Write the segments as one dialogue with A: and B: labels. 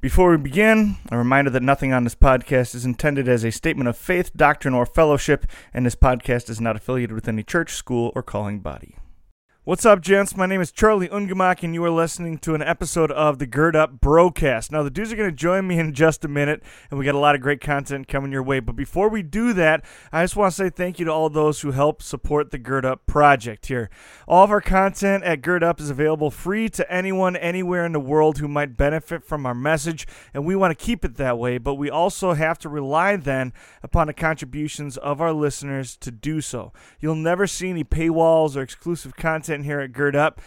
A: Before we begin, a reminder that nothing on this podcast is intended as a statement of faith, doctrine, or fellowship, and this podcast is not affiliated with any church, school, or calling body. What's up, gents? My name is Charlie Ungemak, and you are listening to an episode of the Gird Up Broadcast. Now, the dudes are going to join me in just a minute, and we got a lot of great content coming your way. But before we do that, I just want to say thank you to all those who help support the Gird Up project here. All of our content at Gird Up is available free to anyone, anywhere in the world who might benefit from our message, and we want to keep it that way. But we also have to rely then upon the contributions of our listeners to do so. You'll never see any paywalls or exclusive content here at Gird Up.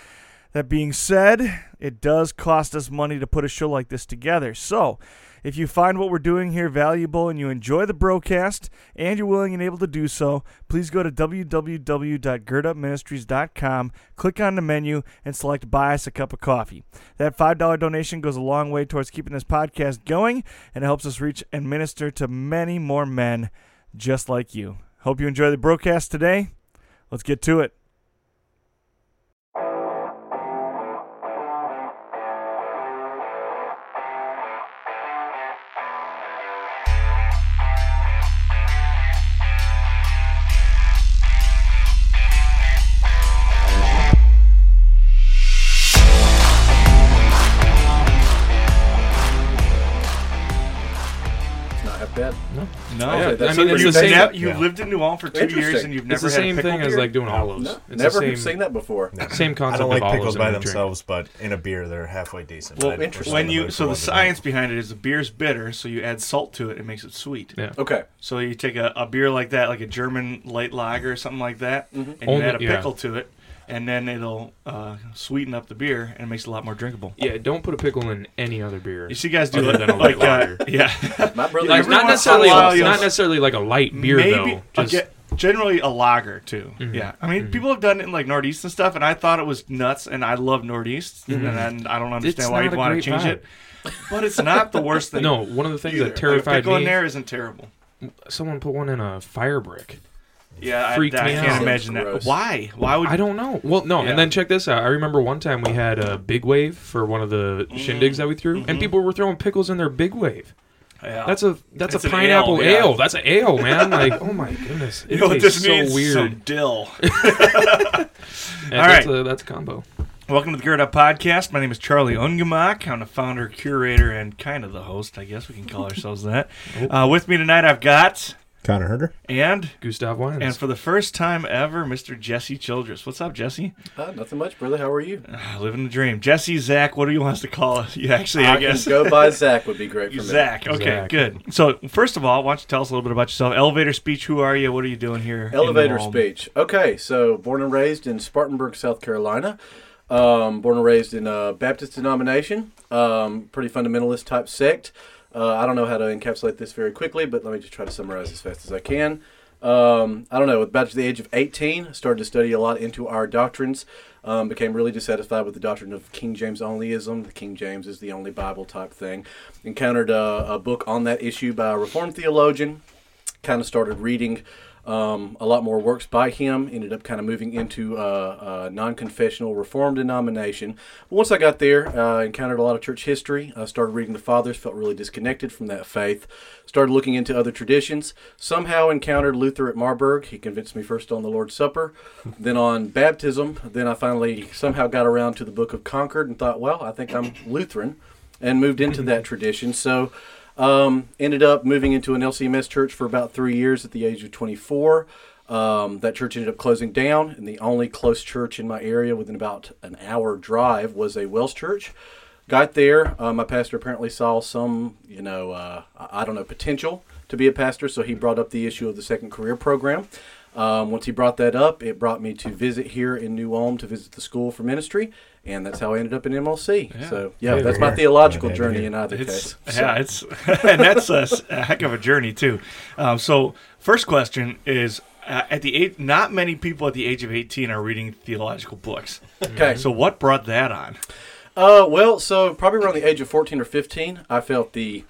A: That being said, it does cost us money to put a show like this together. So, if you find what we're doing here valuable and you enjoy the broadcast and you're willing and able to do so, please go to www.girdupministries.com, click on the menu, and select Buy Us a Cup of Coffee. That $5 donation goes a long way towards keeping this podcast going and it helps us reach and minister to many more men just like you. Hope you enjoy the broadcast today. Let's get to it. No,
B: Yeah, that's
C: I mean, it's
B: you
C: the
B: think
C: same.
B: that-
A: You've
D: Yeah.
A: lived in New Ulm for two years and you've never
C: It's the
A: had a
C: same
A: pickle
C: thing as like doing olives.
B: No,
C: it's
B: never
C: the same,
B: seen that before.
C: same concept.
D: I
C: concept
D: don't like
C: of
D: pickles by
C: a drink.
D: themselves, but in a beer they're halfway decent.
B: Well, interesting.
A: When you so the
D: one tonight.
A: science behind it is the beer's bitter, so you add salt to it, it makes it sweet.
C: Yeah.
B: Okay.
A: So you take a, a beer like that, like a German light lager or something like that,
B: Mm-hmm.
A: and you
C: Only-
A: add a
C: yeah.
A: pickle to it, and then it'll uh, sweeten up the beer and it makes it a lot more drinkable.
C: Yeah, don't put a pickle in any other beer.
A: You see guys do
C: Other
A: it
C: than a
A: like
C: light
A: uh, yeah,
B: My brother.
C: like not
A: once in a
C: necessarily
A: while
C: not necessarily like a light beer
A: maybe
C: though. Just
A: ge- generally a lager too.
C: Mhm.
A: Yeah, I mean
C: Mhm.
A: people have done it in like Northeast and stuff, and I thought it was nuts, and I love Northeast, and I don't understand
C: It's
A: why you'd want to change
C: vibe.
A: it. But it's not the worst thing.
C: no. One of the things
B: Either.
C: that
A: Like, a
C: terrified
A: pickle in there isn't terrible.
C: Someone put one in a fire brick.
A: Yeah, I,
C: Freaked
A: I
C: me
A: can't
C: out.
A: imagine that.
B: Gross.
A: Why? Why would
C: I don't know. Well, no.
A: Yeah.
C: And then check this out. I remember one time we had a big wave for one of the shindigs that we threw,
A: Mhm.
C: and people were throwing pickles in their big wave.
A: Yeah.
C: That's a that's
A: It's
C: a pineapple
A: ale,
C: ale.
A: yeah.
C: That's an ale, man. Like, oh my goodness, it
A: you know
C: tastes
A: this
C: so
A: needs?
C: weird.
A: Some dill.
C: And
A: All
C: that's
A: right.
C: a, that's a combo.
A: Welcome to the Gird Up Podcast. My name is Charlie Ungemak. I'm the founder, curator, and kind of the host. I guess we can call ourselves that. Uh, with me tonight, I've got
D: Connor Herder.
A: and
C: Gustav Wines.
A: and for the first time ever, Mr. Jesse Childress. What's up, Jesse?
B: Uh, nothing much, brother. How are you?
A: Uh, living the dream. Jesse, Zach. What do you want us to call us? You actually, I,
B: I
A: guess.
B: go by Zach would be great for me.
A: Zach. Okay,
C: Zach.
A: good. So, first of all, why don't you tell us a little bit about yourself? Elevator speech. Who are you? What are you doing here?
B: Elevator
A: New
B: speech. Okay, so born and raised in Spartanburg, South Carolina. Um, born and raised in a Baptist denomination, um, pretty fundamentalist type sect. Uh, I don't know how to encapsulate this very quickly, but let me just try to summarize as fast as I can. Um, I don't know. About the age of 18, started to study a lot into our doctrines. Um, became really dissatisfied with the doctrine of King James onlyism. The King James is the only Bible type thing. Encountered a, a book on that issue by a Reformed theologian. Kind of started reading um, a lot more works by him. Ended up kind of moving into uh, a non-confessional Reformed denomination. But once I got there, uh, encountered a lot of church history. I started reading the Fathers. Felt really disconnected from that faith. Started looking into other traditions. Somehow encountered Luther at Marburg. He convinced me first on the Lord's Supper, then on baptism. Then I finally somehow got around to the Book of Concord and thought, well, I think I'm Lutheran, and moved into that tradition. So. Um, ended up moving into an LCMS church for about three years at the age of 24. Um, that church ended up closing down, and the only close church in my area within about an hour drive was a WELS church. Got there, uh, my pastor apparently saw some, you know, uh, I I don't know, potential to be a pastor, so he brought up the issue of the second career program. Um, once he brought that up, it brought me to visit here in New Ulm to visit the school for ministry, and that's how I ended up in MLC.
A: Yeah.
B: So, yeah,
D: Yeah,
B: that's my
D: here.
B: theological
D: Yeah,
B: journey
D: yeah.
B: in either
A: It's
B: case.
A: yeah, it's and that's a heck of a journey too. Um, so, first question is: uh, at the age, not many people at the age of eighteen are reading theological books.
B: Okay.
A: So, what brought that on?
B: Uh, well, so probably around the age of 14 or 15, I felt the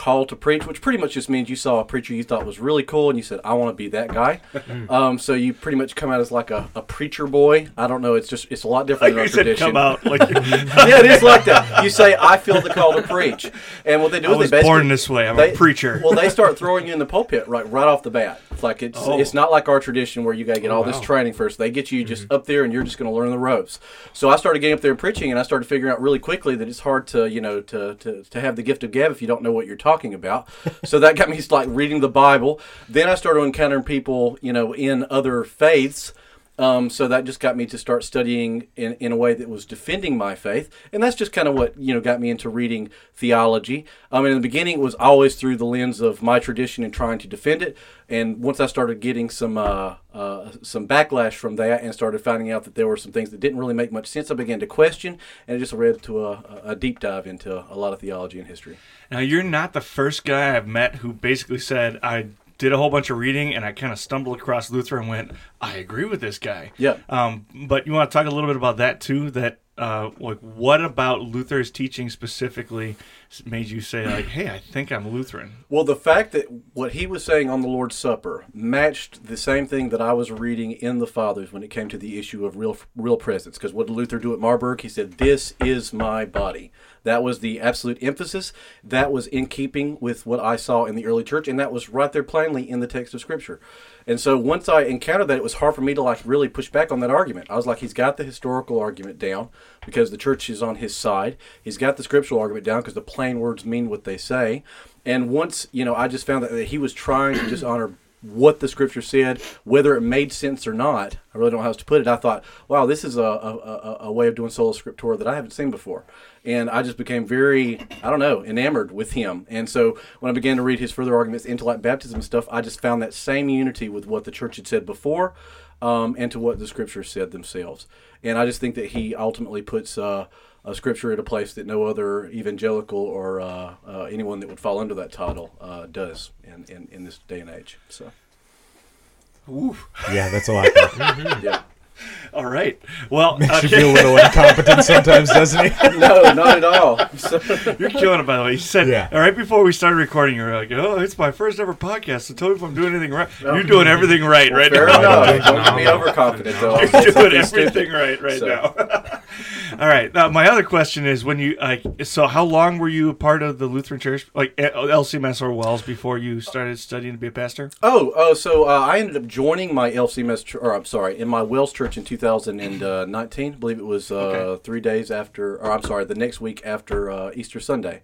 B: call to preach, which pretty much just means you saw a preacher you thought was really cool and you said, I want to be that guy. um, so you pretty much come out as like a, a preacher boy. I don't know. It's just, it's a lot different
A: Like
B: than our tradition.
A: come out. Like
B: yeah, it is like that. You say, I feel the call to preach. And what they do
A: I
B: is they basically.
A: born this way. I'm
B: they-
A: a preacher.
B: Well, they start throwing you in the pulpit right right off the bat. It's like it's
A: Oh.
B: it's not like our tradition where you got to get all this training first. They get you just up there and you're just going to learn the ropes. So I started getting up there and preaching, and I started figuring out really quickly that it's hard to you know to to, to have the gift of gab if you don't know what you're talking about. so that got me like reading the Bible. Then I started encountering people you know in other faiths. Um, so that just got me to start studying in, in a way that was defending my faith, and that's just kind of what you know got me into reading theology. Um, in the beginning, it was always through the lens of my tradition and trying to defend it. And once I started getting some uh, uh, some backlash from that, and started finding out that there were some things that didn't really make much sense, I began to question, and it just led to a, a deep dive into a lot of theology and history.
A: Now you're not the first guy I've met who basically said I did a whole bunch of reading and I kind of stumbled across Luther and went, I agree with this guy.
B: Yeah.
A: Um, but you want to talk a little bit about that too? That uh, like what about Luther's teaching specifically made you say like, Hey, I think I'm Lutheran.
B: Well, the fact that what he was saying on the Lord's Supper matched the same thing that I was reading in the Fathers when it came to the issue of real real presence. Because what did Luther do at Marburg? He said, "This is my body." That was the absolute emphasis. That was in keeping with what I saw in the early church, and that was right there plainly in the text of Scripture. And so once I encountered that, it was hard for me to like really push back on that argument. I was like, he's got the historical argument down because the church is on his side. He's got the scriptural argument down because the plain words mean what they say. And once, you know, I just found that he was trying to dishonor what the scripture said, whether it made sense or not. I really don't know how else to put it. I thought, wow, this is a, a, a, way of doing sola scriptura that I haven't seen before. And I just became very, I don't know, enamored with him. And so when I began to read his further arguments into like baptism stuff, I just found that same unity with what the church had said before um, and to what the scriptures said themselves. And I just think that he ultimately puts uh, a scripture at a place that no other evangelical or uh, uh, anyone that would fall under that title uh, does in, in, in this day and age. So,
D: Yeah, that's a lot. Though.
B: yeah.
A: All right. Well,
D: Makes you feel a little incompetent sometimes, doesn't he?
B: no, not at all.
A: You're killing it, by the way. You said
D: Yeah.
A: right before we started recording, you were like, "Oh, it's my first ever podcast." So tell me if I'm doing anything right. You're doing everything right right
B: fair
A: now.
B: enough. Don't get me overconfident, though.
A: You're doing everything right right
B: So-
A: now. All right. Now, my other question is, when you like, so how long were you a part of the Lutheran Church, like LCMS or WELS, before you started studying to be a pastor?
B: Oh, oh, so uh, I ended up joining my LCMS, ch- or I'm sorry, in my WELS church in 2019. I believe it was uh,
A: Okay.
B: three days after, or I'm sorry, the next week after uh, Easter Sunday.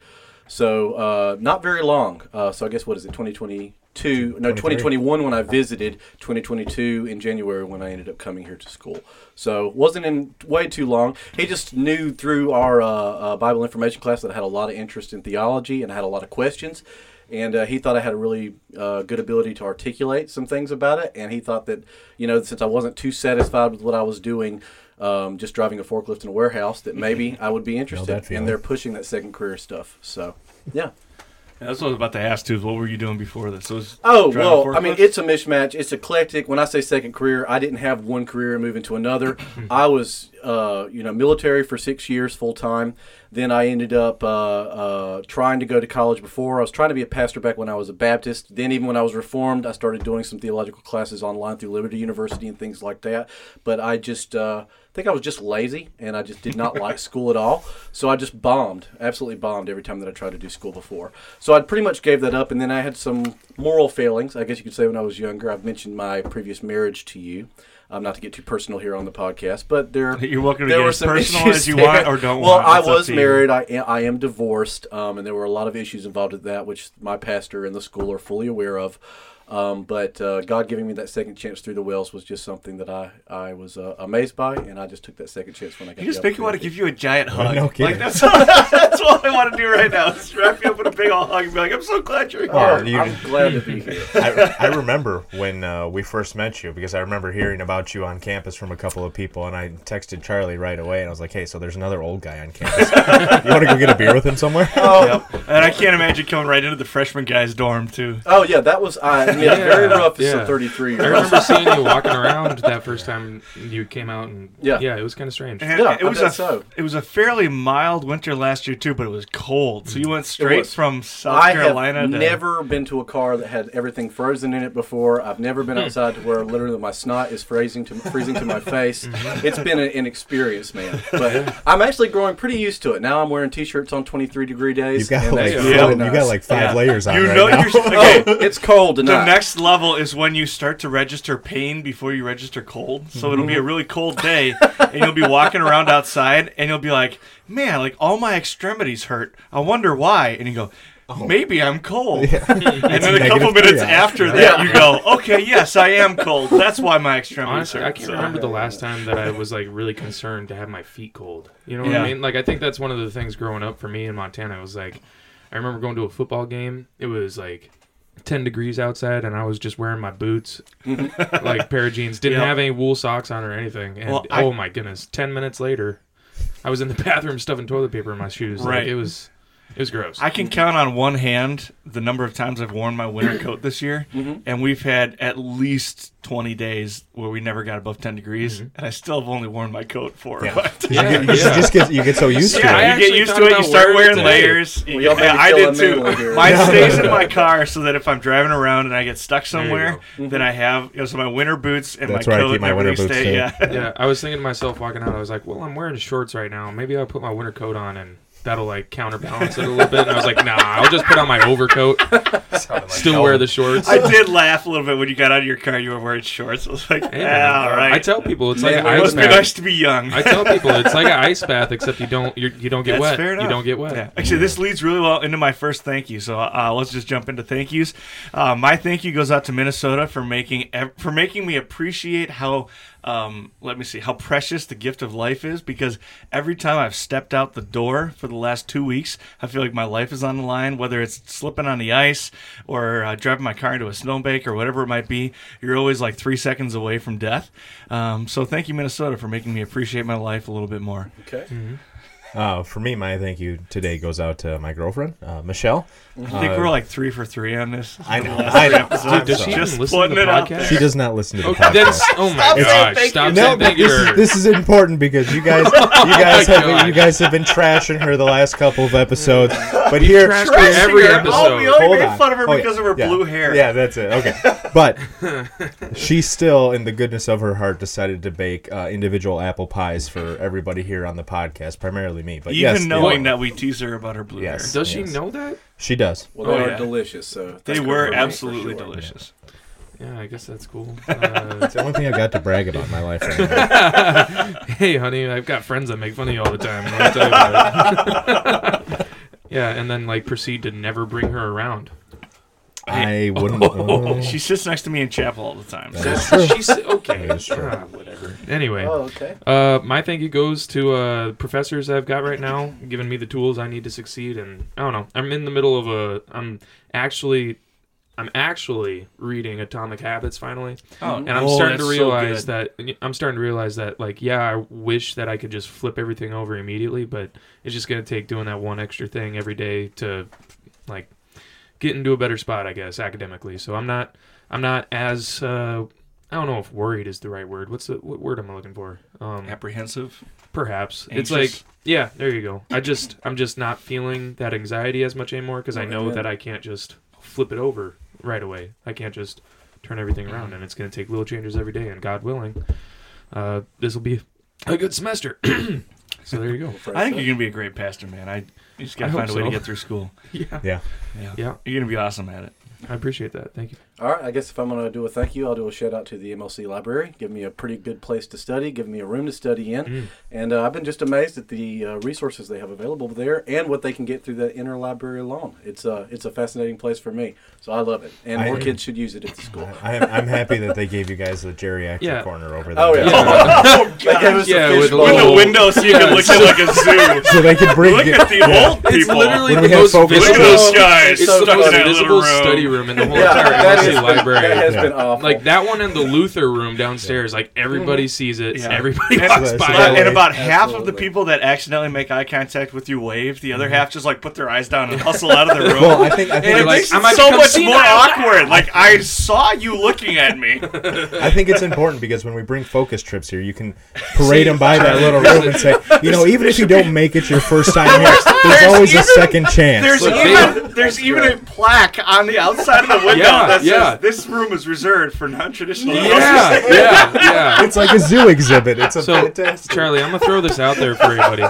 B: So uh, not very long. Uh, so I guess what is it, 2022? No, 2021 when I visited. 2022 in January when I ended up coming here to school. So wasn't in way too long. He just knew through our uh, uh, Bible information class that I had a lot of interest in theology and I had a lot of questions and uh, he thought I had a really uh, good ability to articulate some things about it. And he thought that, you know, since I wasn't too satisfied with what I was doing, um, just driving a forklift in a warehouse, that maybe I would be interested.
D: that
B: And they're pushing that second career stuff. So, yeah.
A: Yeah, that's what I was about to ask too. is What were you doing before this? So was
B: Oh well, I mean it's a mismatch. It's eclectic. When I say second career, I didn't have one career and move into another. I was, uh, you know, military for six years full time. Then I ended up uh, uh, trying to go to college. Before I was trying to be a pastor back when I was a Baptist. Then even when I was Reformed, I started doing some theological classes online through Liberty University and things like that. But I just uh, think I was just lazy and I just did not like school at all. So I just bombed, absolutely bombed every time that I tried to do school before. So I pretty much gave that up, and then I had some moral failings. I guess you could say when I was younger. I've mentioned my previous marriage to you. Um, not to get too personal here on the podcast, but there
A: You're welcome to get as personal as you
B: there.
A: want or don't
B: well,
A: want.
B: I was married. I am, I am divorced, um, and there were a lot of issues involved with that, which my pastor and the school are fully aware of. Um, but uh, God giving me that second chance through the WELS was just something that I I was uh, amazed by, and I just took that second chance when I got.
A: You just
B: the
A: make me want to give you a giant hug.
D: no
A: like that's all, that's all I want to do right now. Is wrap you up in a big old hug and be like, "I'm so glad you're here."
B: Oh,
D: you-
B: I'm glad to be here.
D: I, I remember when uh, we first met you because I remember hearing about you on campus from a couple of people, and I texted Charlie right away, and I was like, "Hey, so there's another old guy on campus. you want to go get a beer with him somewhere?"
B: Oh,
A: Yep. And I can't imagine coming right into the freshman guy's dorm too.
B: Oh yeah, that was uh, Yeah,
C: Yeah,
B: very rough as
C: yeah.
B: a 33
C: I
B: year old.
C: remember seeing you walking around that first time you came out, and
B: Yeah.
C: yeah, it was kind of strange.
A: And
B: Yeah,
A: it was a
B: so.
A: it was a fairly mild winter last year too, but it was cold. So you went straight from South Carolina.
B: I
A: Carolina
B: have
A: to
B: never been to a car that had everything frozen in it before. I've never been hmm. outside to where literally my snot is freezing to freezing to my face. Mm-hmm. It's been an, an experience, man. But I'm actually growing pretty used to it. Now I'm wearing t-shirts on 23 degree days.
D: You got like
B: that's
A: Yeah.
D: you
B: nice.
D: got like five
A: Yeah.
D: layers on
A: You
D: right
A: know
D: now.
A: you're oh, okay.
B: Oh, it's cold
A: The
B: tonight.
A: Next level is when you start to register pain before you register cold. So it'll be a mm-hmm. really cold day, and you'll be walking around outside, and you'll be like, "Man, like all my extremities hurt. I wonder why." And you go, oh. "Maybe I'm cold." And then a
D: negative
A: couple
D: three
A: minutes
D: hours,
A: after
D: right?
A: that, you go, "Okay, yes, I am cold. That's why my extremities
C: Honestly,
A: hurt."
C: I can't
A: So-
C: remember the last time that I was like really concerned to have my feet cold. You know what
A: Yeah.
C: I mean? Like I think that's one of the things growing up for me in Montana. It was like I remember going to a football game. It was like 10 degrees outside and I was just wearing my boots, mm-hmm. like pair of jeans. Didn't
A: Yep.
C: have any wool socks on or anything. And
A: Well, I-
C: oh my goodness, 10 minutes later, I was in the bathroom stuffing toilet paper in my shoes. Like,
A: Right.
C: it was it was gross.
A: I can count on one hand the number of times I've worn my winter coat this year, mm-hmm. and we've had at least 20 days where we never got above 10 degrees, mm-hmm. and I still have only worn my coat four or
D: Yeah.
A: five times.
D: You,
C: Yeah,
D: get, you just get you get so used
A: Yeah,
D: to it.
A: you get used to it. You start
C: wearing today.
A: layers.
B: Well, y'all
A: Yeah, I did
B: a
A: too. Mine stays in my car so that if I'm driving around and I get stuck
C: There you
A: somewhere,
B: mm-hmm.
A: then I have you know, so my winter boots and
D: That's
A: my
D: where I
A: coat.
D: keep my winter boots,
A: stay,
D: too.
A: Yeah.
C: yeah, I was thinking to myself walking out, I was like, well, I'm wearing shorts right now. Maybe I'll put my winter coat on and that'll like counterbalance it a little bit. And I was like, nah, I'll just put on my overcoat, still wear the shorts.
A: I did laugh a little bit when you got out of your car. You were wearing shorts. I was like,
C: Hey,
A: yeah,
C: man,
A: all right.
C: I tell people it's like
B: Man,
C: an
B: it
C: ice
A: must be
C: bath.
A: nice to be young.
C: I tell people it's like an ice bath, except you don't you're, you don't get
A: That's
C: wet.
A: fair enough.
C: You don't get wet.
A: Yeah. Actually, this leads really well into my first thank you. So uh, let's just jump into thank yous. Uh, my thank you goes out to Minnesota for making for making me appreciate how um, let me see how precious the gift of life is. Because every time I've stepped out the door for the last two weeks, I feel like my life is on the line. Whether it's slipping on the ice or uh, driving my car into a snowbank or whatever it might be, you're always like three seconds away from death. Um, so thank you, Minnesota, for making me appreciate my life a little bit more.
B: Okay.
D: Uh, for me, my thank you today goes out to my girlfriend, uh, Michelle.
A: I think
D: Uh,
A: we're like three for three on this.
D: I know. I know.
A: episodes.
D: I'm
C: Does she even
A: Just
C: listen to the
A: it out
C: podcast?
D: She does not listen to the
C: Okay,
D: podcast.
C: that's oh my
B: Stop saying
C: gosh!
B: thank
C: Stop
B: you.
D: No,
C: saying
D: but
C: thank
D: this
C: to her.
D: is, this is important because you guys, you guys
C: my
D: have
C: God.
D: you guys have been trashing her the last couple of episodes, but here,
C: trashed
D: here-
C: every
A: her.
C: episode.
A: Oh, we only
D: Hold
A: made
D: on.
A: fun of her
D: Oh,
A: because
D: yeah.
A: of her
D: Yeah.
A: blue hair.
D: Yeah, that's it. Okay, but she still, in the goodness of her heart, decided to bake uh, individual apple pies for everybody here on the podcast, primarily me. But
A: Even
D: yes,
A: knowing that we tease her about her blue
D: Yes.
A: hair.
C: Does she
D: Yes.
C: know that?
D: She does.
B: Well, they
A: Oh,
B: are
A: yeah.
B: delicious. So
A: They were
B: for me, for
A: absolutely
B: sure.
A: delicious.
C: Yeah, I guess that's cool. Uh,
D: It's the only thing I've got to brag about in my life right now.
C: hey, honey, I've got friends that make fun of you all the time. Let tell you about it. yeah, and then like proceed to never bring her around.
D: I wouldn't.
A: Oh,
D: uh,
A: she sits next to me in chapel all the time.
D: That
A: So
D: true.
C: She's okay.
D: That is true.
C: Whatever. Anyway,
B: Oh, okay.
C: uh, my thank you goes to uh, professors I've got right now, giving me the tools I need to succeed. And I don't know. I'm in the middle of a. I'm actually. I'm actually reading Atomic Habits finally.
A: oh,
C: and I'm
A: oh,
C: starting to
A: that's so
C: realize that I'm starting to realize that like yeah, I wish that I could just flip everything over immediately, but it's just gonna take doing that one extra thing every day to like get into a better spot, I guess, academically. So I'm not I'm not as uh, I don't know if worried is the right word. What's the what word am I looking for? Um,
A: apprehensive.
C: perhaps
A: Anxious?
C: it's like yeah, there you go. I just I'm just not feeling that anxiety as much anymore because I know that I can't just flip it over right away. I can't just turn everything around, and it's going to take little changes every day. And God willing, uh, this will be a good semester. so there you go.
A: I think you're gonna be a great pastor, man. I you just gotta
C: I
A: find a way to get through school.
C: Yeah,
D: Yeah.
A: Yeah.
C: Yeah.
A: you're gonna be awesome at it.
C: I appreciate that. Thank you.
B: All right, I guess if I'm going to do a thank you, I'll do a shout out to the MLC library. Give me a pretty good place to study, give me a room to study in.
C: Mm.
B: And uh, I've been just amazed at the uh, resources they have available there and what they can get through that interlibrary loan. It's, uh, it's a fascinating place for me. So I love it. And
D: I
B: more kids should use it at the school.
D: I am, I'm happy that they gave you guys the geriatric
C: Yeah.
D: corner over there.
B: Oh, yeah.
C: Yeah.
B: They gave us
C: Yeah,
B: fish
C: with a.
A: With the
C: Oh.
A: window so you can look at like a zoo.
D: So they could bring
A: Look at the old people.
C: It's literally
D: When
C: the most
D: focus
A: Look at
C: visible.
A: those guys
C: It's
B: so
C: the
A: stuck
C: most
A: in that
C: visible
A: little room.
C: study room in the whole
B: Yeah,
C: entire
B: that
C: library.
B: That has
D: Yeah.
B: been awful.
C: Like that one in the Luther room downstairs, like everybody mm-hmm. sees it.
A: Yeah.
C: Everybody
A: And-
C: walks
D: so
C: by.
D: that
A: and about half of the people that accidentally make eye contact with you wave. The other mm-hmm. half just like put their eyes down and hustle out of the room.
D: Well, I think I
A: and
D: think
A: it
C: like,
A: makes
C: I
A: it so much
C: senile.
A: more awkward. Like I saw you looking at me.
D: I think it's important because when we bring focus trips here, you can parade them by that little room and say, you know, even if you don't make it your first time here, there's always a second chance.
A: There's even there's even a plaque on the outside of the window
C: Yeah,
A: that says
C: yeah.
A: this room is reserved for non-traditional.
C: Yeah, yeah, yeah.
D: It's like a zoo exhibit. It's a
C: So,
D: fantastic.
C: Charlie, I'm gonna throw this out there for everybody.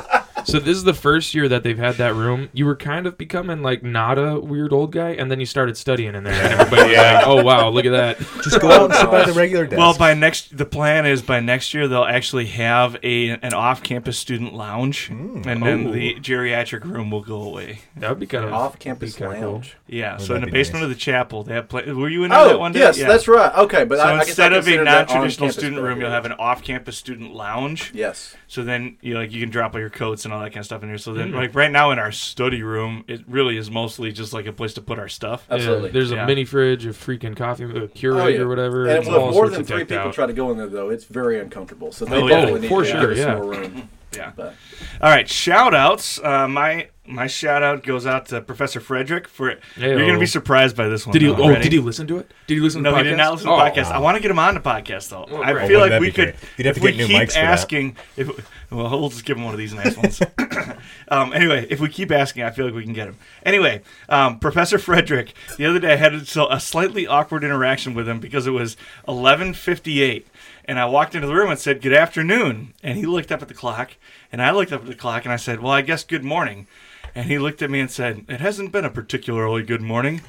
C: So this is the first year that they've had that room. You were kind of becoming like not a weird old guy, and then you started studying in there, and everybody was like, "Oh wow, look at that!"
D: Just go out and sit by the regular desk.
A: Well, by next, the plan is by next year they'll actually have a an off-campus student lounge, hmm. and then
C: Oh.
A: the geriatric room will go away.
C: That would be kind of
B: off-campus
C: be kinda cool.
B: lounge.
A: Yeah, so in the basement
D: nice?
A: of the chapel, they have. Play- were you in
B: Oh,
A: that one day?
B: yes,
A: Yeah.
B: that's right. Okay, but
A: So
B: I, I guess I
A: instead of a non-traditional student room, you'll have an off-campus student lounge.
B: Yes.
A: So then you like you can drop all your coats and all that kind of stuff in here. So then like right now in our study room, it really is mostly just like a place to put our stuff.
B: Absolutely.
C: Yeah, there's
A: Yeah.
C: a mini fridge, a freaking coffee, a Keurig
B: Oh, yeah.
C: or whatever.
B: And
C: it's
B: if more than three people
C: out.
B: try to go in there, though, it's very uncomfortable. So they
A: Oh, yeah.
B: definitely need
C: For
B: to
C: sure, yeah.
B: more room.
A: Yeah.
B: But
A: All right, shout outs. Uh, my my shout out goes out to Professor Frederick for You're gonna be surprised by this one.
C: Did he?
A: though,
C: Oh,
A: already.
C: did he listen to it? Did he listen
A: No,
C: to the
A: he
C: podcast?
A: did not listen to
C: Oh,
A: the podcast. I want to get him on the podcast though.
C: Well,
A: I
C: great.
A: feel
D: Wouldn't
A: like we could.
D: great? You'd have
A: if
D: to
A: we
D: get new
A: keep
D: mics for that.
A: asking, if well, we'll just give him one of these nice ones. um, anyway, if we keep asking, I feel like we can get him. Anyway, um, Professor Frederick. The other day, I had a slightly awkward interaction with him because it was 11:58, and I walked into the room and said, "Good afternoon," and he looked up at the clock, and I looked up at the clock, and I said, "Well, I guess good morning." And he looked at me and said, "It hasn't been a particularly good morning,"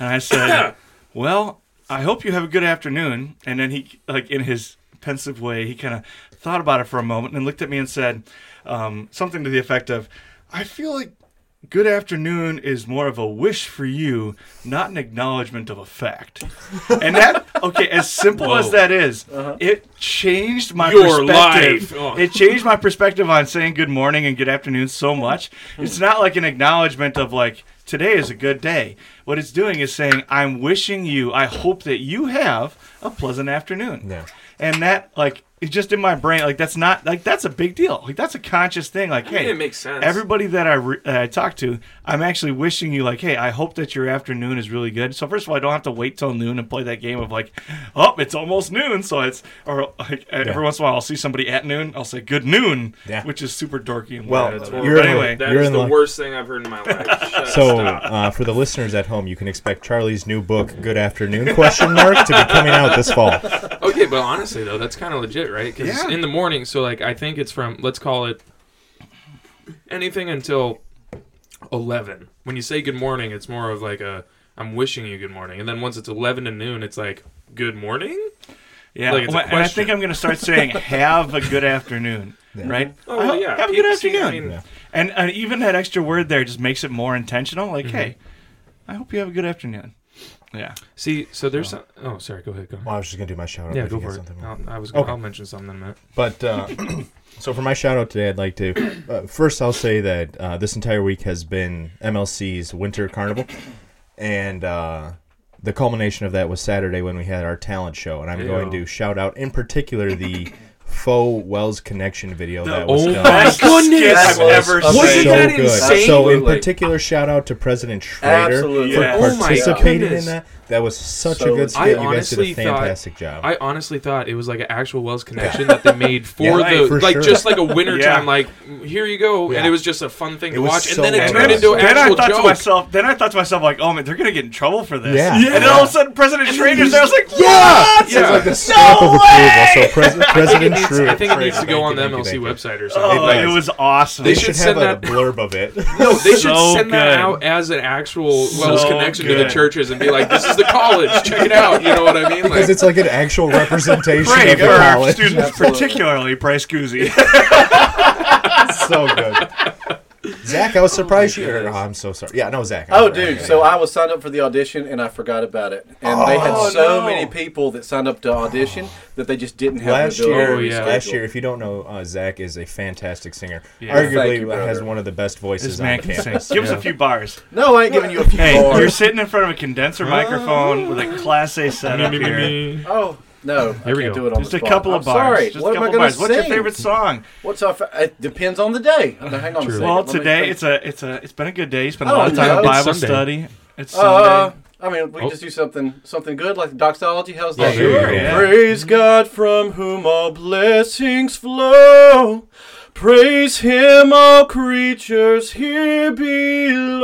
A: and I said, "Well." I hope you have a good afternoon. And then he, like in his pensive way, he kind of thought about it for a moment and looked at me and said um, something to the effect of, I feel like good afternoon is more of a wish for you, not an acknowledgement of a fact. and that, okay, as simple as
C: Whoa.
A: that is, uh-huh. it changed my
C: Your
A: perspective.
C: life. Oh.
A: It changed my perspective on saying good morning and good afternoon so much. Hmm. It's not like an acknowledgement of like, today is a good day. What it's doing is saying, I'm wishing you, I hope that you have a pleasant afternoon.
D: Yeah.
A: And that, like, it's just in my brain. Like, that's not, like, that's a big deal. Like, that's a conscious thing. Like, hey,
C: it makes sense.
A: everybody that I, re- that I talk to, I'm actually wishing you, like, hey, I hope that your afternoon is really good. So, first of all, I don't have to wait till noon and play that game of, like, oh, it's almost noon. So, it's, or, like, every once in a while, I'll see somebody at noon. I'll say, good noon,
D: Yeah.
A: which is super dorky. And
D: Well.
C: That's
A: But
D: you're in
A: anyway,
C: That
D: You're in
C: the
D: luck.
C: worst thing I've heard in my life.
D: So, uh, for the listeners at home, you can expect Charlie's new book, "Good Afternoon?" question mark to be coming out this fall.
C: Okay, but honestly though, that's kind of legit, right? Because
A: Yeah.
C: in the morning, so like I think it's from let's call it anything until eleven. When you say good morning, it's more of like a I'm wishing you good morning, and then once it's eleven to noon, it's like good morning.
A: yeah.
C: like,
A: Well, and I think I'm going to start saying, have a good afternoon, right?
C: Oh well, yeah,
A: Have a
C: people
A: good
C: see-
A: afternoon.
C: I mean,
D: Yeah.
A: And, and even that extra word there just makes it more intentional. Like,
C: Mm-hmm.
A: hey, I hope you have a good afternoon. Yeah.
C: See, so there's some, oh sorry, go ahead, go.
D: Well, I was just gonna do my shout out.
C: Yeah, go for it. I'll, I was gonna,
D: Okay.
C: I'll mention something in a minute.
D: But uh, so for my shout out today, I'd like to uh, first I'll say that uh, this entire week has been MLC's Winter Carnival, and uh, the culmination of that was Saturday when we had our talent show, and I'm
C: Ew.
D: going to shout out in particular the faux WELS Connection video that was
C: oh
D: done.
C: my goodness!
A: skit I've ever
B: Wasn't
D: so
C: that
D: good.
C: insane?
D: So in particular, shout out to President Schrader
B: Absolutely.
D: for
A: Yes.
C: Oh my
D: participating in
C: goodness.
D: that. That was such
B: So
D: a good
B: I
D: skit. You guys did a
C: honestly thought-
D: fantastic job.
C: I honestly thought it was like an actual WELS connection that they made for
D: Yeah,
C: the
D: for
C: like
D: sure.
C: just like a wintertime
A: Yeah.
C: like here you go
D: Yeah.
C: and it was just a fun thing
D: It
C: to watch
D: so
C: and then it turned
D: done.
C: into an
A: then I thought
C: joke.
A: to myself, then I thought to myself, like, oh man, they're gonna get in trouble for this.
D: Yeah.
A: And then all of a sudden, President Schrader's there. I was like,
D: yeah, it's
C: Yeah.
D: like the stamp of approval. So Pres-
C: I
D: President
C: think it needs,
D: Schrader.
C: I think it needs to go on the MLC website or something.
A: Oh,
D: It
A: it,
D: was.
A: was awesome.
C: They
D: They
C: should
D: should
C: send
D: have a
C: that-
D: blurb of it.
C: No, they should send that out as an actual
A: WELS
C: connection to the churches and be like, "This is the college. Check it out." You know what I mean?
D: Because
C: Like,
D: it's like an actual representation
A: Great
D: of
A: for
D: the
A: our
D: college.
A: students,
B: Absolutely.
A: particularly Price Guzzi.
D: so good. Zach, I was surprised you. Or, oh, I'm so sorry. Yeah, no, Zach.
B: Oh, dude. So I was signed up for the audition and I forgot about it. And they had
A: Oh,
B: so
A: no.
B: many people that signed up to audition that they just didn't have
D: last
B: the
D: year,
C: Oh, yeah.
D: last year, if you don't know, uh, Zach is a fantastic singer.
C: Yeah.
D: Arguably
B: you,
D: has one of the best voices
A: This
D: on
A: man
D: the
A: can sing.
D: campus.
A: Give us a few bars.
B: No, I ain't giving you a few
A: Hey,
B: bars.
A: you're sitting in front of a condenser microphone with a Class A setup
C: Me, me,
A: here.
C: me, me.
B: Oh no,
C: Here
B: I
C: we
B: can't
C: go.
B: do it on
A: Just
B: the
A: a
B: spot.
A: couple
B: I'm
A: of bars.
B: Sorry.
A: Just
B: what
A: a
B: am I
A: couple
B: going
A: bars.
B: to
A: What's your favorite song?
B: What's our? Fa- it depends on the day. Now, hang on
C: True.
B: a second.
A: Well,
B: Let me
A: today
B: think.
A: it's a it's a it's been a good day. You spent a lot of
B: don't
A: time in. Bible
C: It's Sunday.
A: study. It's
B: Uh,
A: Sunday.
B: I mean, we can
C: Oh.
B: just do something something good like the doxology. How's that?
C: there you go.
A: Yeah.
B: Praise God from whom all blessings flow. Praise Him, all creatures here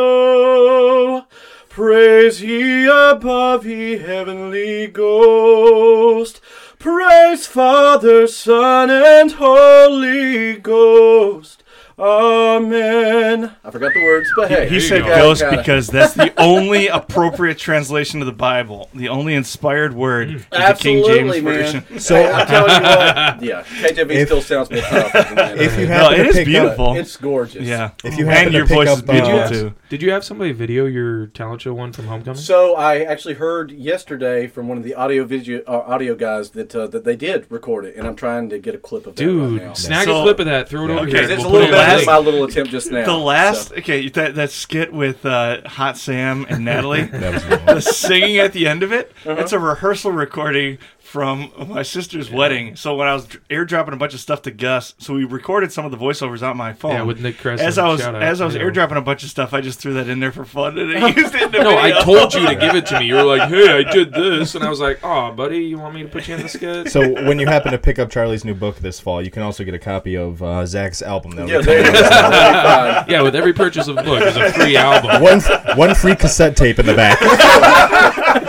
B: below. Praise ye above, ye heavenly ghost. Praise Father, Son, and Holy Ghost. Amen. I forgot the words, but hey,
A: He
C: you
A: said
C: go.
A: ghost
B: Gotta-
A: because that's the only appropriate translation of the Bible. The only inspired word is the King James
B: man.
A: version.
D: So-
B: I'm telling you what, yeah, KJV
D: If-
B: still sounds more powerful than that.
D: If you
A: No,
D: happen
A: it
D: to
A: is beautiful.
D: Up,
B: it's gorgeous.
A: Yeah.
D: if you
A: and
D: happen
A: your
D: pick
A: voice
D: up,
A: is beautiful
D: uh,
A: too.
C: Did you have somebody video your talent show one from Homecoming?
B: So I actually heard yesterday from one of the audio video uh, audio guys that uh, that they did record it, and I'm trying to get a clip of that right
C: Dude,
B: now.
C: snag
A: So-
C: a clip of that, throw it over
A: Okay,
C: here.
B: It's
C: We'll
B: a little bit
C: in the
B: of
A: last-
B: my little attempt just now.
A: The last,
B: so.
A: okay, that that skit with uh, Hot Sam and Natalie,
D: that was good.
A: the singing at the end of it.
B: Uh-huh.
A: That's a rehearsal recording from my sister's wedding. So when I was airdropping a bunch of stuff to Gus, so we recorded some of the voiceovers on my phone.
C: Yeah, with Nick Cresson.
A: as I was
C: Shout out.
A: as I was
C: Yeah.
A: airdropping a bunch of stuff, I just threw that in there for fun and I used it in the
C: No, I told you to give it to me. You were like, "Hey, I did this," and I was like, "Oh, buddy, you want me to put you in the skit?"
D: So when you happen to pick up Charlie's new book this fall, you can also get a copy of uh, Zach's album. That'll
B: yeah,
D: be
B: there you
D: coming
B: go.
D: out.
B: That'll be fine.
C: yeah, with every purchase of a book, there's a free album.
D: one one free cassette tape in the back.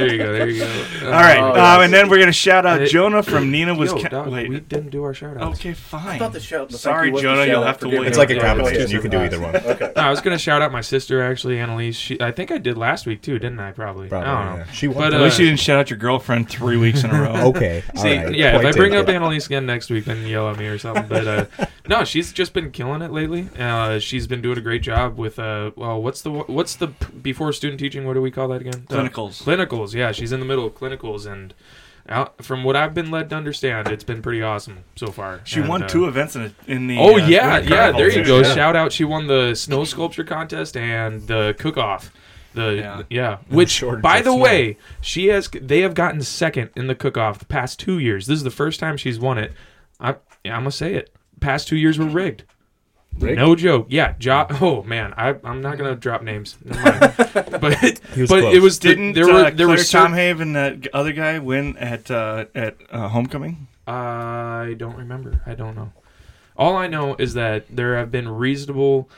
C: There you go. There you go.
A: All right,
B: Oh,
A: um,
B: yes.
A: and then we're gonna shout out
C: Hey,
A: Jonah from Neenah was.
C: Yo,
A: Ca-
C: dog,
A: wait,
C: we didn't do our shout outs.
A: okay, fine.
B: I thought the shout. the
A: Sorry,
B: you was
A: Jonah,
B: shout
A: you'll have to wait.
D: It's like a
B: me-
C: Yeah,
D: competition. You can do either one.
B: Okay.
C: No, I was gonna shout out my sister actually, Annalise. She, I think I did last week too, didn't I? Probably.
D: Probably.
C: I don't know.
D: yeah. She won.
C: But,
A: At
C: uh,
A: least you didn't shout out your girlfriend three weeks in a row.
D: okay.
C: See,
D: right,
C: yeah, if I bring up
D: taken.
C: Annalise again next week, then yell at me or something. But uh, no, she's just been killing it lately. Uh, she's been doing a great job with uh, well, what's the what's the before student teaching? What do we call that again? Clinicals.
A: Clinicals.
C: Clinicals. Yeah, she's in the middle of clinicals, and out, from what I've been led to understand, it's been pretty awesome so far.
A: She
C: And,
A: won
C: uh,
A: two events in, a, in the.
C: Oh
A: uh,
C: yeah, yeah. There you go.
D: Yeah.
C: Shout out. She won the snow sculpture contest and the cook off. The
A: Yeah.
C: yeah, which by the
D: snow.
C: way, she has. They have gotten second in the cook off the past two years. This is the first time she's won it. I yeah, I'm gonna say it. Past two years were rigged.
B: Rigged?
C: No joke. Yeah. Jo- oh man, I I'm not gonna drop names. Never mind. but
D: He was
C: but
D: close.
C: it was
A: Didn't
C: there were
A: uh,
C: there
A: Claire
C: were certain,
A: Tomhave and the other guy win at uh, at uh, homecoming?
C: I don't remember. I don't know. All I know is that there have been reasonable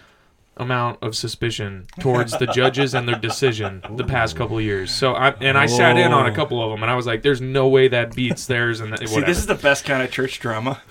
C: amount of suspicion towards the judges and their decision the past couple of years. So I and I sat in on a
A: Oh.
C: couple of them and I was like, "There's no way that beats theirs." And that,
A: See, this is the best kind of church drama.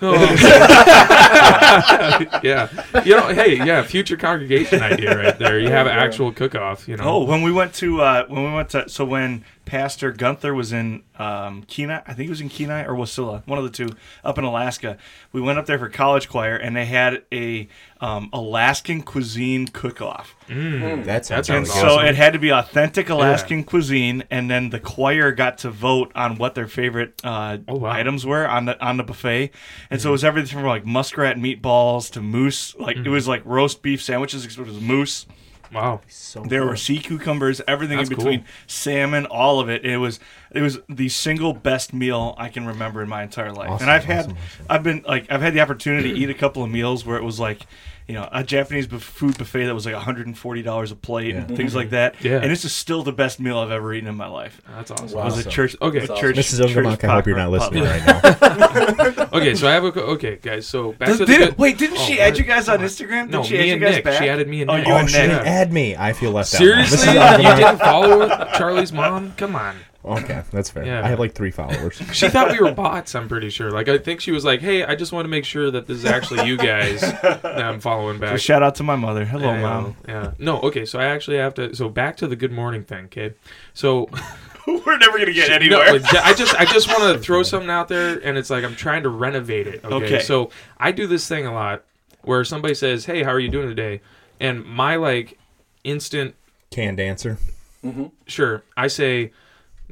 C: yeah, you know, hey, yeah, future congregation idea right there. You have an actual cook-off. You know.
A: Oh, when we went to uh, when we went to so when Pastor Gunther was in um, Kenai, I think he was in Kenai or Wasilla, one of the two, up in Alaska. We went up there for college choir, and they had a um, Alaskan cuisine cook-off.
C: Mm.
D: That sounds
A: And
C: sounds
A: so it had to be authentic Alaskan cuisine, and then the choir got to vote on what their favorite uh,
C: Oh, wow.
A: items were on the on the buffet. And so it was everything from like muskrat meatballs to moose. Like it was like roast beef sandwiches. It was moose.
C: Wow.
D: So
A: There were sea cucumbers, everything
C: That's
A: in between,
C: cool.
A: salmon, all of it. It was it was the single best meal I can remember in my entire life.
D: Awesome,
A: and I've had
D: awesome, awesome.
A: I've been like I've had the opportunity to eat a couple of meals where it was like you know a Japanese buf- food buffet that was like 140 dollars a plate and things like mm-hmm. that.
C: Yeah.
A: And this is still the best meal I've ever eaten in my life.
C: That's awesome.
A: It was a church.
C: Okay.
A: a
B: That's
A: church.
D: Mrs. Ungermach,
A: church
D: I hope you're not listening right now.
C: Okay, so I have a okay, guys. So back to the
A: Did-
C: good-
A: wait, didn't
C: Oh,
A: she add you guys on Instagram? Did
C: No,
A: she
C: me
A: add you
C: and
A: guys
C: Nick.
A: back?
C: She added me and
A: Oh,
C: Nick.
A: you
D: oh,
A: and
D: she
A: Nick.
D: didn't add me. I feel left
C: Seriously,
D: out.
C: you
D: now. Mrs. Ungermach-
C: didn't follow Charlie's mom? Come on.
D: Okay, that's fair.
C: Yeah.
D: I had like three followers.
C: She thought we were bots. I'm pretty sure. Like I think she was like, "Hey, I just want to make sure that this is actually you guys that I'm following
A: So
C: back."
A: shout out to my mother. Hello,
C: yeah,
A: mom.
C: Yeah. No. Okay. So I actually have to. So back to the good morning thing. Okay. So
A: We're never gonna get
C: No,
A: anywhere.
C: I just I just want to throw something out there, and it's like I'm trying to renovate it. Okay?
A: Okay.
C: So I do this thing a lot, where somebody says, "Hey, how are you doing today?" and my like instant
D: Canned answer. Mm-hmm.
C: sure, I say,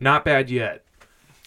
C: "Not bad yet."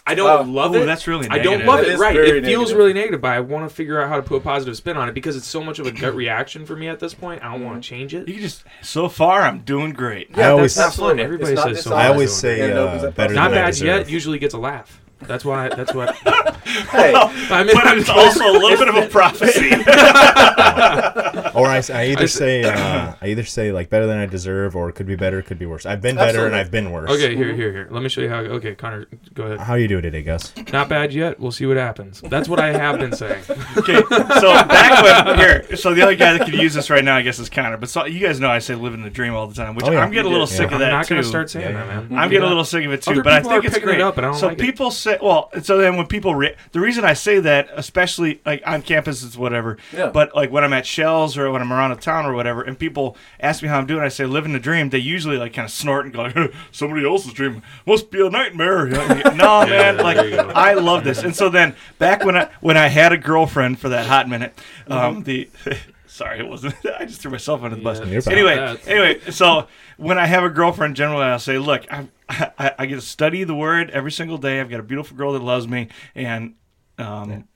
C: I don't
B: Oh,
C: love
A: ooh,
C: it.
A: that's really
C: I don't love
B: That
C: it.
B: is
C: Right? It feels
B: negative.
C: really negative, but I want to figure out how to put a positive spin on it because it's so much of a gut reaction for me at this point. I don't want to change it.
A: You can just so far I'm doing great.
D: I always-
C: that's not fun.
B: absolutely.
C: Everybody
B: It's not
C: says so.
D: I always say
B: And it
D: uh, better
C: Not
D: than I
C: bad
D: deserve.
C: yet usually gets a laugh. That's why. That's what.
B: Hey,
C: I mean,
A: But it's also a little bit of a prophecy.
D: Or I, s- I either
C: I s-
D: say uh, I either say like better than I deserve, or it could be better, it could be worse. I've been better and I've been worse.
C: Okay, here, here, here. Let me show you how. Okay, Connor, go ahead.
D: How are you doing today, Gus?
C: Not bad yet. We'll see what happens. That's what I have been saying.
A: okay, so back when here, so the other guy that could use this right now, I guess, is Connor. But so, you guys know I say living the dream all the time, which
D: Oh, yeah.
A: I'm getting a little
B: did.
A: sick
D: Yeah.
A: of
C: I'm
A: that
C: not gonna start saying
D: Yeah,
C: that, man.
A: I'm getting a little sick of it too,
C: Other
A: but I think
C: are
A: it's
C: picking it
A: great.
C: up, and I don't
A: so
C: like it.
A: people say, well, so then when people, re- the reason I say that, especially like on campus, it's whatever.
B: Yeah.
A: But like when I'm at Schell's or when I'm around a town or whatever, and people ask me how I'm doing, I say living the dream. They usually like kind of snort and go, somebody else's dream must be a nightmare. no, man, like
C: there you go.
A: I love this. And so then back when I when I had a girlfriend for that hot minute, um, the sorry, it wasn't. I just threw myself under the bus.
C: Yeah,
D: You're.
A: Anyway,
C: That's-
A: anyway, so when I have a girlfriend, generally I'll say, look, I, I, I get to study the word every single day. I've got a beautiful girl that loves me, and um,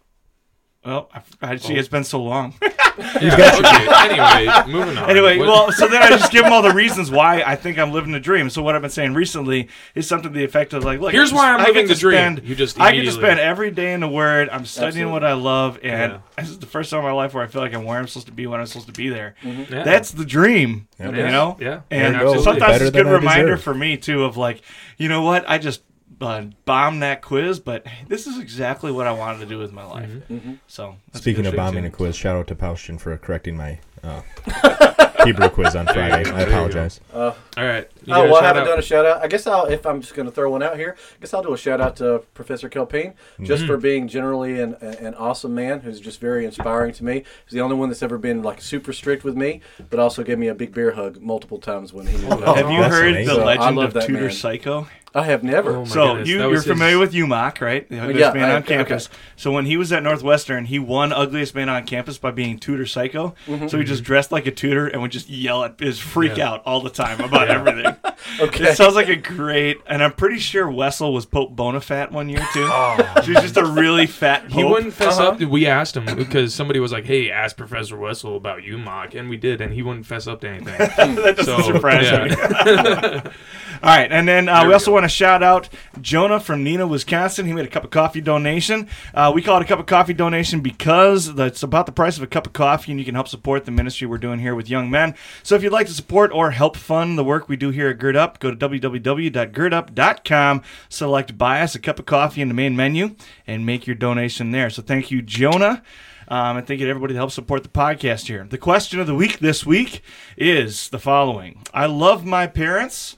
A: well, I, I see it's been so long.
C: Yeah, okay. Anyway, moving on.
A: anyway,
C: What-
A: well, so then I just give them all the reasons why I think I'm living the dream. So what I've been saying recently is something to the effect of like, look,
C: Here's
A: I
C: why I'm
A: I
C: living the dream.
A: spend-
C: You just
A: I get to spend every day in the Word. I'm studying
B: Absolutely.
A: what I love, and
C: Yeah.
A: this is the first time in my life where I feel like I'm where I'm supposed to be when I'm supposed to be there. Mm-hmm.
C: Yeah.
A: That's the dream,
D: Yep.
A: you know.
C: Yeah.
A: And
D: you go.
A: sometimes it's a good reminder
D: deserve.
A: for me too of like, you know what? I just uh, bombed that quiz, but this is exactly what I wanted to do with my life.
C: Mm-hmm.
A: So
D: Speaking of
A: shit,
D: bombing
A: too.
D: a quiz, shout out to Paustian for correcting my uh, Hebrew quiz on Friday. I
C: there you go.
D: apologize.
B: uh,
C: All right. You
B: oh well, I haven't
C: out?
B: done a shout out. I guess I'll if I'm just going to throw one out here. I guess I'll do a shout out to Professor Kelpine just
C: Mm-hmm.
B: for being generally an, an awesome man who's just very inspiring to me. He's the only one that's ever been like super strict with me, but also gave me a big bear hug multiple times when he was.
C: Oh,
A: Have you
D: That's
A: heard
D: amazing.
A: the
B: So, I
A: legend
B: love
A: of
B: that
A: Tudor
B: man.
A: Psycho?
B: I have never.
C: Oh my
A: so
C: goodness,
A: you you're
C: his-
A: familiar with UMOC, right? The Ugliest
B: Yeah,
A: Man
B: I-
A: on Campus. So when he was at Northwestern, he won Ugliest Man on Campus by being Tudor Psycho. So he just dressed like a tutor and would just yell at his freak
C: Mm-hmm. Yeah.
A: out all the time about everything.
B: Okay.
A: It sounds like a great, and I'm pretty sure Wessel was Pope Bonafat one year too. She was just a really fat pope.
C: He wouldn't fess
B: Uh-huh.
C: up. We asked him because somebody was like, "Hey, ask Professor Wessel about you, Mock," and we did, and he wouldn't fess up to anything.
A: that doesn't
C: So,
A: surprise
C: yeah.
A: me. All right, and then uh, we
C: we
A: also
C: go.
A: Want to shout out Jonah from Neenah, Wisconsin. He made a cup of coffee donation. Uh, we call it a cup of coffee donation because it's about the price of a cup of coffee, and you can help support the ministry we're doing here with young men. So if you'd like to support or help fund the work we do here at Gird Up, go to www.girdup.com, select Buy Us a Cup of Coffee in the main menu, and make your donation there. So thank you, Jonah. Um, and thank you to everybody that helps support the podcast here. The question of the week this week is the following I love my parents,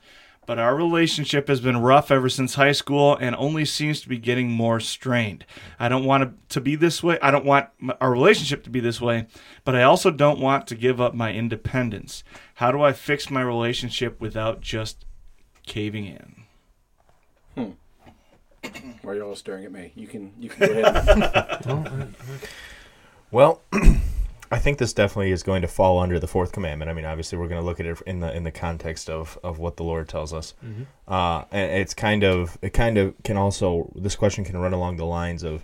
A: but our relationship has been rough ever since high school and only seems to be getting more strained. I don't want it to be this way. I don't want our relationship to be this way, but I also don't want to give up my independence. How do I fix my relationship without just caving in? Hmm.
B: Why are you all staring at me? You can you can go ahead.
D: Well, I think this definitely is going to fall under the fourth commandment. I mean, obviously, we're going to look at it in the in the context of, of what the Lord tells us. Uh, and it's kind of it kind of can also this question can run along the lines of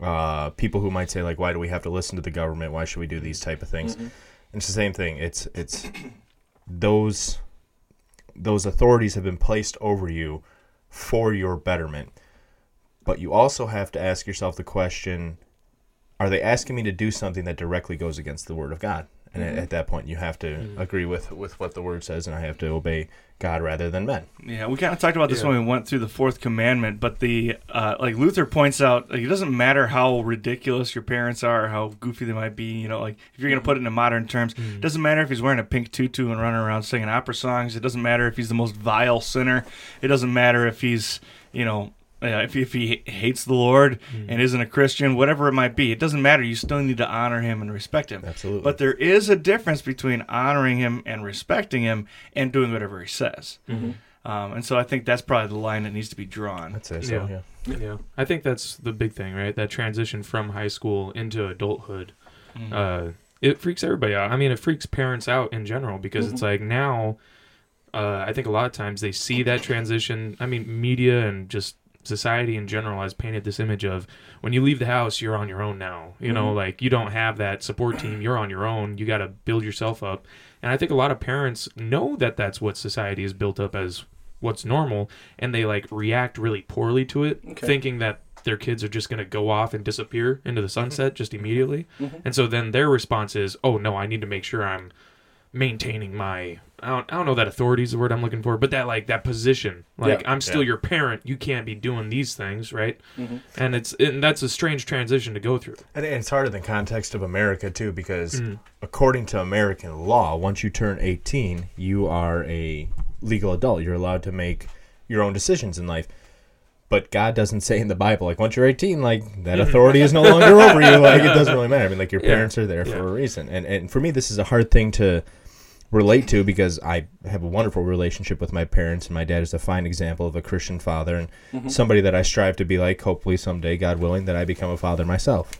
D: uh, people who might say like, why do we have to listen to the government? Why should we do these type of things? And it's the same thing. It's it's those those authorities have been placed over you for your betterment. But you also have to ask yourself the question are they asking me to do something that directly goes against the word of God? And at, mm-hmm. at that point, you have to mm-hmm. agree with, with what the word says, and I have to obey God rather than men.
A: Yeah, we kind of talked about this
C: Yeah.
A: when we went through the fourth commandment, but the uh, like Luther points out, like, it doesn't matter how ridiculous your parents are, how goofy they might be. You know, like if you're gonna mm-hmm. put it into modern terms, it doesn't matter if he's wearing a pink tutu and running around singing opera songs. It doesn't matter if he's the most vile sinner. It doesn't matter if he's, you know. Uh, if, if he hates the Lord and isn't a Christian, whatever it might be, it doesn't matter. You still need to honor him and respect him.
D: Absolutely.
A: But there is a difference between honoring him and respecting him and doing whatever he says. Um, and so I think that's probably the line that needs to be drawn.
D: I'd say so,
C: Yeah.
D: yeah.
C: yeah, I think that's the big thing, right? That transition from high school into adulthood.
A: Mm-hmm.
C: Uh, it freaks everybody out. I mean, it freaks parents out in general because it's like now, uh, I think a lot of times they see that transition. I mean, media and just society in general has painted this image of when you leave the house, you're on your own now. You know, mm-hmm. like you don't have that support team. You're on your own. You got to build yourself up. And I think a lot of parents know that that's what society is built up as what's normal, and they like react really poorly to it,
B: Okay.
C: thinking that their kids are just going to go off and disappear into the mm-hmm. sunset just mm-hmm. immediately. And so then their response is, "Oh no, I need to make sure I'm maintaining my I don't, I don't know that authority is the word I'm looking for, but that like that position, like
B: Yeah.
C: I'm still
D: Yeah.
C: your parent. You can't be doing these things, right?
B: Mm-hmm.
C: And it's and that's a strange transition to go through.
D: And it's harder than context of America too, because
C: Mm.
D: according to American law, once you turn 18, you are a legal adult. You're allowed to make your own decisions in life. But God doesn't say in the Bible, like once you're 18, like that authority is no longer over you. Like it doesn't really matter. I mean, like your
C: Mm-hmm. Yeah.
D: parents are there
C: Yeah.
D: for a reason. And and for me, this is a hard thing to relate to because I have a wonderful relationship with my parents, and my dad is a fine example of a Christian father and
B: Mm-hmm.
D: somebody that I strive to be like. Hopefully, someday, God willing, that I become a father myself.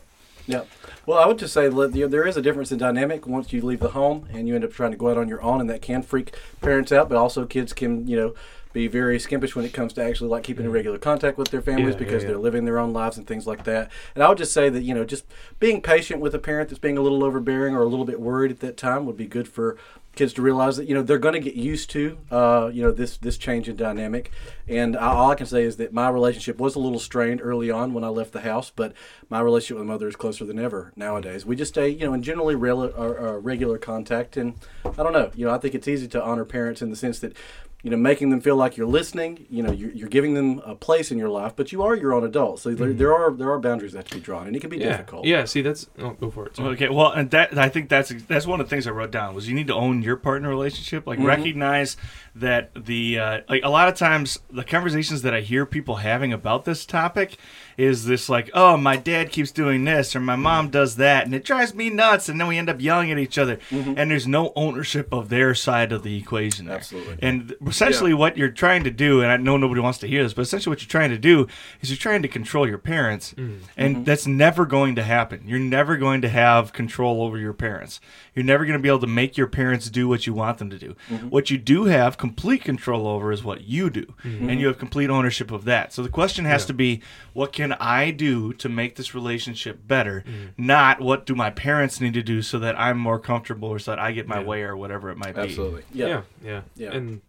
B: Yeah. Well, I would just say there is a difference in dynamic once you leave the home and you end up trying to go out on your own, and that can freak parents out. But also, kids can you know be very skimpish when it comes to actually like keeping in regular contact with their families
C: Yeah,
B: because
C: yeah,
B: they're living their own lives and things like that. And I would just say that you know just being patient with a parent that's being a little overbearing or a little bit worried at that time would be good for kids to realize that you know they're going to get used to uh, you know this this change in dynamic. And I, all i can say is that my relationship was a little strained early on when i left the house but my relationship with my mother is closer than ever nowadays. We just stay you know in generally uh, uh, regular contact and i don't know you know i think it's easy to honor parents in the sense that you know making them feel like you're listening you know you're, you're giving them a place in your life but you are your own adult so there, mm-hmm. there are there are boundaries that have to be drawn and it can be
C: Yeah,
B: difficult
C: yeah. See, that's oh, go for it. sorry.
A: Okay, well, and that I think that's that's one of the things I wrote down was you need to own your partner relationship. Like mm-hmm. recognize that the uh, like a lot of times the conversations that I hear people having about this topic is this like, oh, my dad keeps doing this or my mom does that, and it drives me nuts, and then we end up yelling at each other, mm-hmm. and there's no ownership of their side of the equation. There.
B: Absolutely.
A: And essentially, what you're trying to do, and I know nobody wants to hear this, but essentially, what you're trying to do is you're trying to control your parents, mm. and mm-hmm. that's never going to happen. You're never going to have control over your parents. You're never going to be able to make your parents do what you want them to do. Mm-hmm. What you do have complete control over is what you do, mm-hmm. and you have complete ownership of that. So the question has to be, what can I do to make this relationship better? Mm-hmm. Not what do my parents need to do so that I'm more comfortable or so that I get my
C: Yeah.
A: way or whatever it might be.
B: absolutely
C: Yeah,
B: yeah,
C: yeah,
B: Yeah.
C: And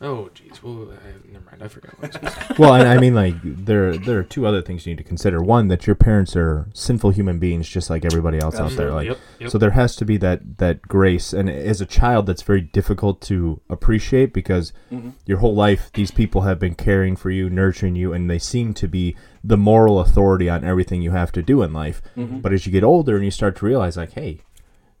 C: oh, jeez. Well, I, never mind. I forgot. What I was gonna say.
D: well, and I mean, like there there are two other things you need to consider. One, that your parents are sinful human beings, just like everybody else out there. Like,
C: Yep, yep.
D: so there has to be that that grace. And as a child, that's very difficult to appreciate because mm-hmm. your whole life these people have been caring for you, nurturing you, and they seem to be the moral authority on everything you have to do in life. Mm-hmm. But as you get older and you start to realize, like, hey.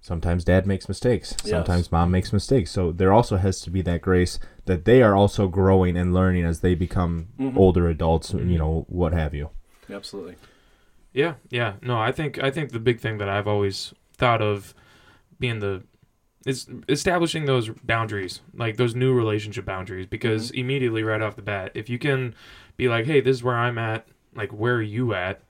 D: Sometimes dad makes mistakes.
B: Yes.
D: Sometimes mom makes mistakes. So there also has to be that grace that they are also growing and learning as they become mm-hmm. older adults, you mm-hmm. know, what have you.
B: absolutely
C: Yeah, yeah. No, I think I think the big thing that I've always thought of being the is establishing those boundaries, like those new relationship boundaries, because mm-hmm. immediately right off the bat, if you can be like, "Hey, this is where I'm at," like, "Where are you at?"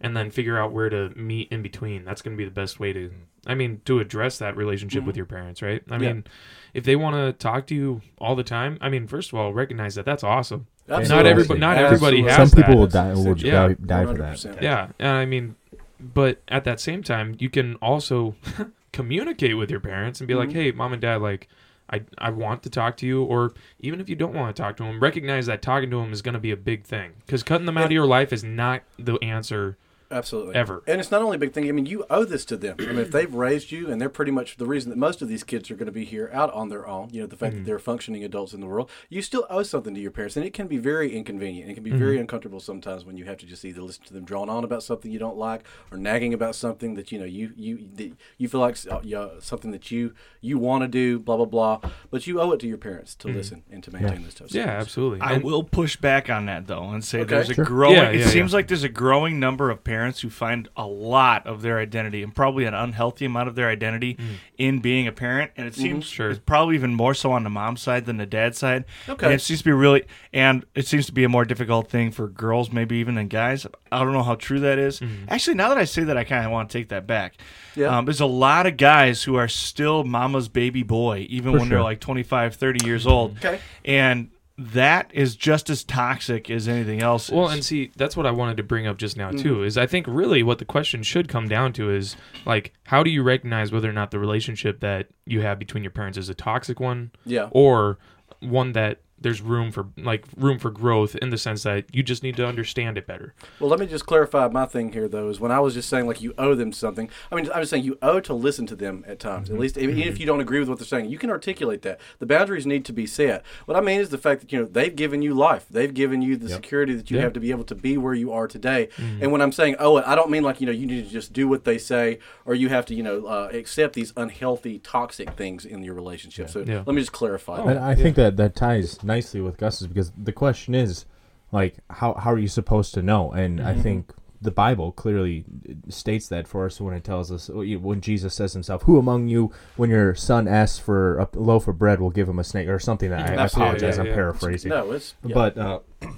C: and then figure out where to meet in between. That's going to be the best way to I mean, to address that relationship with your parents, right? I
B: Yeah.
C: mean, if they want to talk to you all the time, I mean, first of all, recognize that that's awesome.
B: Absolutely.
C: Not everybody not everybody has
D: Some people
C: that.
D: will die, will
C: Yeah.
D: die, die for that.
C: Yeah, and I mean, but at that same time, you can also communicate with your parents and be like,
B: Mhm.
C: "Hey, mom and dad, like, I I want to talk to you," or even if you don't want to talk to them, recognize that talking to them is going to be a big thing because cutting them out of your life is not the answer
B: Absolutely.
C: ever.
B: And it's not only a big thing. I mean, you owe this to them. I mean, if they've raised you, and they're pretty much the reason that most of these kids are going to be here out on their own. You know, the fact that mm-hmm. they're functioning adults in the world. You still owe something to your parents, and it can be very inconvenient. It can be mm-hmm. very uncomfortable sometimes when you have to just either listen to them drone on about something you don't like, or nagging about something that you know you you that you feel like uh, yeah, something that you you want to do. Blah blah blah. But you owe it to your parents to mm-hmm. listen and to maintain those tough.
C: Yeah, absolutely.
A: I
C: And-
A: will push back on that though and say
B: Okay.
A: there's a
B: Sure.
A: growing.
C: Yeah,
A: it
C: yeah,
A: seems like there's a growing number of parents parents who find a lot of their identity and probably an unhealthy amount of their identity mm. in being a parent, and it seems mm-hmm,
C: Sure.
A: it's probably even more so on the mom side than the dad side.
B: Okay.
A: And it seems to be really, and it seems to be a more difficult thing for girls, maybe even than guys. I don't know how true that is. Mm-hmm. Actually, now that I say that, I kind of want to take that back.
B: Yeah.
A: Um, there's a lot of guys who are still mama's baby boy, even
D: For
A: when they're like 25, 30 years mm-hmm. old.
B: Okay.
A: And that is just as toxic as anything else.
C: Well,
A: is.
C: and see, that's what I wanted to bring up just now mm-hmm. too. Is I think really what the question should come down to is like, how do you recognize whether or not the relationship that you have between your parents is a toxic one,
B: Yeah.
C: or one that there's room for like room for growth in the sense that you just need to understand it better.
B: Well, let me just clarify my thing here, though. Is when I was just saying like you owe them something. I mean, I was saying you owe to listen to them at times. At mm-hmm. least, even if mm-hmm. you don't agree with what they're saying, you can articulate that. The boundaries need to be set. What I mean is the fact that you know they've given you life. They've given you the security that you
C: Yeah.
B: have to be able to be where you are today. Mm-hmm. And when I'm saying owe it, I don't mean like you know you need to just do what they say or you have to you know uh, accept these unhealthy, toxic things in your relationship. So
C: Yeah.
B: let me just clarify. Oh.
D: And
B: that.
D: I think that that ties nicely with Gus's because the question is, like, how how are you supposed to know? And I think the Bible clearly states that for us when it tells us when Jesus says himself, "Who among you, when your son asks for a loaf of bread, will give him a snake?" or something that I, I apologize,
C: yeah,
D: I'm
C: yeah.
D: paraphrasing.
B: No, it's yeah.
D: But uh,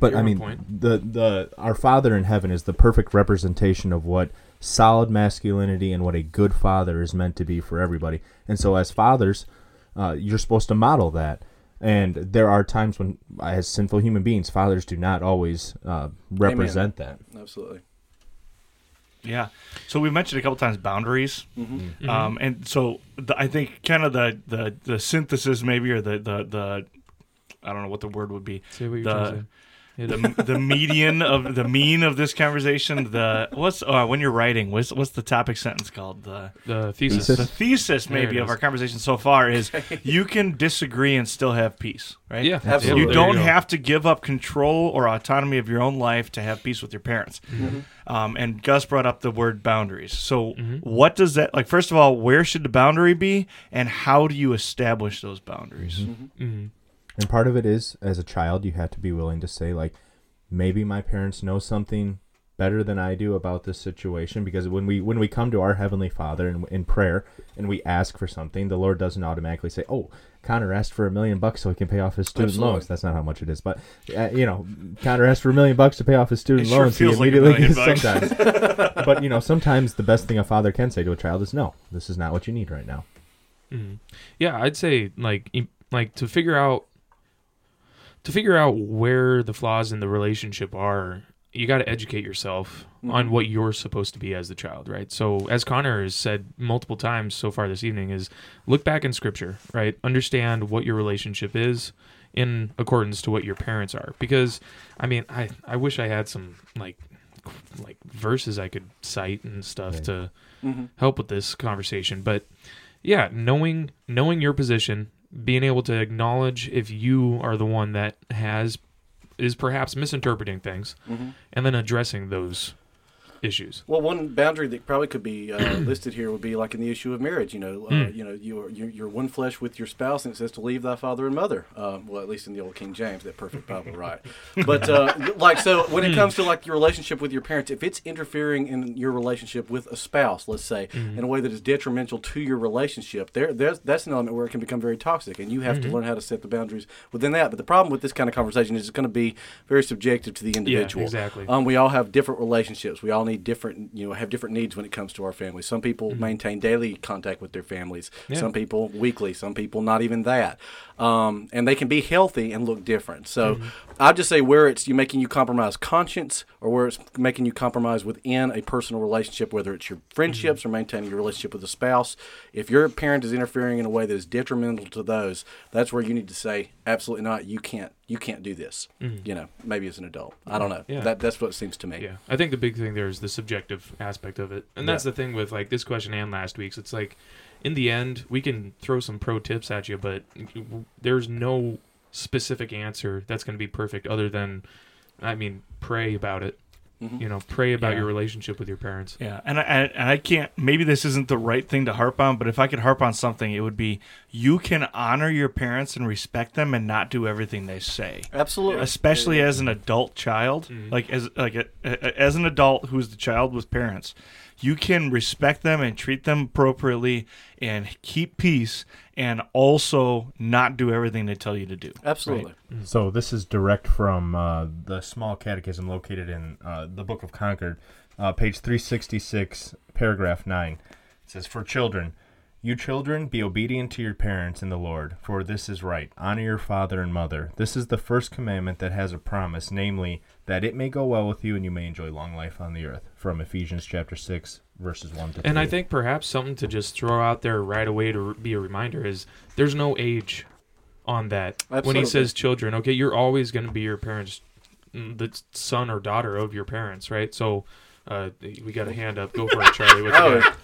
D: but
C: You're
D: I mean,
C: point.
D: the the our Father in heaven is the perfect representation of what solid masculinity and what a good father is meant to be for everybody. And so, as fathers, uh, you're supposed to model that. And there are times when, as sinful human beings, fathers do not always uh, represent that.
B: absolutely.
A: yeah. So we mentioned a couple times boundaries.
B: Mm-hmm.
A: Um, and so the, I think kind of the, the, the synthesis maybe or the, the, the I don't know what the word would be.
C: Say what you're
A: The-
C: trying to say.
A: The the median of the mean of this conversation. The what's uh, when you're writing? What's what's the topic sentence called? The
C: The thesis.
D: Thesis?
A: the thesis maybe of our conversation so far is you can disagree and still have peace, right?
C: Yeah,
B: Absolutely.
A: You don't
C: go.
A: have to give up control or autonomy of your own life to have peace with your parents. Um, and Gus brought up the word boundaries. So, what does that like? First of all, where should the boundary be, and how do you establish those boundaries?
C: Mhm.
D: And part of it is, as a child, you have to be willing to say, like, maybe my parents know something better than I do about this situation. Because when we when we come to our heavenly Father in, in prayer and we ask for something, the Lord doesn't automatically say, "Oh, Connor asked for a million bucks so he can pay off his student
B: Absolutely.
D: loans." That's not how much it is, but uh, you know, Connor asked for a million bucks to pay off his student
A: It sure
D: loans.
A: feels
D: he
A: like a
D: immediately
A: million
D: gets
A: bucks.
D: sometimes. but you know, sometimes the best thing a father can say to a child is, "No, this is not what you need right now."
C: Mhm. Yeah, I'd say like like to figure out to figure out where the flaws in the relationship are. You got to educate yourself on what you're supposed to be as the child, right? So, as Connor has said multiple times so far this evening, is look back in Scripture, right? Understand what your relationship is in accordance to what your parents are. Because, I mean, I I wish I had some like like verses I could cite and stuff
D: Right.
C: to
B: Mm-hmm.
C: help with this conversation. But yeah, knowing knowing your position, being able to acknowledge if you are the one that has is perhaps misinterpreting things,
B: Mm-hmm.
C: and then addressing those issues.
B: Well, one boundary that probably could be uh, listed here would be like in the issue of marriage. You know, uh,
C: Mm.
B: you know, you're, you're you're one flesh with your spouse, and it says to leave thy father and mother. Um, well, at least in the old King James, that perfect Bible, right? But uh, like, so when it comes to like your relationship with your parents, if it's interfering in your relationship with a spouse, let's say, in a way that is detrimental to your relationship, there, there's that's an element where it can become very toxic, and you have to learn how to set the boundaries within that. But the problem with this kind of conversation is it's going to be very subjective to the individual.
C: Yeah, exactly.
B: Um, we all have different relationships. We all need different, you know, have different needs when it comes to our families. Some people mm-hmm. maintain daily contact with their families.
C: Yeah.
B: Some people weekly. Some people not even that. Um, and they can be healthy and look different. So mm-hmm. I'd just say where it's you making you compromise conscience or where it's making you compromise within a personal relationship, whether it's your friendships mm-hmm. or maintaining your relationship with a spouse. If your parent is interfering in a way that is detrimental to those, that's where you need to say absolutely not. You can't. You can't do this. Mm-hmm. You know, maybe as an adult. I mm-hmm. don't know.
C: Yeah.
B: That that's what it seems to me.
C: Yeah, I think the big thing there is the subjective aspect of it, and that's the thing with like this question and last week's. It's like, in the end, we can throw some pro tips at you, but there's no specific answer that's going to be perfect, other than, I mean, pray about it mm-hmm. You know, pray about
A: Yeah.
C: your relationship with your parents.
A: Yeah, and I, and and I can't. Maybe this isn't the right thing to harp on, but if I could harp on something, it would be you can honor your parents and respect them, and not do everything they say.
B: Absolutely.
A: Especially as an adult child, like as like a, a, as an adult who's the child with parents, you can respect them and treat them appropriately and keep peace, and also not do everything they tell you to do.
B: Absolutely.
D: So this is direct from uh, the small catechism located in uh, the Book of Concord, uh, page 366, paragraph 9. It says, For children, you children, be obedient to your parents in the Lord, for this is right. Honor your father and mother. This is the first commandment that has a promise, namely, that it may go well with you and you may enjoy long life on the earth. From Ephesians chapter 6, verses 1 to
C: And I think perhaps something to just throw out there right away to be a reminder is there's no age on that. When he says children, okay, you're always going to be your parents, mm, the son or daughter of your parents, right? So uh, we got a hand up. Go for it, Charlie. What
B: Oh,
C: got?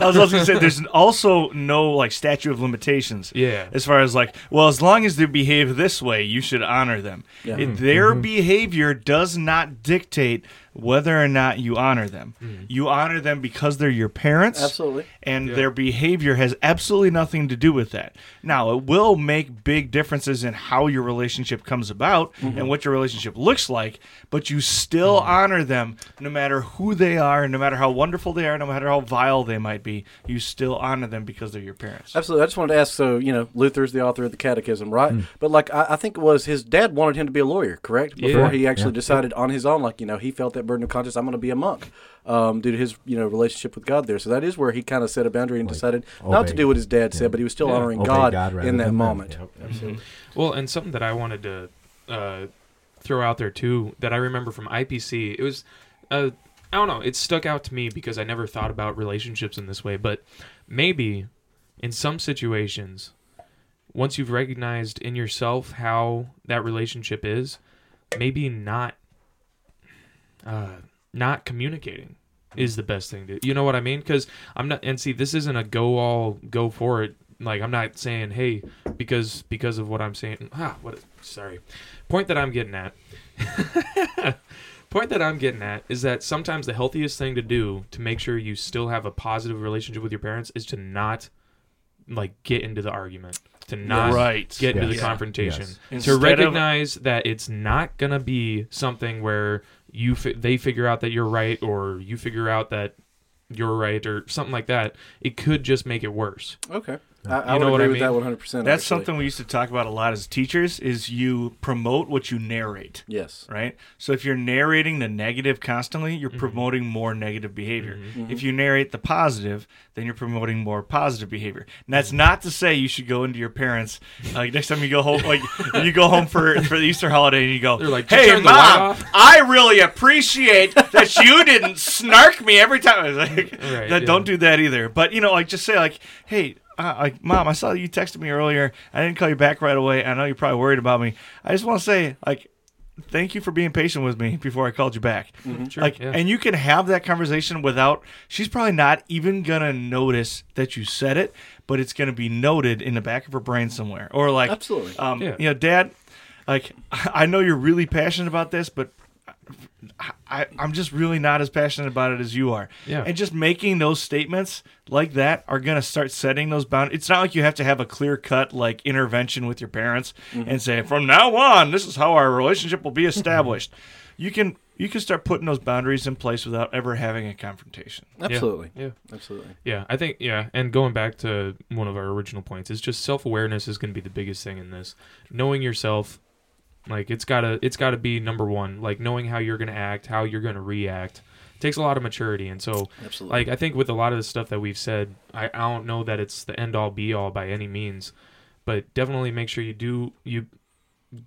A: I was also gonna say there's also no like statute of limitations.
C: Yeah.
A: as far as like, well, as long as they behave this way, you should honor them.
B: Yeah.
A: It- their mm-hmm. behavior does not dictate whether or not you honor them. Hmm. You honor them because they're your parents.
B: Absolutely.
A: And
C: Yeah.
A: their behavior has absolutely nothing to do with that. Now, it will make big differences in how your relationship comes about mm-hmm. and what your relationship looks like, but you still mm-hmm. honor them no matter who they are, no matter how wonderful they are, no matter how vile they might be. You still honor them because they're your parents.
B: Absolutely. I just wanted to ask. So, you know, Luther's the author of the Catechism, right? Mm. But like, I, I think it was his dad wanted him to be a lawyer, correct? Before
C: Yeah.
B: he actually
D: Yeah.
B: decided on his own, like, you know, he felt that burden of conscience. I'm going to be a monk, um, due to his, you know, relationship with God there. So that is where he kind of set a boundary and
D: Like,
B: decided not to do what his dad said, but he was still
C: Yeah.
B: honoring
D: Obey
B: God,
D: God
B: in that moment.
D: Yep.
B: Absolutely.
C: Well, and something that I wanted to uh, throw out there too that I remember from IPC, it was, uh, I don't know, it stuck out to me because I never thought about relationships in this way. But maybe in some situations, once you've recognized in yourself how that relationship is, maybe not, uh, not communicating is the best thing to. You know what I mean? Because I'm not. And see, this isn't a go all go for it. Like I'm not saying, hey, because because of what I'm saying. Ah, what? Sorry. Point that I'm getting at. point that I'm getting at is that sometimes the healthiest thing to do to make sure you still have a positive relationship with your parents is to not like get into the argument, to not
A: right.
C: get into the confrontation,
D: Yes.
C: to
A: Instead of-
C: recognize that it's not gonna be something where you fi- they figure out that you're right or you figure out that you're right or something like that. It could just make it worse.
B: Okay. I, I
C: You
B: would
C: know what
B: agree
C: I
B: with
C: mean?
B: that 100%.
A: That's
B: actually.
A: something we used to talk about a lot as teachers is you promote what you narrate,
B: Yes.
A: right? So if you're narrating the negative constantly, you're mm-hmm. promoting more negative behavior. Mm-hmm. Mm-hmm. If you narrate the positive, then you're promoting more positive behavior. And that's not to say you should go into your parents like next time you go home like you go home for for the Easter holiday and you go,
C: They're like, "Did you
A: "Hey
C: turn the light
A: mom. I really appreciate that you didn't snark me every time." I was like,
C: Right,
A: that,
C: yeah.
A: don't do that either. But you know, like just say like, "Hey, uh, like mom, I saw you texted me earlier. I didn't call you back right away. I know you're probably worried about me. I just want to say like." Thank you for being patient with me before I called you back.
C: Sure,
A: like,
C: yeah.
A: and you can have that conversation without. She's probably not even gonna notice that you said it, but it's gonna be noted in the back of her brain somewhere. Or like,
B: Absolutely.
A: um,
C: Yeah.
A: you know, Dad, like I know you're really passionate about this, but I, I'm just really not as passionate about it as you are.
C: Yeah.
A: And just making those statements like that are going to start setting those boundaries. It's not like you have to have a clear cut like intervention with your parents mm-hmm. and say from now on this is how our relationship will be established. Mm-hmm. you can you can start putting those boundaries in place without ever having a confrontation.
B: Absolutely.
C: Yeah.
B: Absolutely.
C: Yeah, I think yeah, and going back to one of our original points, is just self awareness is going to be the biggest thing in this. Knowing yourself, like it's gotta it's gotta be number one. Like knowing how you're gonna act, how you're gonna react, takes a lot of maturity. And so,
B: Absolutely.
C: like I think with a lot of the stuff that we've said, I, I don't know that it's the end all be all by any means, but definitely make sure you do you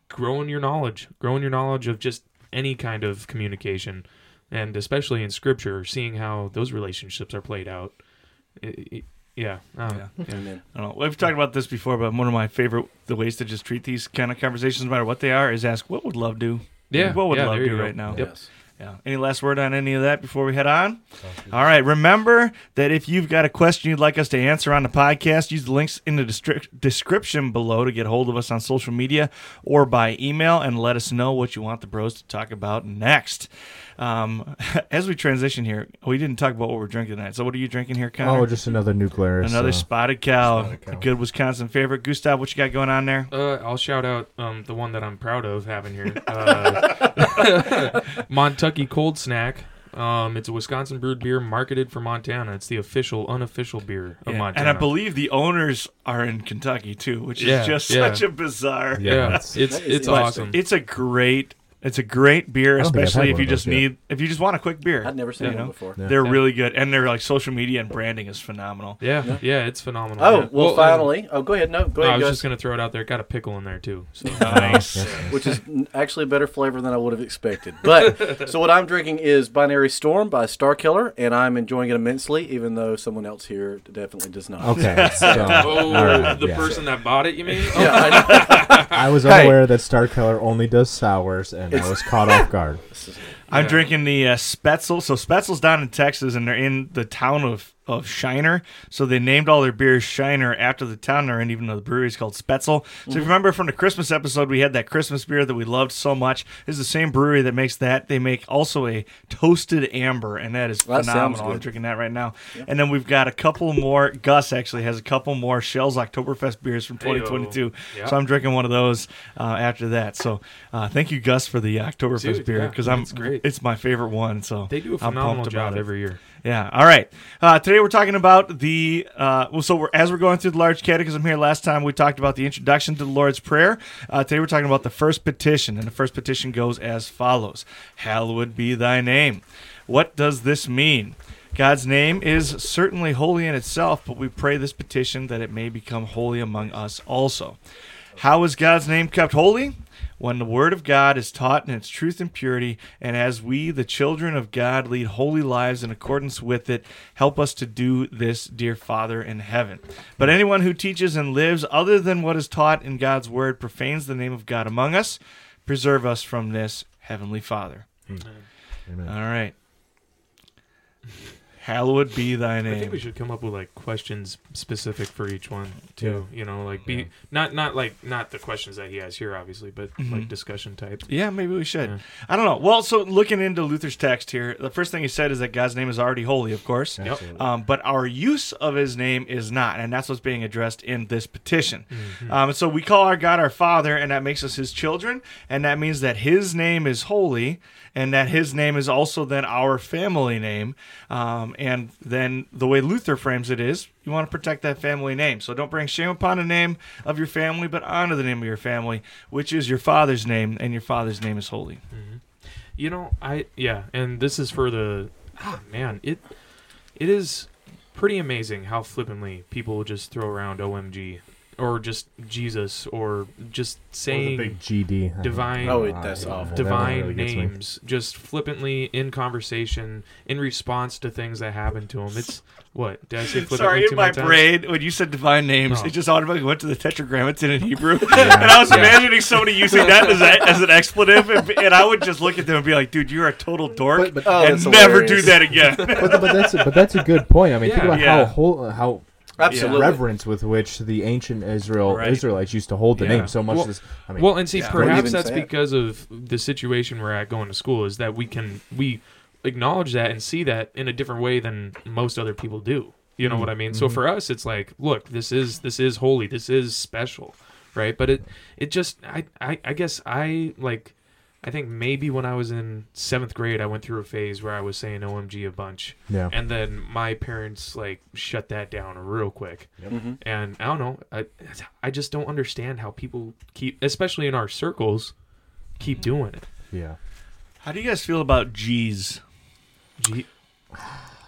C: grow in your knowledge, grow in your knowledge of just any kind of communication, and especially in scripture, seeing how those relationships are played out. It- it- Oh. yeah, I don't. Yeah.
B: Amen.
A: I don't know. We've talked about this before, but one of my favorite the ways to just treat these kind of conversations, no matter what they are, is ask what would love do.
C: Yeah,
A: what would
C: yeah,
A: love
C: there you
A: do
C: go.
A: right now?
C: Yep.
B: Yes.
A: Yeah. Any last word on any of that before we head on? All right. Remember that if you've got a question you'd like us to answer on the podcast, use the links in the destri- description below to get hold of us on social media or by email and let us know what you want the bros to talk about next. Um, as we transition here, we didn't talk about what we're drinking tonight. So, what are you drinking here, Connor?
D: Oh, just another nuclear.
A: Another
D: so.
A: spotted cow,
D: Spotted cow.
A: a good Wisconsin favorite. Gustav, what you got going on there?
C: Uh, I'll shout out um, the one that I'm proud of having here. Uh, Montucky Cold Snack. Um, it's a Wisconsin brewed beer marketed for Montana. It's the official, unofficial beer of
A: Yeah,
C: Montana.
A: And I believe the owners are in Kentucky too, which is
C: Yeah,
A: just
C: yeah.
A: such a bizarre.
D: Yeah,
C: yeah,
D: that's-
C: it's it's awesome.
A: It's a great, it's a great beer,
D: I don't think I've
A: especially if you just
D: those yet.
A: need, if you just want a quick beer.
B: I'd never seen
A: You
B: one
A: know?
B: before.
D: Yeah.
A: They're
C: Yeah.
A: really good, and their like social media and branding is phenomenal.
C: yeah, yeah, it's phenomenal.
B: Oh
C: yeah.
B: well,
C: uh,
B: finally. Oh, go ahead. No, go
C: I
B: ahead.
C: I was
B: Gus.
C: just gonna throw it out there. Got a pickle in there too. So
A: Nice.
B: Which is actually a better flavor than I would have expected. But so what I'm drinking is Binary Storm by Star Killer, and I'm enjoying it immensely, even though someone else here definitely does not.
D: Okay. So,
C: Oh,
D: all right,
C: the
D: yeah.
C: person that bought it, you mean?
B: Yeah, I,
D: I was
B: Hey.
D: unaware that Star Killer only does sours, and I
B: It's-
D: was caught off guard.
A: I'm
C: Yeah.
A: drinking the uh, Spoetzl. So Spoetzl's down in Texas, and they're in the town of of Shiner. So they named all their beers Shiner after the town they're in, even though the brewery is called Spoetzl. So if you remember from the Christmas episode, we had that Christmas beer that we loved so much. It's the same brewery that makes that. They make also a toasted amber, and that is
B: That
A: phenomenal. I'm drinking that right now. And then we've got a couple more. Gus actually has a couple more Schell's Oktoberfest beers from 2022.
C: Yeah.
A: So I'm drinking one of those uh, after that. So uh, thank you, Gus, for the Oktoberfest
C: Dude,
A: beer
C: yeah,
A: because I'm
C: great.
A: It's my favorite one. So
C: They do a
A: I'm
C: phenomenal
A: pumped
C: job
A: about it.
C: every year.
A: Yeah. All right. Uh, today we're talking about the. Uh, well, so we're, as we're going through the large catechism here, last time we talked about the introduction to the Lord's Prayer. Uh, today we're talking about the first petition, and the first petition goes as follows: "Hallowed be Thy name." What does this mean? God's name is certainly holy in itself, but we pray this petition that it may become holy among us also. How is God's name kept holy? When the Word of God is taught in its truth and purity, and as we, the children of God, lead holy lives in accordance with it, help us to do this, dear Father in heaven. But anyone who teaches and lives other than what is taught in God's Word profanes the name of God among us. Preserve us from this, Heavenly Father. Hmm.
D: Amen.
A: All right. Hallowed be thy name.
C: I think we should come up with like questions specific for each one too. You know, like be not not like not the questions that he has here, obviously, but
A: Mhm.
C: like discussion type.
A: Yeah, maybe we should.
C: Yeah.
A: I don't know. Well, so looking into Luther's text here, the first thing he said is that God's name is already holy, of course.
D: Absolutely.
A: Um, but our use of his name is not, and that's what's being addressed in this petition. Um, so we call our God our Father, and that makes us his children, and that means that his name is holy, and that his name is also then our family name. Um, and then the way Luther frames it is, you want to protect that family name. So don't bring shame upon the name of your family, but honor the name of your family, which is your father's name, and your father's name is holy.
C: You know, I yeah, and this is for the ah man, it it is pretty amazing how flippantly people just throw around OMG or just Jesus or just
D: Or the
C: saying
D: big GD.
C: divine-
B: Oh, it- that's ah, awful.
D: that
C: divine
D: really
C: names just flippantly in conversation in response to things that happen to them. It's what did I say? Flippantly
A: Sorry,
C: too
A: in my
C: many times?
A: brain, when you said divine names,
C: No.
A: it just automatically went to the Tetragrammaton in Hebrew, and I was
C: Yeah.
A: imagining somebody using that as, a, as an expletive, and, and I would just look at them and be like, "Dude, you're a total dork,
D: But- but-
B: Oh,
A: and never
B: hilarious.
A: do that again."
D: but, but that's but that's a good point. I mean, think about
A: Yeah.
D: how whole, how
B: Absolutely.
D: reverence with which the ancient Israel
A: Right.
D: Israelites used to hold the
A: Yeah.
D: name. So much.
C: Well-
D: this, I mean,
C: Well, and see,
A: Yeah.
C: Perhaps that's
B: say it.
C: because of the situation we're at going to school is that we can we acknowledge that and see that in a different way than most other people do. You know what I mean? So
D: Mhm.
C: for us, it's like, look, this is this is holy, this is special, right? But it it just I I, I guess I like. I think maybe when I was in seventh grade, I went through a phase where I was saying OMG a bunch,
D: yeah.
C: and then my parents like shut that down real quick.
B: Mhm.
C: And I don't know. I I just don't understand how people keep, especially in our circles, keep doing it.
D: Yeah.
A: How do you guys feel about G's?
C: G.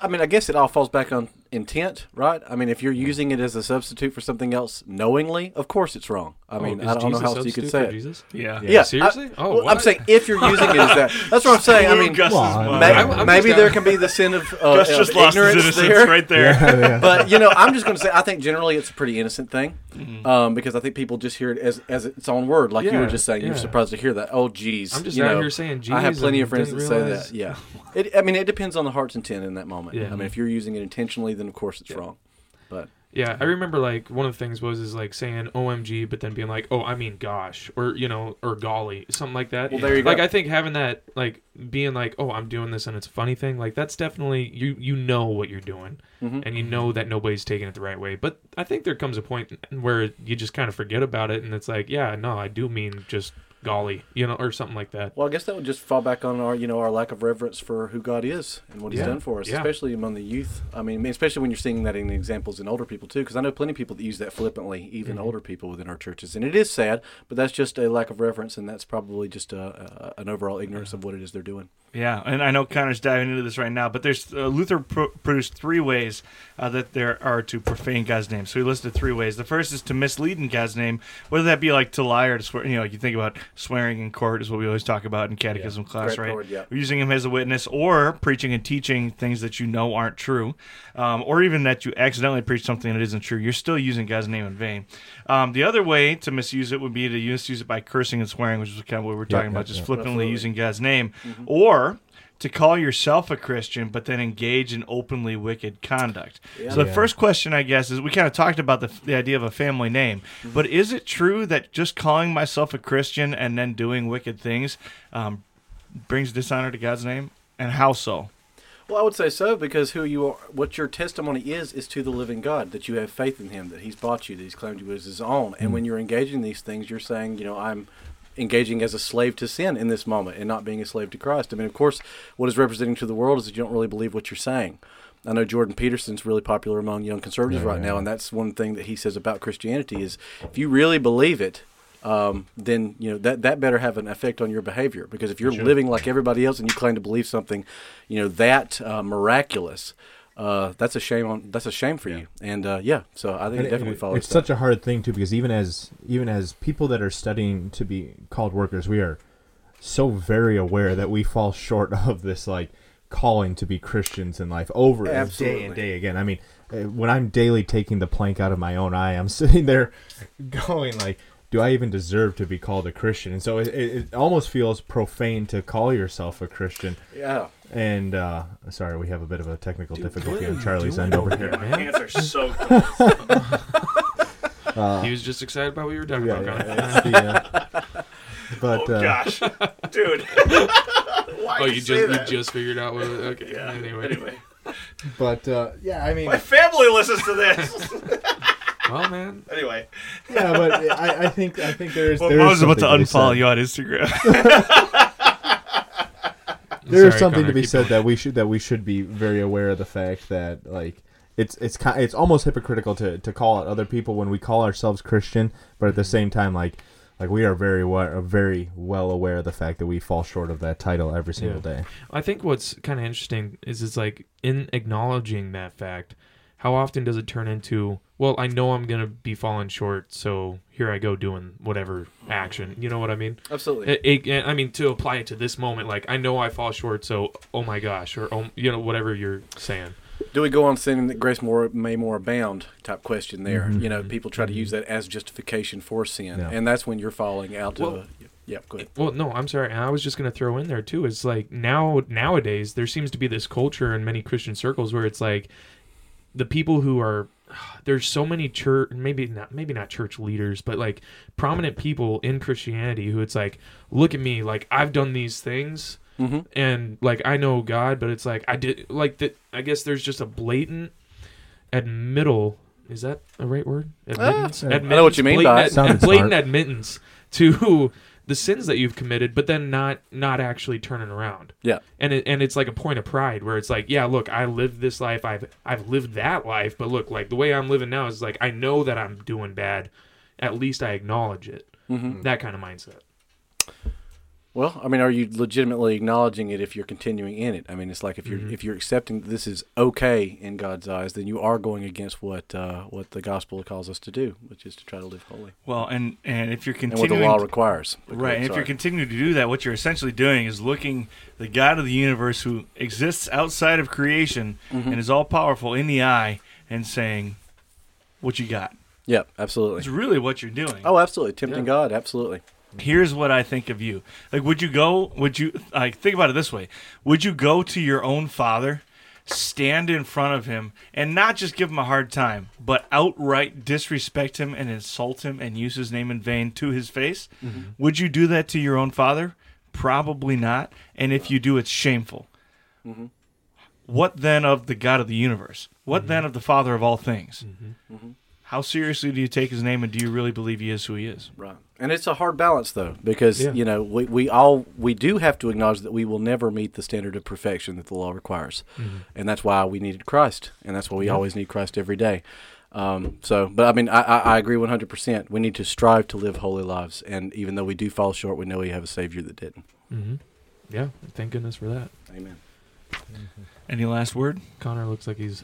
B: I mean, I guess it all falls back on intent, right? I mean, if you're using it as a substitute for something else knowingly, of course it's wrong. I mean,
C: Oh,
B: I don't know how else you could say it.
C: Jesus?
A: Yeah.
B: Yeah,
C: Seriously?
B: I,
C: Oh,
B: well, I'm saying if you're using it as that, that's what I'm saying. I mean,
A: Gus's
D: Well,
A: mind.
B: may,
C: I'm- I'm
B: maybe there can be the sin of, uh,
A: Gus
B: of
A: just lost his
B: ignorance
A: innocence
B: there.
A: right there.
D: Yeah, yeah.
B: but you know, I'm just going to say I think generally it's a pretty innocent thing,
C: Mm-hmm.
B: um, because I think people just hear it as as its own word, like you were just saying. You're surprised to hear that. Oh, geez,
C: I'm just
B: you
C: out
B: know,
C: here saying Jesus.
B: I have plenty of friends that say that. Yeah, I mean, it depends on the heart's intent in that moment.
C: Yeah.
B: I mean, if you're using it intentionally, then of course it's wrong. But
C: Yeah, I remember like one of the things was is like saying OMG, but then being like, oh, I mean gosh, or you know, or golly, something like that.
B: Well, there you
C: like
B: go.
C: I think having that, like being like, oh, I'm doing this and it's a funny thing, like that's definitely you you know what you're doing,
B: Mhm.
C: and you know that nobody's taking it the right way. But I think there comes a point where you just kind of forget about it, and it's like, yeah, no, I do mean just golly, you know, or something like that.
B: Well, I guess that would just fall back on our, you know, our lack of reverence for who God is and what He's
C: Yeah.
B: done for us,
C: Yeah.
B: especially among the youth. I mean, especially when you're seeing that in examples in older people too, because I know plenty of people that use that flippantly, even
C: Mm-hmm.
B: older people within our churches, and it is sad. But that's just a lack of reverence, and that's probably just a, a, an overall ignorance of what it is they're doing.
A: Yeah, and I know Connor's diving into this right now, but there's uh, Luther pro- produced three ways uh, that there are to profane God's name. So he listed three ways. The first is to mislead in God's name, whether that be like to lie or to swear. You know, you think about swearing in court is what we always talk about in catechism class,
B: Great
A: right?
B: yeah.
A: Using him as a witness, or preaching and teaching things that you know aren't true, um, or even that you accidentally preach something that isn't true. You're still using God's name in vain. Um, the other way to misuse it would be to misuse it by cursing and swearing, which is kind of what we're talking
D: yeah,
A: about, just
D: yeah.
A: flippantly
B: Absolutely.
A: using God's name, or to call yourself a Christian, but then engage in openly wicked conduct.
B: Yeah.
A: So the
D: Yeah.
A: first question, I guess, is we kind of talked about the, the idea of a family name, but is it true that just calling myself a Christian and then doing wicked things um, brings dishonor to God's name? And how so?
B: Well, I would say so because who you are, what your testimony is, is to the living God that you have faith in Him, that He's bought you, that He's claimed you as His own. And when you're engaging in these things, you're saying, you know, I'm engaging as a slave to sin in this moment and not being a slave to Christ. I mean, of course, what is representing to the world is that you don't really believe what you're saying. I know Jordan Peterson's really popular among young conservatives
D: Yeah,
B: right
D: yeah,
B: now, and that's one thing that he says about Christianity is if you really believe it, um, then you know that that better have an effect on your behavior because if you're
D: Sure.
B: living like everybody else and you claim to believe something, you know that uh, miraculous, uh, that's a shame on that's a shame for you. And uh, yeah, so I think
D: And
B: it
D: it-
B: definitely
D: it-
B: follows.
D: It's
B: that.
D: such a hard thing too because even as even as people that are studying to be called workers, we are so very aware that we fall short of this like calling to be Christians in life over and day and day again. I mean, uh, when I'm daily taking the plank out of my own eye, I'm sitting there going like, do I even deserve to be called a Christian? And so it, it, it almost feels profane to call yourself a Christian.
B: yeah.
D: And uh, sorry, we have a bit of a technical
C: Dude,
D: difficulty on Charlie's end over
C: over
D: here.
C: there, man?
A: Hands are so close.
D: Uh,
C: he was just excited about what you were talking
D: yeah,
C: about.
D: yeah,
C: Connor.
D: the, uh, but
A: oh,
D: uh,
A: gosh. Dude. Why
C: Oh, you
A: say
C: just you just figured out what? Okay.
A: Yeah,
C: Anyway.
A: anyway.
D: but uh, yeah, I mean,
A: My family listens to this.
C: Well, man.
A: anyway.
D: yeah, but I, I think I think there's
A: Well,
D: there
A: I was about to unfollow
D: said.
A: you on Instagram.
D: There is
C: Sorry,
D: something
C: Connor,
D: to be said
C: going.
D: that we should that we should be very aware of the fact that like it's it's ki- it's almost hypocritical to, to call out other people when we call ourselves Christian, but at the mm-hmm. same time like like we are very well uh, very well aware of the fact that we fall short of that title every single
C: Yeah.
D: day.
C: I think what's kind of interesting is it's like in acknowledging that fact, how often does it turn into, well, I know I'm gonna be falling short, so here I go doing whatever action. You know what I mean?
B: Absolutely.
C: It, it, I mean to apply it to this moment, like I know I fall short, so oh my gosh, or oh, you know whatever you're saying.
B: Do we go on sinning that grace more may more abound? Type question there.
D: Mhm.
B: You know, people try to use that as justification for sin,
D: Yeah.
B: and that's when you're falling out
C: Well-
B: of. Yeah, go ahead.
C: Well, no, I'm sorry. and I was just gonna throw in there too. It's like now nowadays there seems to be this culture in many Christian circles where it's like the people who are there's so many church maybe not maybe not church leaders but like prominent people in Christianity who it's like look at me like I've done these things
B: Mm-hmm.
C: and like I know God but it's like I did like that I guess there's just a blatant admittal is that a right word? Admittance,
D: I know
B: what you mean by
C: blatant,
B: it.
C: ad- blatant admittance to the sins that you've committed, but then not not actually turning around.
B: Yeah.
C: And it, and it's like a point of pride where it's like, yeah, look, I lived this life, I've I've lived that life, but look, like the way I'm living now is like I know that I'm doing bad. At least I acknowledge it.
B: Mm-hmm.
C: That kind of mindset.
B: Well, I mean, are you legitimately acknowledging it if you're continuing in it? I mean, it's like if you're
C: Mhm.
B: if you're accepting that this is okay in God's eyes, then you are going against what uh, what the gospel calls us to do, which is to try to live holy,
A: Well, and and if you're
B: and what
A: continuing
B: the law requires.
A: Right, and if you're continuing to do that, what you're essentially doing is looking the God of the universe who exists outside of creation
B: Mhm.
A: and is all powerful in the eye and saying, What you got?
B: Yep, absolutely.
A: It's really what you're doing.
B: Oh, absolutely. Tempting
C: Yeah.
B: God, absolutely.
A: Here's what I think of you. Like, would you go, would you, like, think about it this way Would you go to your own father, stand in front of him, and not just give him a hard time, but outright disrespect him and insult him and use his name in vain to his face? Would you do that to your own father? Probably not. And if you do, it's shameful.
B: Mhm.
A: What then of the God of the universe? What then of the Father of all things?
B: Mhm.
A: How seriously do you take his name, and do you really believe he is who he is?
B: Right. And it's a hard balance though, because
C: Yeah.
B: you know we, we all we do have to acknowledge that we will never meet the standard of perfection that the law requires,
C: Mhm.
B: and that's why we needed Christ, and that's why we
C: Yeah.
B: always need Christ every day. Um, so, but I mean, I, I, I agree one hundred percent. We need to strive to live holy lives, and even though we do fall short, we know we have a Savior that didn't.
C: Mhm. Yeah, thank goodness for that.
B: Amen.
A: Any last word?
C: Connor looks like he's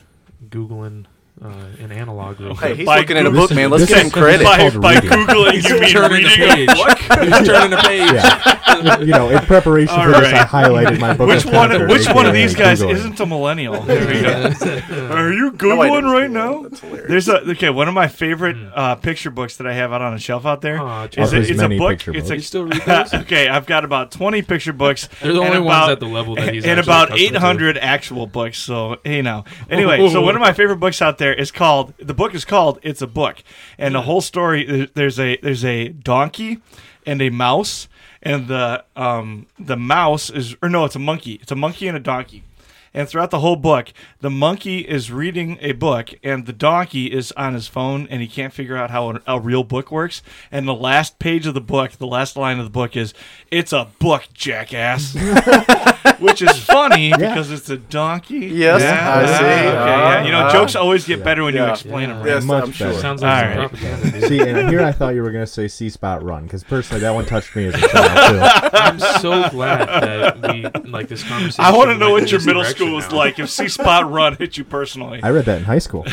C: googling uh, an analog. real
B: Hey,
C: quick.
B: he's
A: By
B: looking at a book, man. Let's
D: This
B: give
D: is-
B: him credit.
D: It's
A: by
D: called
A: by
D: reading.
A: googling, you mean
C: turning a
A: reading?
C: page. He's turning a page.
D: Yeah. you know, in preparation
A: All
D: for this, I
A: right.
D: highlighted my book.
A: Which
D: of
A: one?
D: chapters,
A: Which one of
D: aka
A: these guys
D: Googling.
A: isn't a millennial? There we go. Are you
B: No, I
A: googling
B: didn't.
A: right now?
B: That's hilarious.
A: There's a okay. One of my favorite
C: Hmm.
A: uh, picture books that I have out on a shelf out there
C: Aw,
A: is a,
D: Of his
A: it's a
D: many
A: book.
D: picture
A: It's
C: you still read those?
A: okay. I've got about 20 picture books
C: They're the
A: and
C: only
A: about-
C: ones at the level that he's at.
A: and
C: actually
A: about
C: accustomed to.
A: 800 actual books. So hey now. Anyway, so one of my favorite books out there is called. The book is called "It's a Book," and the whole story. There's a there's a donkey and a mouse, and the um the mouse is or no, it's a monkey. It's a monkey and a donkey. And throughout the whole book, the monkey is reading a book, and the donkey is on his phone, and he can't figure out how a, a real book works. And the last page of the book, the last line of the book is, "It's a book, jackass," which is funny because it's a donkey.
B: Yes, I see.
A: Okay, yeah. You know,
B: Uh,
A: jokes always get
D: yeah.
A: better when you explain
C: Yeah.
A: them.
B: Yes,
D: Much
B: I'm sure.
D: better.
C: Sounds like
A: All
C: some
A: right.
C: propaganda. dude.
D: See, and here I thought you were going to say "See Spot Run" because personally, that one touched me as a child too.
C: I'm so glad that we like this conversation.
A: I want to know
C: went
A: what your
C: this
A: middle
C: direction
A: school was
C: now.
A: like if See Spot Run hit you personally.
D: I read that in high school.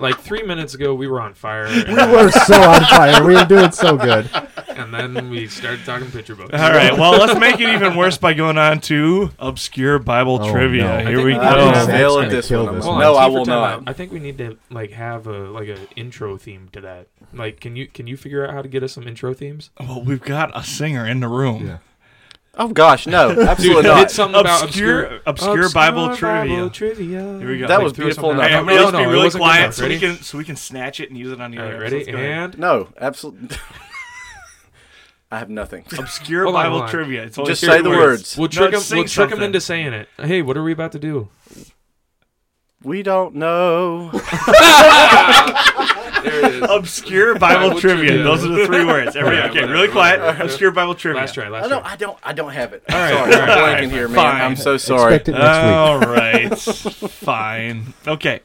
C: Like three minutes ago, we were on fire,
D: We were so on fire. We were doing so good.
C: and then we started talking picture books.
A: All right, well, let's make it even worse by going on to obscure Bible
D: Oh,
A: trivia.
D: no. I
A: Here
C: think
A: we
C: we
B: I will
A: go.
B: fail
D: That's
B: at this one.
D: kill this
B: I'm- No,
C: on,
B: I
C: T for
B: will not.
C: out. I think we need to like have a like a intro theme to that. Like, can you can you figure out how to get us some intro themes?
A: Well, we've got a singer in the room.
D: Yeah.
B: Oh gosh, no, absolutely
C: Dude,
B: not.
C: hit something about
A: Obscure,
C: obscure,
A: obsure, Bible trivia.
C: trivia.
A: Here we go.
B: That
A: Like,
B: was beautiful enough.
A: Hey,
C: out.
A: everybody,
C: No,
A: let's
C: no,
A: be really quiet
C: enough.
A: so we can so we can snatch it and use it on the
C: All
A: air.
C: right, ready?
A: let's go ahead.
C: And
B: No, absolutely. I have nothing.
A: obscure
C: Hold
A: Bible
C: on.
A: trivia. It's only
B: Just
A: three
B: say the words.
C: we'll
A: No,
C: trick him. We'll trick him into saying it. Hey, what are we about to do?
B: We don't know.
C: There it is.
A: Obscure Bible
C: Bible
A: trivia.
C: trivia.
A: Those are the three words. Everybody,
C: Alright,
A: okay,
C: whatever,
A: really quiet.
C: whatever.
A: Obscure Bible trivia.
C: Last try.
B: I don't.
C: try.
B: I don't. I don't have it.
C: All right,
B: Sorry,
C: all
B: I'm
C: right,
B: blanking here, man.
A: fine.
B: I'm so sorry.
D: Expect it next week.
A: All right, fine. Okay.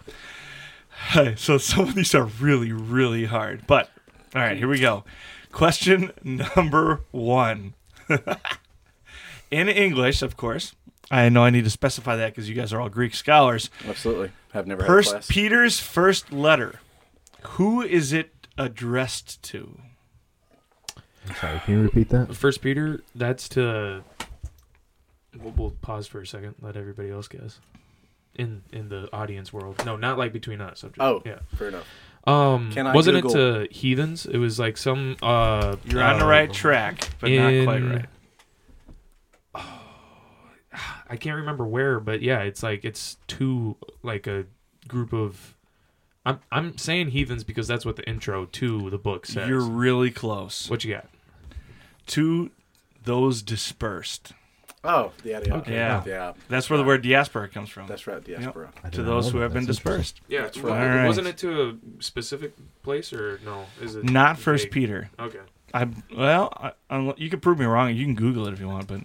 A: So some of these are really, really hard. But all right, here we go. Question number one. In English, of course. I know I need to specify that because you guys are all Greek scholars.
B: Absolutely. I've never had a
A: First. Peter's first letter. Who is it addressed to?
D: I'm sorry, can you repeat that?
C: First Peter. That's to. We'll, we'll pause for a second. Let everybody else guess. In in the audience world. No, not like between us. I'm just-
B: Oh.
C: yeah.
B: Fair enough.
C: Um,
B: Can I
C: wasn't it to heathens? It was like some. Uh,
A: You're on the
C: uh,
A: right track, but not quite
C: in-
A: right.
C: I can't remember where, but yeah, it's like it's to like a group of. I'm I'm saying heathens because that's what the intro to the book says.
A: You're really close.
C: what you got?
A: To those dispersed.
B: Oh, yeah, yeah.
C: Okay.
A: Yeah.
B: Yeah.
A: That's where the word diaspora comes from.
B: That's right. Diaspora.
D: I
A: to those who
D: that.
A: have been
D: That's interesting.
A: dispersed.
C: Yeah,
B: That's
C: well,
B: right.
A: Alright.
C: wasn't it to a specific place or no? Is it
A: Not First? Peter.
C: Okay.
A: I well, I, I, you can prove me wrong. You can Google it if you want, but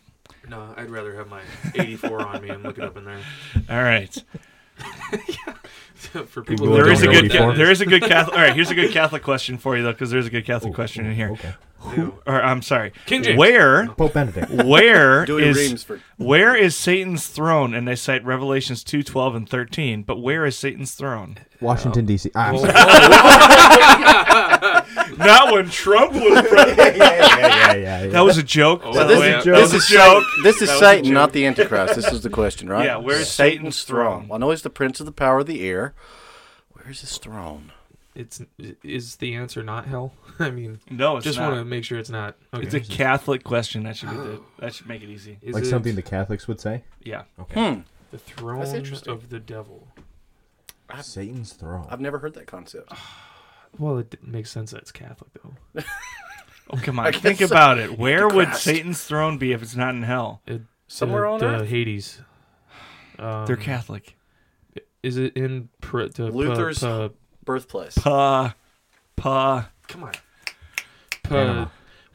C: No, I'd rather have my 84 on me and look it up in there.
A: all right.
C: For people
D: Google
A: there is a good
C: know
D: before.
C: what
A: there
C: that
A: is a good Catholic. All right, here's a good Catholic question for you though, because there's a good Catholic
D: Oh,
A: question
D: oh,
A: in here.
D: Okay.
A: Who, or I'm sorry,
C: King James.
A: Where,
D: Pope Benedict.
A: where
B: Douay-Rheims for
A: where is Satan's throne? And they cite Revelations two twelve and thirteen. But where is Satan's throne?
D: Washington D.C. Ah, I'm sorry.
A: Not when Trump was president.
D: yeah, yeah, yeah, yeah, yeah.
A: That was a joke.
C: Oh,
A: by
C: So
A: the
C: this
A: way.
C: is-
A: That
B: this is
A: a joke.
B: This is
A: That was a
B: Satan, not the Antichrist. This is the question, right?
A: Yeah, where's Satan's throne?
B: Well, I know he's the prince of the power of the air. Where's his throne?
C: It's is the answer not hell? I mean,
A: No, it's
C: just want to make sure it's not. Okay.
A: It's a Catholic question. That should be the, that should make it easy.
C: Is
D: like
C: it
D: something the Catholics would say.
A: Yeah.
B: Hmm.
C: the throne of the devil.
D: Satan's throne.
B: I've never heard that concept.
C: Well, it makes sense that it's Catholic though.
A: Oh come on, think
B: so.
A: about it. Where would
B: Antichrist.
A: Satan's throne be if it's not in hell?
C: It,
B: Somewhere
C: uh,
B: on
C: the
B: earth.
C: Hades. Um,
A: They're Catholic.
C: Is it in pr- to,
B: Luther's-
C: pu-
B: Birthplace.
A: Pa, pa.
C: come on. Pu-
D: Panama.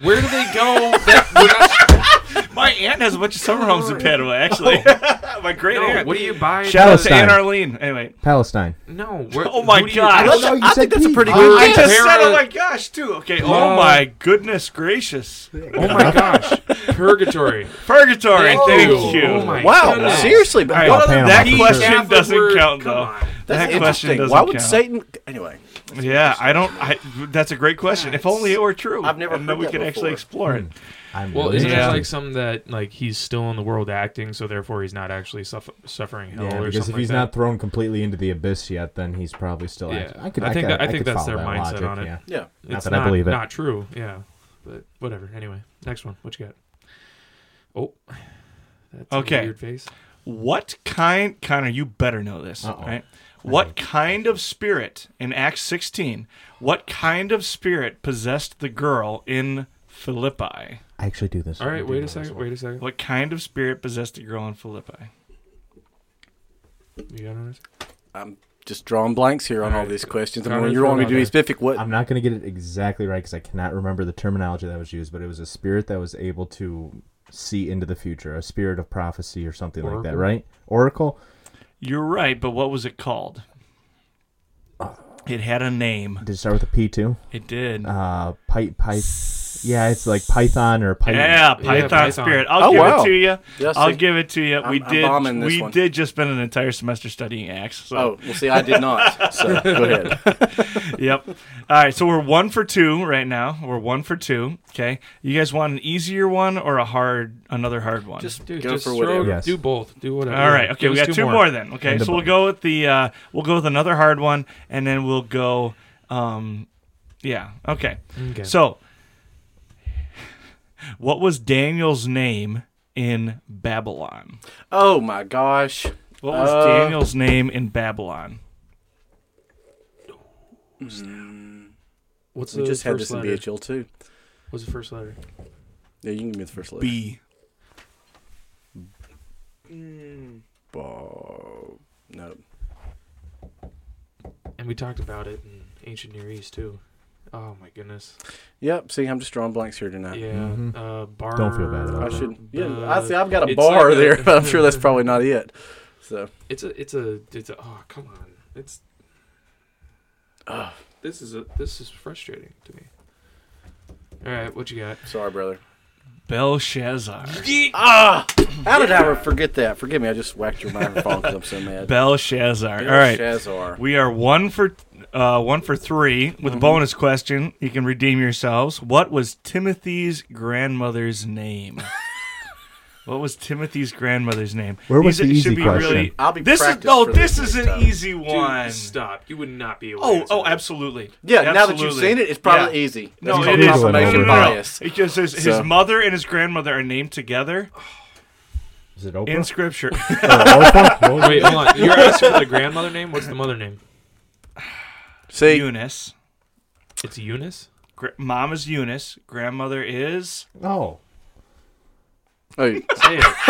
C: where do they go? that not,
A: My aunt has a bunch of summer homes in Panama. Actually, my great
C: no,
A: aunt.
C: what do you buy?
A: Shout out to
D: Palestine.
A: Aunt Arlene. Anyway,
D: Palestine.
C: No. Where,
A: Oh my
C: who do you-
A: God.
B: I,
A: I
B: don't
D: know,
B: know,
D: you
B: I
D: said
B: think that's a pretty good.
A: I just
C: Compare
A: said, "Oh my gosh!" Too. Okay. Oh my goodness gracious!
C: Oh my gosh. Purgatory.
A: Purgatory.
C: Thank
A: Thank
C: you.
A: you.
C: Oh my
B: wow,
C: goodness.
B: seriously, but
A: All right,
B: what other
D: Panama.
A: that question doesn't count
C: come
A: though.
C: On.
B: That's
A: that question doesn't
B: Why would
A: count.
B: Satan? Anyway,
A: Yeah, I don't. I, that's a great question. If only it were true.
B: I've never
A: and then
B: heard
A: we
B: that
A: could actually explore it. Hmm.
D: I'm
C: Well,
D: really
C: isn't
A: Yeah.
C: it like something that like he's still in the world acting, so therefore he's not actually suffer- suffering hell
D: Yeah,
C: or
D: because if he's
C: like
D: not
C: that?
D: thrown completely into the abyss yet, then he's probably still.
C: Yeah.
D: active. I could.
C: I
D: I,
C: think
D: could,
C: that- I think
D: could
C: that's their
D: that
C: mindset
D: logic,
C: on it.
D: Yeah.
B: yeah.
D: Not
C: It's
D: that I believe it.
C: Not true. Yeah, but whatever. Anyway, next one. What you got? Oh, that's
A: Okay.
C: a weird face.
A: What kind, Connor? You better know this,
D: Uh-oh.
A: right? What kind of spirit in Acts 16? What kind of spirit possessed the girl in Philippi?
D: I actually do this.
C: All
D: I
C: right,
D: do
C: wait a second. Wait a second.
A: What kind of spirit possessed the girl in Philippi?
C: You got on
B: I'm just drawing blanks here on all
C: Alright.
B: these questions. I
C: Connor,
B: mean, you
C: throw
B: want me
C: it
B: to be
C: out
B: specific? What?
D: I'm not going to get it exactly right because I cannot remember the terminology that was used, but it was a spirit that was able to see into the future, a spirit of prophecy or something like that,
C: Oracle?
D: right? Oracle.
A: You're right, but what was it called? It had a name.
D: Did it start with a P too?
A: It did.
D: Uh, pipe, pipe. Yeah, it's like Python or Python.
A: yeah, Python,
C: Python.
A: spirit. I'll
B: Oh,
A: give
B: wow.
A: it to you.
B: Yeah,
A: I'll give it to you. we
B: I'm- I'm
A: did.
B: this
A: we
B: one.
A: did just spend an entire semester studying Acts. So.
B: Oh, well, see, I did not. So go ahead.
A: yep. All right, so we're one for two right now. We're one for two. Okay. You guys want an easier one or a hard, another hard one?
B: Just
C: Dude,
B: go
C: just
B: for
C: throw,
B: whatever.
D: Yes.
C: do both. Do whatever.
A: All right. Okay,
C: Give
A: we got two more. then. Okay,
D: And
A: so we'll go with the uh, we'll go with another hard one, and then we'll go. Um, yeah. Okay.
C: Okay.
A: So, what was Daniel's name in Babylon?
B: Oh my gosh.
A: What was
B: Uh,
A: Daniel's name in Babylon?
C: What's
B: We
C: the
B: just had
C: first
B: this in
C: letter?
B: BHL too.
C: What's the first letter?
B: Yeah, you can give me the first letter.
A: B.
B: Bo- no.
C: And we talked about it in ancient Near East too. Oh my goodness.
B: Yep. See, I'm just drawing blanks here tonight.
C: Yeah.
D: Mhm.
C: Uh, bar.
D: Don't feel bad about
B: I
D: it.
B: should. Yeah,
C: uh,
B: I see. I've got a bar
C: like a-
B: there, but I'm sure that's probably not it. So.
C: It's a. It's a. It's a. Oh come on. It's.
B: Ugh.
C: This is a. This is frustrating to me. All right, what you got?
B: Sorry, brother.
A: Belshazzar.
B: Ah! How did I ever forget that? Forgive me. I just whacked your microphone because I'm so mad.
A: Belshazzar. All right.
B: Belshazzar.
A: We are one for uh, one for three with
B: Mm-hmm.
A: a bonus question. You can redeem yourselves. What was Timothy's grandmother's name? what was Timothy's grandmother's name?
D: Where was
A: These
D: the easy
A: be
D: question?
A: Really,
B: I'll be
A: this is
B: practiced
A: no.
B: for
A: This
B: this
A: is
B: next
A: an
B: time.
A: easy
C: Dude,
A: one.
C: stop. You would not be able. to
A: Oh,
C: answer
A: oh,
C: that.
A: absolutely.
B: Yeah, now that you've
A: Absolutely.
B: seen it, it's probably
A: Yeah.
B: easy.
A: No,
B: That's
A: it
B: called
A: is.
D: Google it
B: confirmation.
A: No, no, no.
B: bias.
A: Because his, his
B: So-
A: mother and his grandmother are named together
D: Is it Oprah?
A: in scripture.
D: Or Orpha?
C: Wait, hold on. You're asking for the grandmother name. What's the mother name?
B: See,
A: Eunice.
C: It's Eunice.
A: Gra- Mom is Eunice. Grandmother is.
D: Oh.
B: Hey,
C: Say it.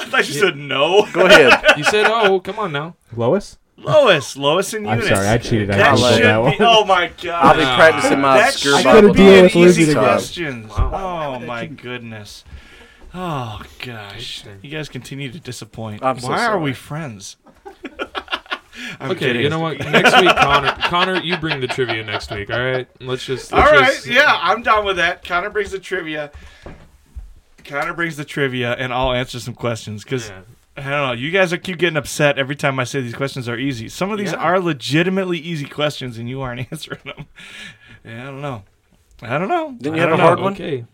A: I thought you said no.
B: go ahead.
C: You said, "Oh, come on now."
D: Lois?
A: Lois. Lois and
D: I'm
A: Eunice.
D: sorry, I cheated. I
A: That
B: I'll
A: should
D: that
A: be.
D: one.
A: Oh my god.
B: I'll be practicing my
A: that
B: obscure
A: should
B: Bible
A: be
D: deal
A: an
D: with Lizzie
A: easy
D: together.
A: questions.
C: Wow.
A: Oh my goodness. Oh gosh. You guys continue to disappoint.
B: I'm so
A: Why are
B: sorry.
A: we friends? I'm
C: Okay,
A: kidding.
C: you know what? Next week, Connor, Connor, you bring the trivia next week. All right, let's just.
A: All
C: let's
A: right,
C: just-
A: yeah, I'm done with that. Connor brings the trivia. Connor brings the trivia, and I'll answer some questions because
C: Yeah.
A: I don't know. You guys are keep getting upset every time I say these questions are easy. Some of these
C: Yeah.
A: are legitimately easy questions, and you aren't answering them. Yeah, I don't know. I don't know.
B: Didn't you have
A: don't
B: a
A: know.
B: hard one?
C: Okay.
B: Didn't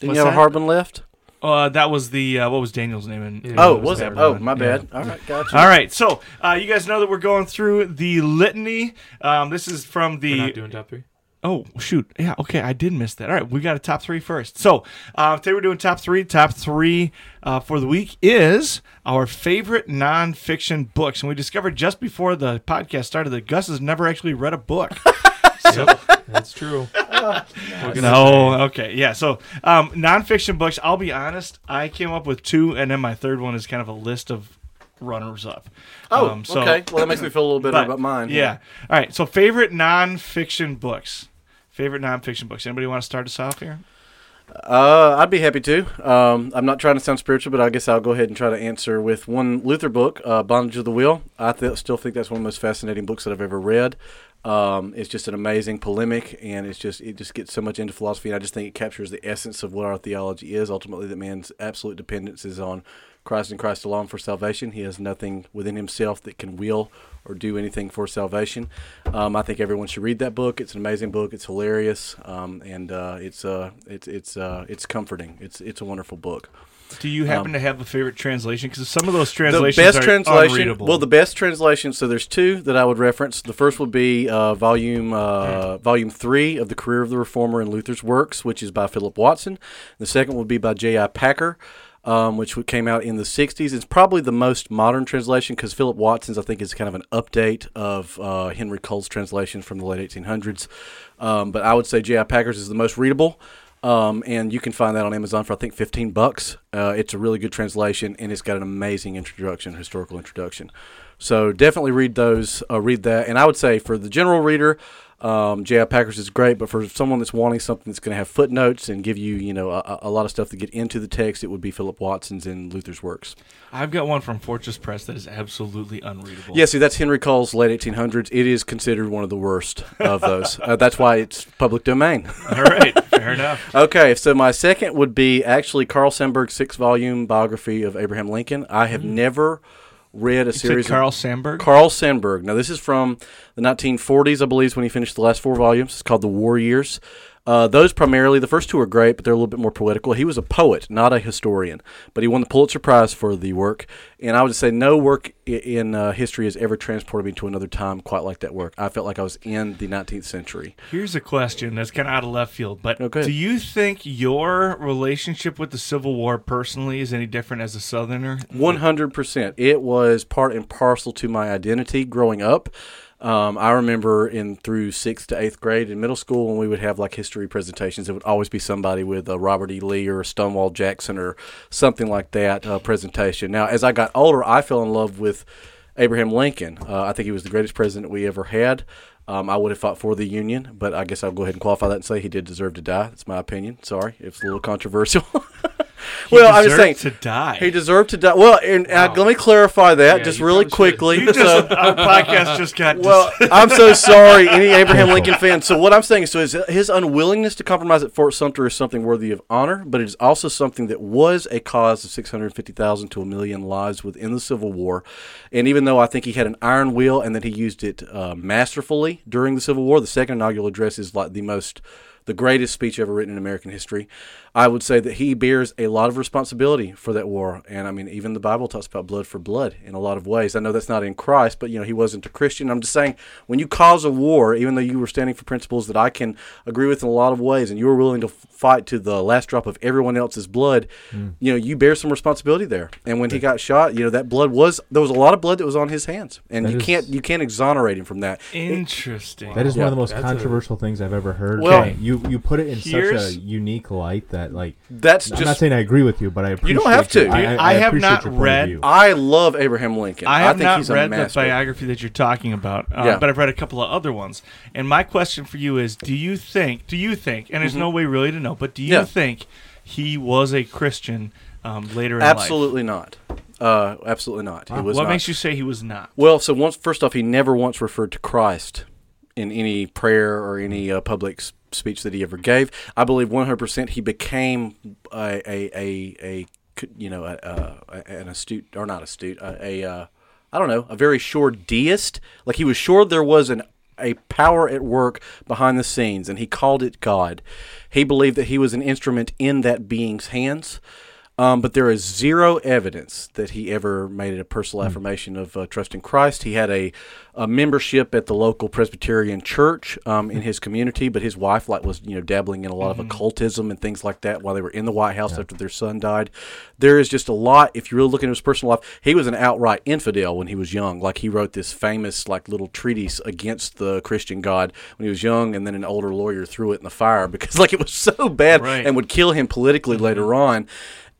A: What's
B: you have
A: that?
B: a hard one left?
A: Uh, that was the uh, what was Daniel's name? In,
C: Yeah.
B: Oh,
A: in
B: was it? Oh,
A: one.
B: my
A: Yeah.
B: bad. All right, gotcha.
A: All right, so uh, you guys know that we're going through the litany. Um, this is from
C: We're
A: the
C: not doing top three.
A: Oh shoot! Yeah, okay, I did miss that. All right, we got a top three first. So uh, today we're doing top three. Top three uh, for the week is our favorite nonfiction books, and we discovered just before the podcast started that Gus has never actually read a book.
C: Yep, that's true.
A: No, okay, yeah. So um, nonfiction books. I'll be honest, I came up with two, and then my third one is kind of a list of runners up.
B: Oh,
A: Um, so-
B: okay. Well, that makes me feel a little better about mine.
A: Yeah. All right. So favorite nonfiction books. Favorite nonfiction books. Anybody want to start us off here?
B: Uh, I'd be happy to. Um, I'm not trying to sound spiritual, but I guess I'll go ahead and try to answer with one Luther book, uh, Bondage of the Will. I th- still think that's one of the most fascinating books that I've ever read. Um, it's just an amazing polemic, and it's just it just gets so much into philosophy. And I just think it captures the essence of what our theology is. Ultimately, that man's absolute dependence is on Christ and Christ alone for salvation. He has nothing within himself that can will or do anything for salvation. Um, I think everyone should read that book. It's an amazing book. It's hilarious, um, and uh, it's uh, it's it's uh, it's comforting. It's it's a wonderful book.
A: Do you happen
B: Um,
A: to have a favorite translation? Because some of those
B: The
A: translations
B: best
A: are
B: translation.
A: unreadable.
B: Well, the best translation. So there's two that I would reference. The first would be uh, volume uh, volume three of the Career of the Reformer in Luther's Works, which is by Philip Watson. The second would be by J.I. Packer. Um, which came out in the 60s. It's probably the most modern translation because Philip Watson's, I think, is kind of an update of uh, Henry Cole's translation from the late 1800s. Um, but I would say J.I. Packer's is the most readable. Um, and you can find that on Amazon for I think 15 bucks. Uh, it's a really good translation, and it's got an amazing introduction, historical introduction. So definitely read those, uh, read that. And I would say for the general reader, um, J.I. Packers is great, but for someone that's wanting something that's going to have footnotes and give you, you know, a, a lot of stuff to get into the text, it would be Philip Watson's and Luther's works.
A: I've got one from Fortress Press that is absolutely unreadable.
B: Yeah, see, that's Henry Cole's late 1800s. It is considered one of the worst of those. uh, that's why it's public domain.
A: All right. Fair enough.
B: Okay, so my second would be actually Carl Sandburg's six volume biography of Abraham Lincoln. I have mm. never read a
A: You said
B: series
A: Carl
B: of
A: Sandburg.
B: Carl Sandburg. Now, this is from the 1940s, I believe, is when he finished the last four volumes. It's called The War Years. Uh, those primarily, the first two are great, but they're a little bit more poetical. He was a poet, not a historian, but he won the Pulitzer Prize for the work. And I would say no work i- in uh, history has ever transported me to another time quite like that work. I felt like I was in the 19th century.
A: Here's a question that's kind of out of left field, but
B: Okay.
A: do you think your relationship with the Civil War personally is any different as a Southerner?
B: One hundred percent. It was part and parcel to my identity growing up. Um, I remember in through sixth to eighth grade in middle school when we would have like history presentations, it would always be somebody with a Robert E. Lee or a Stonewall Jackson or something like that uh, presentation. Now, as I got older, I fell in love with Abraham Lincoln. Uh, I think he was the greatest president we ever had. Um, I would have fought for the Union, but I guess I'll go ahead and qualify that and say he did deserve to die. That's my opinion. Sorry, it's a little controversial. Well, I'm just saying
A: to die.
B: he deserved to die. Well, and uh,
C: Wow.
B: let me clarify that
C: Yeah,
B: just really quickly.
A: Just, our podcast just got
B: well, I'm so sorry, any Abraham Lincoln fan. So what I'm saying is, so his, his unwillingness to compromise at Fort Sumter is something worthy of honor, but it is also something that was a cause of 650,000 to a million lives within the Civil War. And even though I think he had an iron will and that he used it uh, masterfully during the Civil War, the second inaugural address is like the most the greatest speech ever written in American history. I would say that he bears a lot of responsibility for that war. And I mean, even the Bible talks about blood for blood in a lot of ways. I know that's not in Christ, but you know, he wasn't a Christian. I'm just saying, when you cause a war, even though you were standing for principles that I can agree with in a lot of ways, and you were willing to fight to the last drop of everyone else's blood, mm. you know, you bear some responsibility there. And when he got shot, you know, that blood was there was a lot of blood that was on his hands, and
D: That
B: you
D: is-
B: can't you can't exonerate him from that.
A: interesting.
D: That is
B: Yeah.
D: one of the most
C: That's a-
D: controversial things I've ever heard.
B: Well-
D: Okay, you you put it in such a unique light that like
B: That's
D: I'm
B: just
D: not saying I agree with you, but I appreciate you
B: don't have to.
D: your- I, I,
A: I have not
D: your point of
A: read-
B: I love Abraham Lincoln.
A: I have
B: think
A: not
B: he's a
A: read the biography that you're talking about, uh,
B: Yeah.
A: but I've read a couple of other ones. And my question for you is: Do you think? Do you think? And there's no way really to know, but do you
B: Mm-hmm. Yeah.
A: think he was a Christian um, later in life?
B: Absolutely not. Uh, absolutely not. He was
A: what
B: not.
A: makes you say he was not?
B: Well, so once first off, he never once referred to Christ in any prayer or any uh, public s- speech that he ever gave. I believe 100% he became a a a you know a, a, an astute or not astute a, a uh, I don't know a very sure deist. Like he was sure there was an a power at work behind the scenes, and he called it God. He believed that he was an instrument in that being's hands. Um, but there is zero evidence that he ever made a personal affirmation of uh, trust in Christ. He had a, a membership at the local Presbyterian church um, in his community, but his wife like was you know dabbling in a lot of occultism and things like that while they were in the White House after their son died. There is just a lot. If you really look into his personal life, he was an outright infidel when he was young. Like he wrote this famous like little treatise against the Christian God when he was young, and then an older lawyer threw it in the fire because like it was so bad
A: Right.
B: and would kill him politically later on.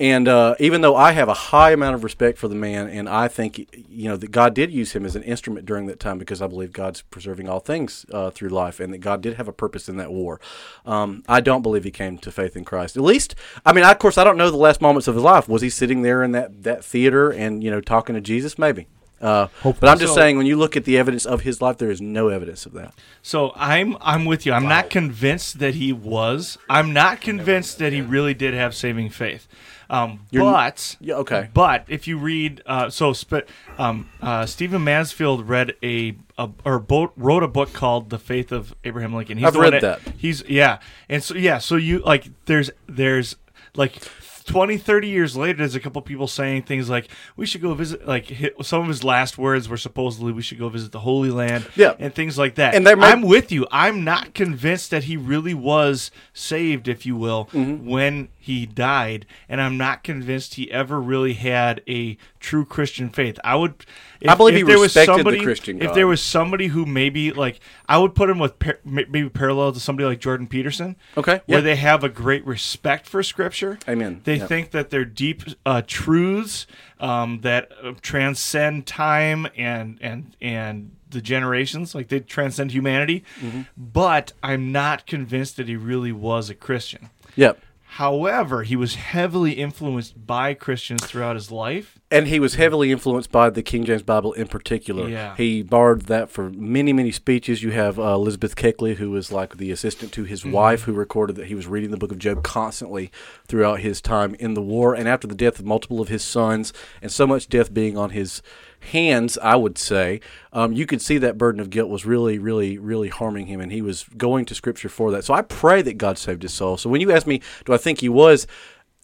B: And uh, even though I have a high amount of respect for the man, and I think you know that God did use him as an instrument during that time because I believe God's preserving all things uh, through life, and that God did have a purpose in that war. Um, I don't believe he came to faith in Christ. At least, I mean, I, of course, I don't know the last moments of his life. Was he sitting there in that that theater and you know talking to Jesus? Maybe. Uh, but I'm just
A: So-
B: saying, when you look at the evidence of his life, there is no evidence of that.
A: So I'm I'm with you. I'm not convinced that he was. I'm not convinced that he really did have saving faith. Um,
B: You're-
A: but
B: Yeah, okay.
A: But if you read, uh, so sp- um, uh, Stephen Mansfield read a, a or bo- wrote a book called "The Faith of Abraham Lincoln." He's
B: I've
A: the one
B: read that.
A: He's yeah, and so yeah, so you like there's there's like 20 30 years later there's a couple people saying things like we should go visit like hi some of his last words were supposedly we should go visit the holy land
B: Yeah.
A: and things like that
B: And there may-
A: i'm with you i'm not convinced that he really was saved if you will
B: Mm-hmm.
A: when he died and i'm not convinced he ever really had a true christian faith i would if,
B: I believe
A: if
B: he
A: there was
B: respected the
A: somebody,
B: Christian
A: if there was somebody who maybe like i would put him with par- maybe parallel to somebody like jordan peterson
B: Okay,
A: where
B: yeah.
A: they have a great respect for scripture
B: Amen.
A: they
B: Yep.
A: think that they're deep uh, truths um, that uh, transcend time and and and the generations, like they transcend humanity.
B: Mm-hmm.
A: But I'm not convinced that he really was a Christian.
B: Yep.
A: However, he was heavily influenced by Christians throughout his life.
B: and he was heavily influenced by the King James Bible in particular.
A: Yeah.
B: He borrowed that for many, many speeches. You have uh, Elizabeth Keckley, who was like the assistant to his wife, who recorded that he was reading the book of Job constantly throughout his time in the war and after the death of multiple of his sons, and so much death being on his hands, I would say, um, you could see that burden of guilt was really, really, really harming him, and he was going to Scripture for that. So I pray that God saved his soul. So when you ask me, do I think he was?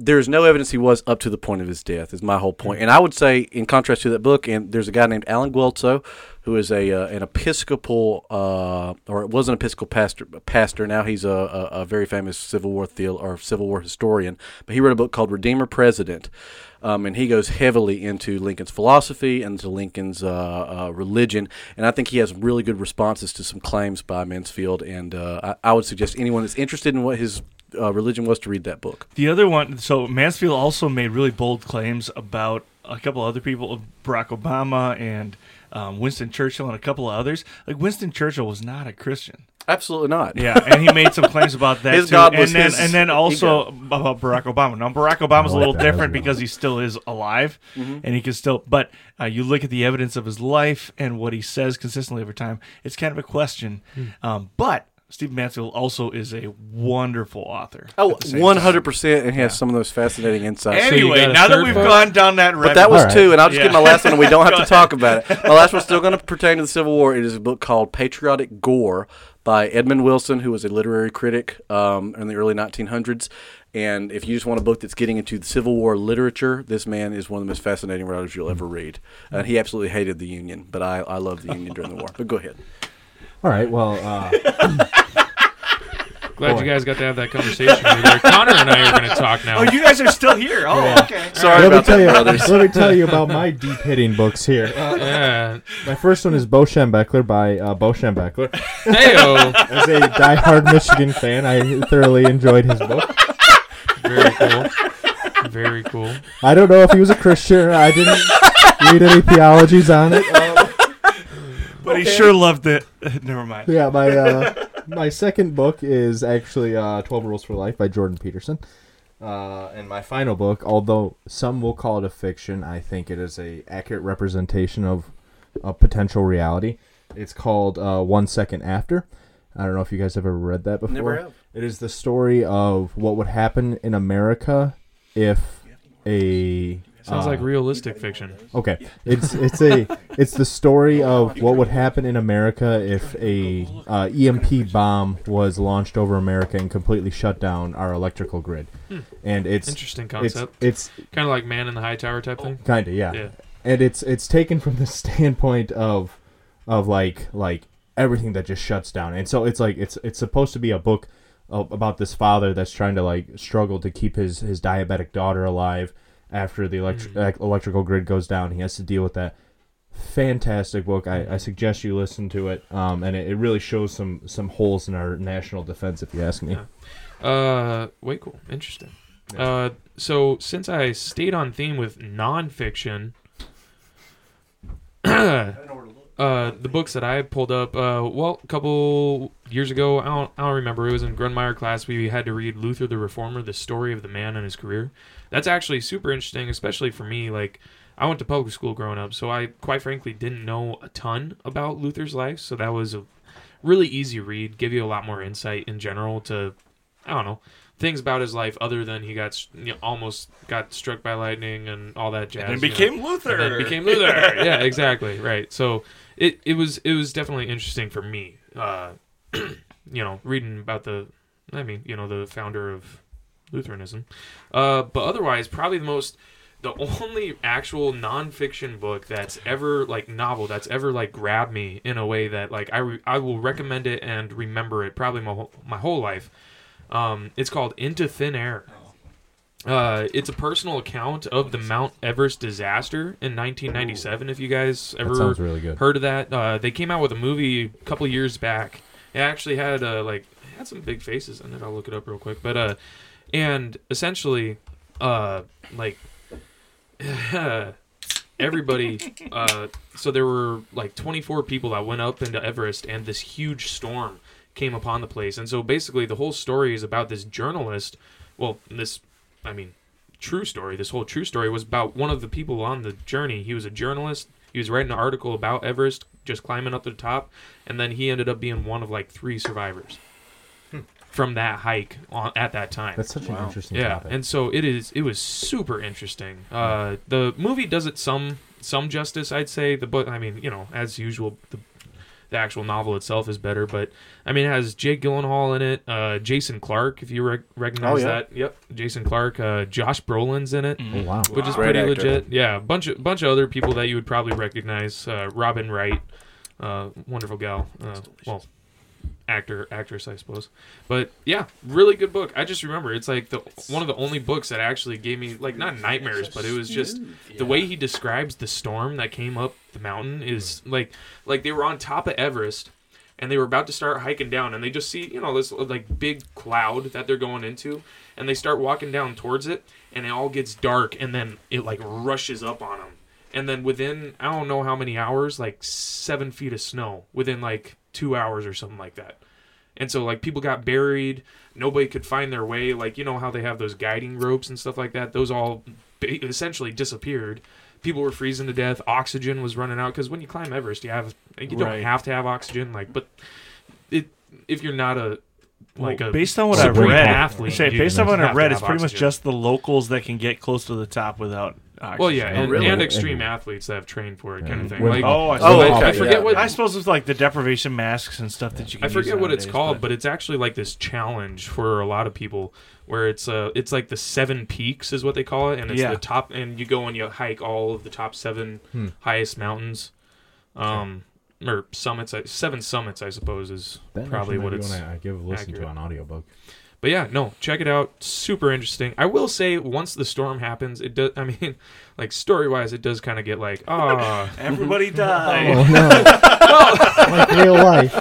B: there's no evidence he was up to the point of his death is my whole point. And I would say, in contrast to that book, and there's a guy named Allen Guelzo, who is a uh, an Episcopal, uh, or was an Episcopal pastor. Pastor now he's a, a, a very famous Civil War theol- or Civil War historian. But he wrote a book called Redeemer President, um, and he goes heavily into Lincoln's philosophy and to Lincoln's uh, uh, religion. And I think he has really good responses to some claims by Mansfield. And uh, I, I would suggest anyone that's interested in what his uh, religion was to read that book.
A: The other one, so Mansfield also made really bold claims about a couple other people, Barack Obama and um, Winston Churchill and a couple of others. Like Winston Churchill was not a Christian.
B: Absolutely not.
A: Yeah, and he made some claims about that
B: His
A: too.
B: God
A: and
B: was
A: then
B: his
A: and then also about Barack Obama. Now Barack Obama's a little different because he still is alive
B: Mm-hmm.
A: and he can still. But uh, you look at the evidence of his life and what he says consistently over time. It's kind of a question.
B: Hmm.
A: Um, but Steve Mansfield also is a wonderful author.
B: Oh,
A: at the time.
B: hundred percent, and has some of those fascinating insights.
C: So you
A: Anyway,
C: got a
A: now that
C: third
A: we've
C: book?
A: gone down that
B: but that was
D: All right.
B: two, and I'll just
A: Yeah.
B: give my last one, and we don't have to talk about it. My last one's still going to pertain to the Civil War. It is a book called Patriotic Gore by Edmund Wilson, who was a literary critic um, in the early 1900s. And if you just want a book that's getting into the Civil War literature, this man is one of the most fascinating writers you'll ever read. And he absolutely hated the Union, but I, I loved the Union during the war. But go ahead.
D: All right. Well, uh,
C: Glad
D: Boy.
C: you guys got to have that conversation. with. Connor and I are going to talk now.
A: Oh, you guys are still here. Oh, okay.
B: Sorry
D: let me
B: about
D: tell
B: that,
D: you.
B: brothers.
D: Let me tell you about my deep hitting books here. Uh,
C: yeah.
D: my first one is Bo Schembechler by uh, Bo Schembechler.
C: Heyo.
D: As a diehard Michigan fan, I thoroughly enjoyed his book.
C: Very cool. Very cool.
D: I don't know if he was a Christian. I didn't read any theologies on it. Um,
A: But he sure loved it. Never mind.
D: yeah, my uh, my second book is actually uh, Twelve Rules for Life by Jordan Peterson. Uh, and my final book, although some will call it a fiction, I think it is a accurate representation of a potential reality. It's called uh, One Second After. I don't know if you guys have ever read that before.
B: Never have.
D: It is the story of what would happen in America if a
C: Sounds
D: uh,
C: like realistic fiction.
D: Okay, it's it's a it's the story of what would happen in America if a uh, EMP bomb was launched over America and completely shut down our electrical grid.
C: Hmm.
D: And it's
C: Interesting concept.
D: it's
C: kind of like Man in the High Tower type thing.
D: kind of yeah.
C: Yeah.
D: and it's it's taken from the standpoint of of like like everything that just shuts down. And so it's like it's it's supposed to be a book of, about this father that's trying to like struggle to keep his his diabetic daughter alive after the electric
C: Mm.
D: electrical grid goes down. He has to deal with that. Fantastic book. I, I suggest you listen to it. Um, and it, it really shows some some holes in our national defense, if you ask me.
C: Yeah. Uh, way cool. Interesting. Uh, so since I stayed on theme with nonfiction, uh, the books that I pulled up, uh, well, a couple years ago, I don't, I don't remember. It was in Grunmeyer class. We had to read Luther the Reformer, the story of the man and his career. That's actually super interesting, especially for me. Like, I went to public school growing up, so I quite frankly didn't know a ton about Luther's life. So that was a really easy read, give you a lot more insight in general to, I don't know, things about his life other than he got you know, almost got struck by lightning and all that jazz.
A: And
C: you know.
A: became Luther.
C: And became Luther. yeah, exactly. Right. So it, it was it was definitely interesting for me. Uh, you know, reading about the, I mean, you know, the founder of Lutheranism. Uh, but otherwise, probably the most, the only actual nonfiction book that's ever like novel that's ever like grabbed me in a way that like I re- I will recommend it and remember it probably my whole, my whole life. Um, it's called Into Thin Air. Uh, it's a personal account of the Mount Everest disaster in 1997. If you guys ever
D: sounds really good.
C: heard of that, uh, they came out with a movie a couple years back. It actually had uh, like it had some big faces in it. I'll look it up real quick. But uh, and essentially, uh, like everybody. Uh, so there were like 24 people that went up into Everest, and this huge storm came upon the place. And so basically, the whole story is about this journalist. Well, this, I mean, true story. This whole true story was about one of the people on the journey. He was a journalist. He was writing an article about Everest, just climbing up the top, and then he ended up being one of like three survivors from that hike on, at that time.
D: That's such an interesting
C: Yeah,
D: topic.
C: and so it is. It was super interesting. Uh, the movie does it some some justice, I'd say. The book, I mean, you know, as usual, the the actual novel itself is better. But I mean, it has Jake Gyllenhaal in it, uh, Jason Clarke, if you rec- recognize
B: Oh, yeah.
C: that. Yep, Jason Clarke. Uh, Josh Brolin's in it.
D: oh wow.
C: Which is
B: Great
C: pretty
B: actor.
C: legit. Yeah, a bunch of bunch of other people that you would probably recognize. Uh, Robin Wright, uh, wonderful gal. Uh, well, actor actress I suppose. But yeah, really good book. I just remember it's like the one of the only books that actually gave me like not nightmares, but it was just the way he describes the storm that came up the mountain is hmm. like like they were on top of Everest and they were about to start hiking down and they just see you know this like big cloud that they're going into and they start walking down towards it and it all gets dark and then it like rushes up on them and then within i don't know how many hours like seven feet of snow within like two hours or something like that. And so like people got buried. Nobody could find their way. Like you know how they have those guiding ropes and stuff like that? Those all essentially disappeared. People were freezing to death. Oxygen was running out. Because when you climb everest you have you don't
A: Right.
C: have to have oxygen like but it if you're not a like
A: Well,
C: a
A: based on what I've read,
C: athlete,
A: say,
C: you
A: based on what I've read, it's pretty much just the locals that can get close to the top without oxygen.
C: well yeah and,
B: really?
C: and extreme athletes that have trained for it kind of thing like
A: Oh, I,
B: Oh,
A: suppose-
B: okay.
C: I forget
B: yeah,
C: what
A: I suppose it's like the deprivation masks and stuff that you. Can
C: I forget
A: use
C: what it's called, but. it's actually like this challenge for a lot of people where it's uh it's like the seven peaks is what they call it, and it's
A: Yeah.
C: the top and you go and you hike all of the top seven
D: Hmm.
C: highest mountains, um or summits. Seven summits, I suppose, is
D: That
C: probably what it's.
D: one I, I give a listen
C: accurate.
D: to on audiobook.
C: But yeah, no, check it out. Super interesting. I will say, once the storm happens, it does. I mean, like story wise, it does kind of get like ah.
A: Everybody died.
D: Oh no! like real life.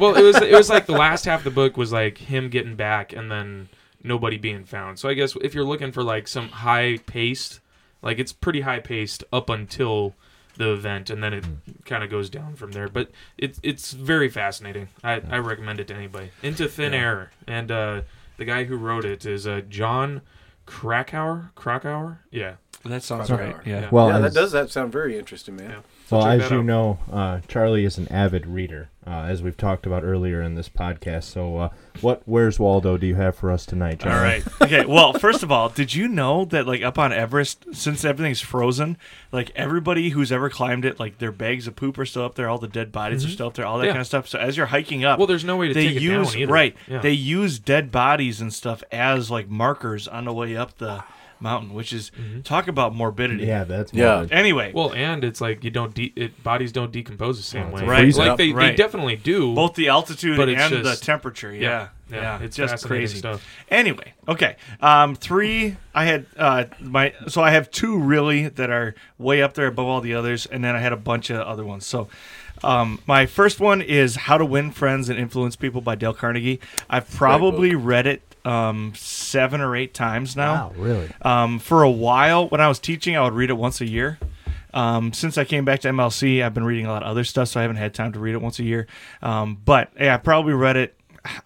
C: well, it was it was like the last half of the book was like him getting back and then nobody being found. So I guess if you're looking for like some high paced, like it's pretty high paced up until the event, and then it kind of goes down from there. But it's it's very fascinating. I, I recommend it to anybody. Into Thin Air, and uh, the guy who wrote it is uh, Jon Krakauer. Krakauer. Yeah.
A: That sounds
B: Krakauer.
A: right. Yeah.
C: Yeah.
D: Well,
B: yeah, that does that sound very interesting, man.
C: Yeah. So
D: Well,
C: check
D: as you
C: out.
D: know, uh, Charlie is an avid reader, uh, as we've talked about earlier in this podcast. So, uh, what Where's Waldo do you have for us tonight, Charlie?
A: All right. Okay. Well, first of all, did you know that like up on Everest, since everything's frozen, like everybody who's ever climbed it, like their bags of poop are still up there, all the dead bodies are still up there, all that
C: Yeah.
A: kind of stuff. So as you're hiking up,
C: Well, there's no way to
A: they
C: take
A: use
C: it down either.
A: right.
C: Yeah.
A: They use dead bodies and stuff as like markers on the way up the mountain, which is talk about morbidity.
D: Yeah, that's
B: Yeah.
A: Anyway,
C: well, and it's like you don't de- it, bodies don't decompose the same
D: Oh,
C: way.
A: Right.
C: Like
D: up.
C: they,
A: Right.
C: they definitely do.
A: both the altitude
C: But
A: and
C: just-
A: the temperature. Yeah.
C: yeah,
A: Yeah.
C: it's
A: just crazy
C: stuff.
A: Anyway, okay. Um, three. I had uh, my so I have two really that are way up there above all the others, and then I had a bunch of other ones. So. Um, my first one is How to Win Friends and Influence People by Dale Carnegie. I've probably read it um, seven or eight times now.
D: Wow, really?
A: Um, for a while, when I was teaching, I would read it once a year. Um, since I came back to MLC, I've been reading a lot of other stuff, so I haven't had time to read it once a year. Um, but yeah, I probably read it.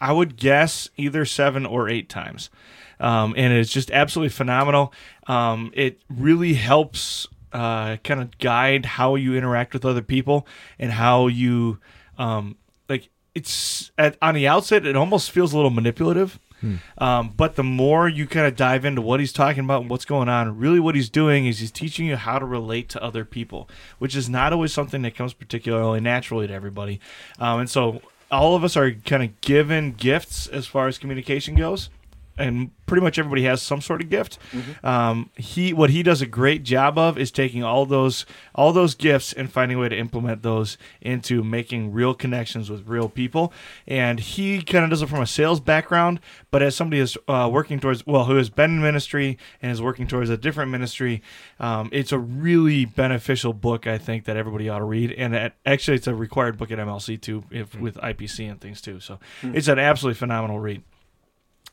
A: I would guess either seven or eight times, um, and it's just absolutely phenomenal. Um, it really helps uh, kind of guide how you interact with other people and how you um, like. It's at, on the outset, it almost feels a little manipulative. Um, but the more you kind of dive into what he's talking about and what's going on, really what he's doing is he's teaching you how to relate to other people, which is not always something that comes particularly naturally to everybody. Um, and so all of us are kind of given gifts as far as communication goes. And pretty much everybody has some sort of gift. Um, he what he does a great job of is taking all those all those gifts and finding a way to implement those into making real connections with real people. And he kind of does it from a sales background, but as somebody is uh, working towards well, who has been in ministry and is working towards a different ministry, um, it's a really beneficial book. I think that everybody ought to read, and that, actually, it's a required book at MLC too, if with IPC and things too. So it's an absolutely phenomenal read.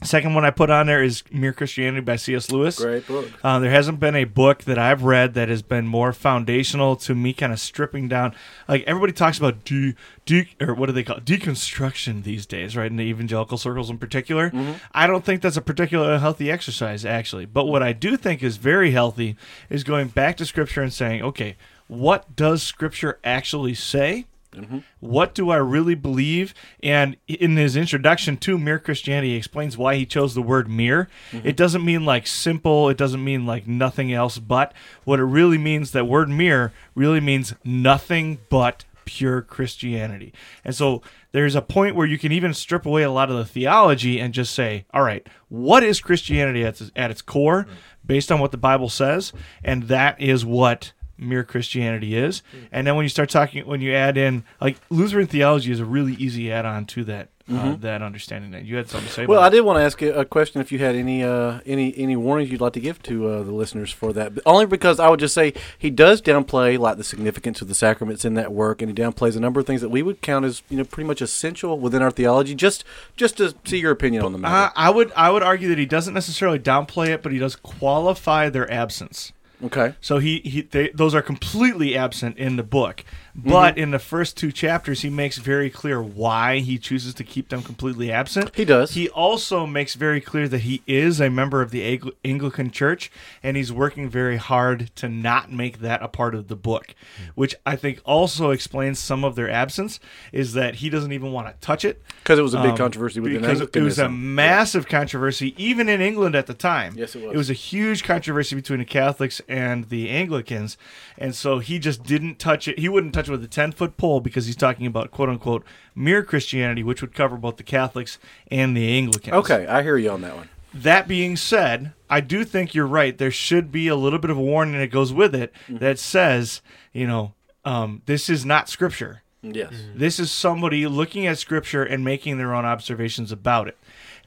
A: Second one I put on there is Mere Christianity by C.S. Lewis.
B: Great book.
A: Uh, there hasn't been a book that I've read that has been more foundational to me, kind of stripping down. Like everybody talks about de, de or what do they call it? deconstruction these days, right? In the evangelical circles in particular. I don't think that's a particularly healthy exercise, actually. But what I do think is very healthy is going back to Scripture and saying, okay, what does Scripture actually say? Mm-hmm. What do I really believe? And in his introduction to Mere Christianity, he explains why he chose the word mere. Mm-hmm. It doesn't mean like simple, it doesn't mean like nothing else but. What it really means, that word mere really means nothing but pure Christianity. And so there's a point where you can even strip away a lot of the theology and just say, all right, what is Christianity at its, at its core mm-hmm. based on what the Bible says? And that is what mere Christianity is. And then when you start talking, when you add in like Lutheran theology is a really easy add-on to that uh, that understanding. That you had something to say.
B: Well, I did want to ask you a question. If you had any uh, any any warnings you'd like to give to uh, the listeners for that, But only because I would just say he does downplay like the significance of the sacraments in that work, and he downplays a number of things that we would count as you know pretty much essential within our theology. Just just to see your opinion on the matter.
A: I would I would argue that he doesn't necessarily downplay it, but he does qualify their absence.
B: Okay.
A: So he, he they, those are completely absent in the book. But in the first two chapters, he makes very clear why he chooses to keep them completely absent.
B: He does.
A: He also makes very clear that he is a member of the Ang- Anglican Church, and he's working very hard to not make that a part of the book, which I think also explains some of their absence. Is that he doesn't even want to touch it
B: Because it was a big
A: um,
B: controversy within
A: because it was a
B: Anglicanism.
A: massive controversy, even in England at the time.
B: Yes, it was.
A: It was a huge controversy between the Catholics and the Anglicans, and so he just didn't touch it. He wouldn't touch it with a ten foot pole because he's talking about quote unquote mere Christianity, which would cover both the Catholics and the Anglicans.
B: Okay, I hear you on that one.
A: That being said, I do think you're right. There should be a little bit of a warning that goes with it
B: Mm-hmm.
A: that says, you know, um, this is not scripture.
B: Yes.
A: This is somebody looking at scripture and making their own observations about it.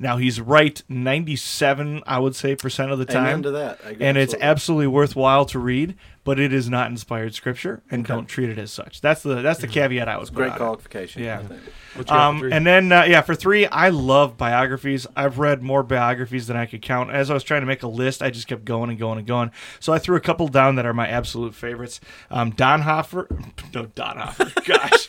A: Now he's right 97, I would say, percent of the time.
B: Amen
A: time.
B: to that. I agree
A: And it's
B: absolutely.
A: absolutely worthwhile to read, but it is not inspired scripture and don't treat it as such. That's the that's the caveat I was.
B: Great qualification.
A: Yeah.
B: I think.
C: What you got for
A: Um, and then uh, yeah, for three, I love biographies. I've read more biographies than I could count. As I was trying to make a list, I just kept going and going and going. So I threw a couple down that are my absolute favorites. Um, Don Hoffer, no Don Hoffer, gosh,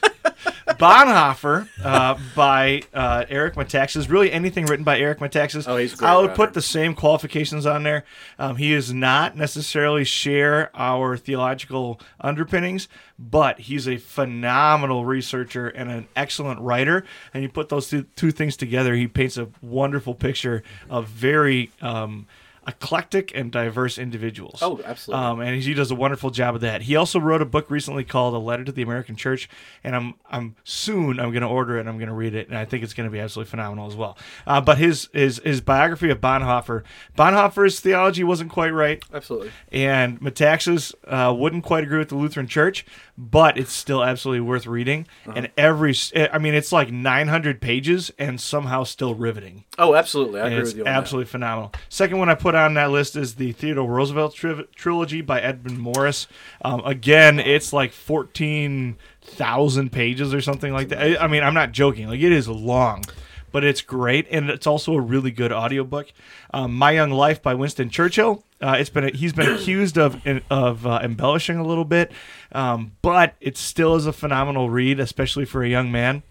A: Bonhoeffer uh, by uh, Eric Metaxas. Really, anything written by Eric Metaxas.
B: Oh, he's great
A: I would
B: writer.
A: put the same qualifications on there. Um, he does not necessarily share our theological underpinnings, but he's a phenomenal researcher and an excellent writer. And you put those two, two things together, he paints a wonderful picture of very. Um, eclectic and diverse individuals.
B: Oh, absolutely.
A: Um, and he does a wonderful job of that. He also wrote a book recently called "A Letter to the American Church," and I'm I'm soon I'm going to order it and I'm going to read it, and I think it's going to be absolutely phenomenal as well. Uh, but his his his biography of Bonhoeffer, Bonhoeffer's theology wasn't quite right,
B: Absolutely.
A: and Metaxas uh, wouldn't quite agree with the Lutheran Church, but it's still absolutely worth reading.
B: Uh-huh.
A: And every, I mean, it's like 900 pages and somehow still riveting.
B: Oh, absolutely. I
A: And
B: agree with you
A: absolutely phenomenal. Second one I put on that list is the Theodore Roosevelt tri- trilogy by Edmund Morris. Um, again, it's like fourteen thousand pages or something like that. I, I mean, I'm not joking. Like it is long, but it's great, and it's also a really good audiobook. Um, My Young Life by Winston Churchill. Uh, it's been he's been accused of of uh, embellishing a little bit, um, but it still is a phenomenal read, especially for a young man.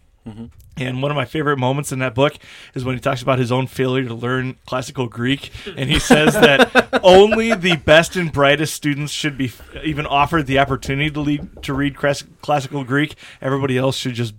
A: And one of my favorite moments in that book is when he talks about his own failure to learn classical Greek. And he says that only the best and brightest students should be f- even offered the opportunity to, lead, to read classical Greek. Everybody else should just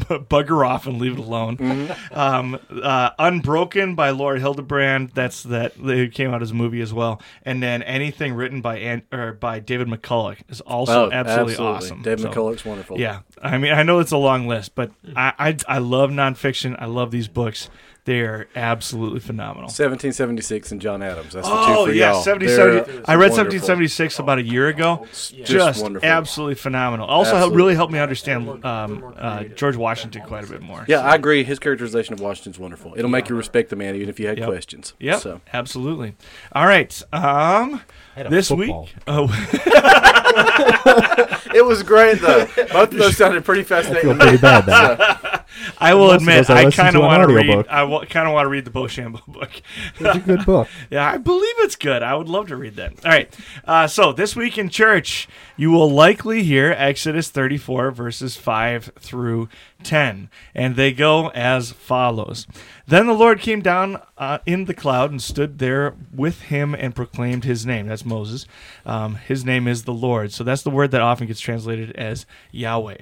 A: bugger off and leave it alone. Um, uh, Unbroken by Laura Hillenbrand. That's that. It came out as a movie as well. And then anything written by An- or by David McCullough is also
B: Oh,
A: absolutely,
B: absolutely.
A: awesome.
B: David
A: So-
B: McCullough's wonderful.
A: yeah, I mean, I know it's a long list, but I, I I love nonfiction. I love these books. They are absolutely phenomenal.
B: 1776 and John Adams. That's the
A: Oh
B: two for
A: yeah,
B: y'all.
A: 70,
B: They're
A: 70 I read
B: wonderful.
A: 1776 about a year ago.
B: Just,
A: Just,
B: wonderful.
A: absolutely phenomenal. Also,
B: Absolutely.
A: really helped me understand um, uh, George Washington quite a bit more.
B: Yeah, I agree. His characterization of Washington's wonderful. It'll make you respect the man even if you had
A: Yep.
B: questions.
A: Yep,
B: So.
A: absolutely. All right. Um, this
D: football.
A: week, oh,
B: It was great though. Both of those sounded pretty fascinating.
D: I feel
B: fascinating.
D: pretty bad now.
A: I will admit,
D: I
A: I kind of want to read.
D: audiobook.
A: I w- kind of want to read the Beauchamp book.
D: It's a good book.
A: Yeah, I believe it's good. I would love to read that. All right. Uh, so this week in church, you will likely hear Exodus 34 verses 5 through 10, and they go as follows. Then the Lord came down uh, in the cloud and stood there with him and proclaimed his name. That's Moses. Um, his name is the Lord. So that's the word that often gets translated as Yahweh.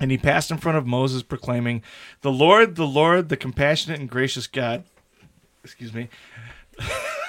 A: And he passed in front of Moses, proclaiming, The Lord, the Lord, the compassionate and gracious God. Excuse me.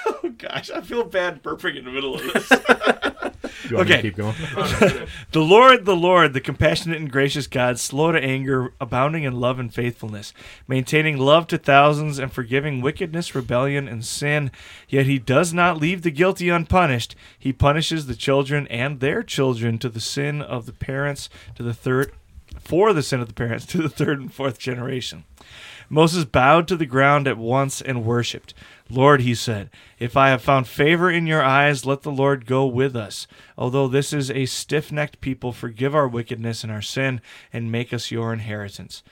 A: oh, gosh, I feel bad burping in the middle of this.
D: You want me to
A: Okay.
D: keep going?
A: the Lord, the Lord, the compassionate and gracious God, slow to anger, abounding in love and faithfulness, maintaining love to thousands, and forgiving wickedness, rebellion, and sin. Yet he does not leave the guilty unpunished. He punishes the children and their children to the sin of the parents, to the third, for the sin of the parents, to the third and fourth generation. Moses bowed to the ground at once and worshipped. Lord, he said, if I have found favor in your eyes, let the Lord go with us. Although this is a stiff necked people, forgive our wickedness and our sin, and make us your inheritance.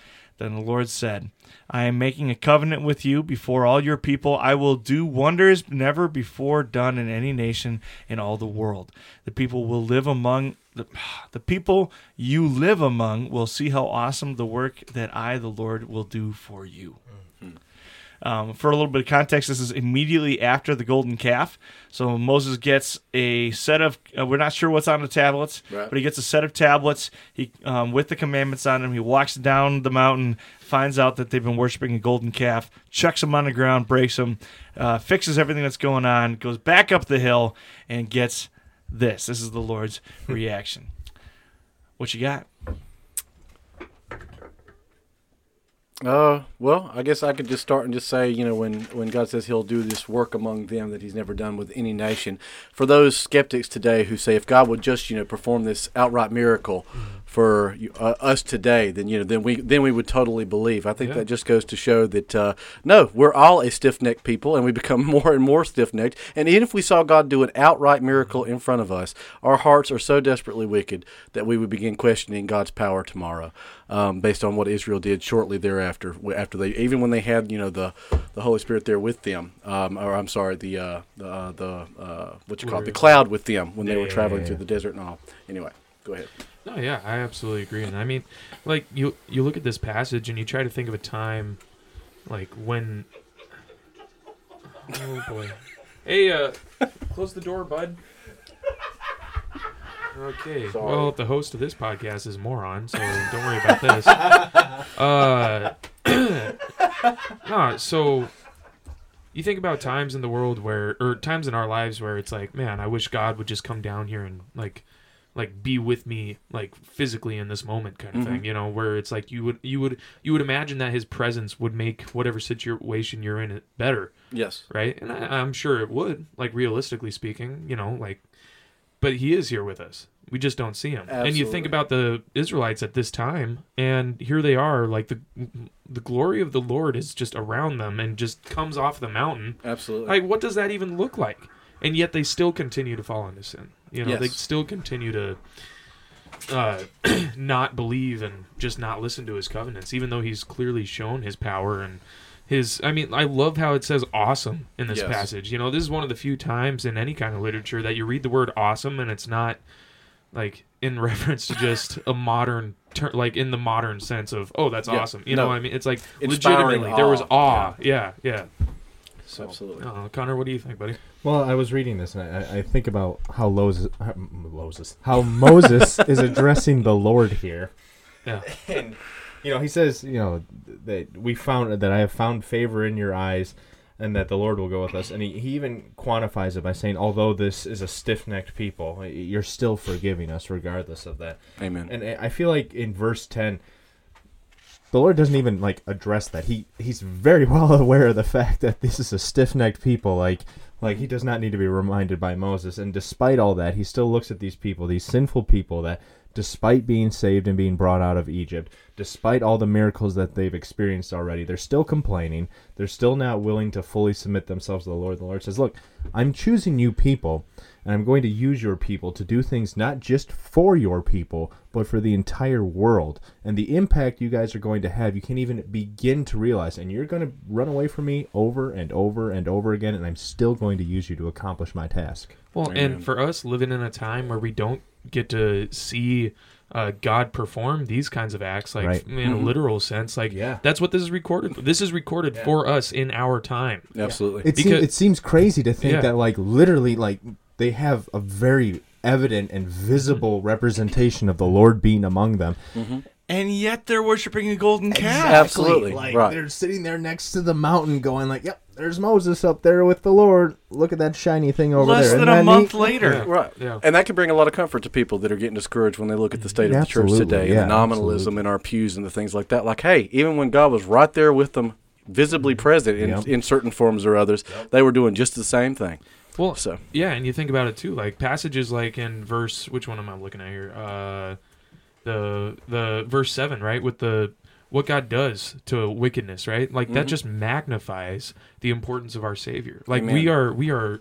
A: Then the Lord said, I am making a covenant with you before all your people. I will do wonders never before done in any nation in all the world. The people will live among the, the people you live among will see how awesome the work that I, the Lord, will do for you. Um, for a little bit of context, this is immediately after the golden calf. So Moses gets a set of, uh, we're not sure what's on the tablets,
B: Right.
A: but he gets a set of tablets he, um, with the commandments on them. He walks down the mountain, finds out that they've been worshiping a golden calf, chucks them on the ground, breaks them, uh, fixes everything that's going on, goes back up the hill, and gets this. This is the Lord's reaction. What you got?
B: Uh, well, I guess I could just start and just say, you know, when, when God says He'll do this work among them that He's never done with any nation, for those skeptics today who say if God would just, you know, perform this outright miracle for uh, us today, then you know, then we then we would totally believe. I think
C: Yeah.
B: that just goes to show that uh, no, we're all a stiff-necked people, and we become more and more stiff-necked. And even if we saw God do an outright miracle in front of us, our hearts are so desperately wicked that we would begin questioning God's power tomorrow, um, based on what Israel did shortly thereafter. After they, even when they had, you know, the the Holy Spirit there with them, um, or I'm sorry, the uh, the uh, the uh, what you call it, the cloud with them when they
C: Yeah,
B: were traveling
D: yeah,
B: through the desert and all. Anyway, go ahead.
C: No, yeah, I absolutely agree. And I mean, like you you look at this passage and you try to think of a time like when Oh boy. Hey, uh close the door, bud. Okay.
B: Sorry.
C: Well, the host of this podcast is moron, so don't worry about this. Uh No, so you think about times in the world where or times in our lives where it's like, man, I wish God would just come down here and like like be with me like physically in this moment kind of mm-hmm. thing you know where it's like you would you would you would imagine that his presence would make whatever situation you're in it better.
B: Yes.
C: right? And I, i'm sure it would like realistically speaking you know like but he is here with us. We just don't see him. And you think about the israelites at this time and here they are like the the glory of the lord is just around them and just comes off the mountain.
B: Absolutely.
C: like what does that even look like and yet they still continue to fall into sin you know they still continue to uh, not believe and just not listen to his covenants even though he's clearly shown his power and his i mean i love how it says awesome in this
B: Yes.
C: passage you know this is one of the few times in any kind of literature that you read the word awesome and it's not like in reference to just a modern ter- like in the modern sense of oh that's
B: Yeah.
C: awesome you
B: No.
C: know what i mean it's like
B: Inspiring
C: legitimately there was
B: awe.
C: awe yeah yeah so
B: Absolutely.
C: uh, connor what do you think buddy
D: Well, I was reading this, and I, I think about how Moses, Moses, how Moses is addressing the Lord here.
C: yeah
D: And you know, he says, you know, that we found that I have found favor in your eyes, and that the Lord will go with us. And he, he even quantifies it by saying, although this is a stiff-necked people, you're still forgiving us regardless of that.
B: Amen.
D: And I I feel like in verse ten, the Lord doesn't even like address that. He he's very well aware of the fact that this is a stiff-necked people. Like like he does not need to be reminded by Moses. And despite all that, he still looks at these people, these sinful people that despite being saved and being brought out of Egypt, despite all the miracles that they've experienced already, they're still complaining. They're still not willing to fully submit themselves to the Lord. The Lord says, "Look, I'm choosing you people, and I'm going to use your people to do things not just for your people, but for the entire world. And the impact you guys are going to have, you can't even begin to realize. And you're going to run away from me over and over and over again, and I'm still going to use you to accomplish my task.
C: Well,
B: Amen.
C: and for us living in a time where we don't get to see uh, God perform these kinds of acts, like
D: Right.
C: in a
B: Mhm.
C: literal sense, like
D: Yeah.
C: that's what this is recorded. For. This is recorded
D: Yeah.
C: for us in our time.
B: Absolutely.
D: It, seems, it seems crazy to think
C: Yeah.
D: that, like, literally, like, they have a very evident and visible representation of the Lord being among them. Mm-hmm.
A: And yet they're worshiping a golden calf.
B: Absolutely.
D: Like
B: Right.
D: they're sitting there next to the mountain, going like, "Yep, there's Moses up there with the Lord. Look at that shiny thing over
A: Less
D: there."
A: Less than
D: Isn't
A: a month
D: neat?
A: later.
C: Yeah.
B: Right.
C: Yeah.
B: And that can bring a lot of comfort to people that are getting discouraged when they look at the state of the church today
D: yeah,
B: and the nominalism in our pews and the things like that. Like, hey, even when God was right there with them, visibly mm-hmm. present in,
D: Yep.
B: in certain forms or others, they were doing just the same thing.
C: Well,
B: So,
C: yeah, and you think about it too, like passages like in verse, which one am I looking at here? Uh, the the verse seven, right, with the what God does to wickedness, right? Like that
B: Mhm.
C: just magnifies the importance of our Savior. Like
B: Amen.
C: we are, we are.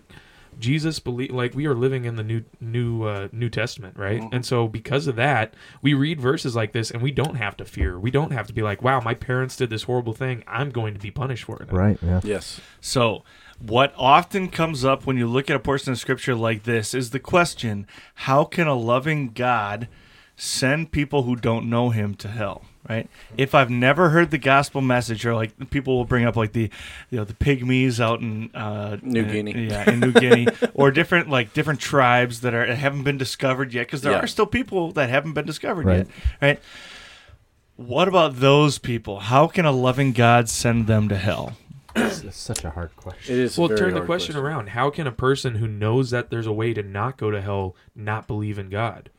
C: Jesus believe like we are living in the new new uh, New Testament, right?
B: Mhm.
C: And so because of that, we read verses like this, and we don't have to fear. We don't have to be like, "Wow, my parents did this horrible thing. I'm going to be punished for it."
D: Right. Yeah.
B: yes.
A: So, what often comes up when you look at a portion of scripture like this is the question how can a loving God send people who don't know him to hell? Right? If I've never heard the gospel message, or like people will bring up like the, you know, the pygmies out in uh,
B: New
A: in-
B: Guinea.
A: yeah, in New Guinea, or different like different tribes that are haven't been discovered yet, because there
B: Yeah.
A: are still people that haven't been discovered
D: Right.
A: yet, right? What about those people? How can a loving God send them to hell?
D: It's, it's such a hard question.
B: It is. a
C: Well,
B: very
C: turn the
B: hard
C: question, around. How can a person who knows that there's a way to not go to hell not believe in God?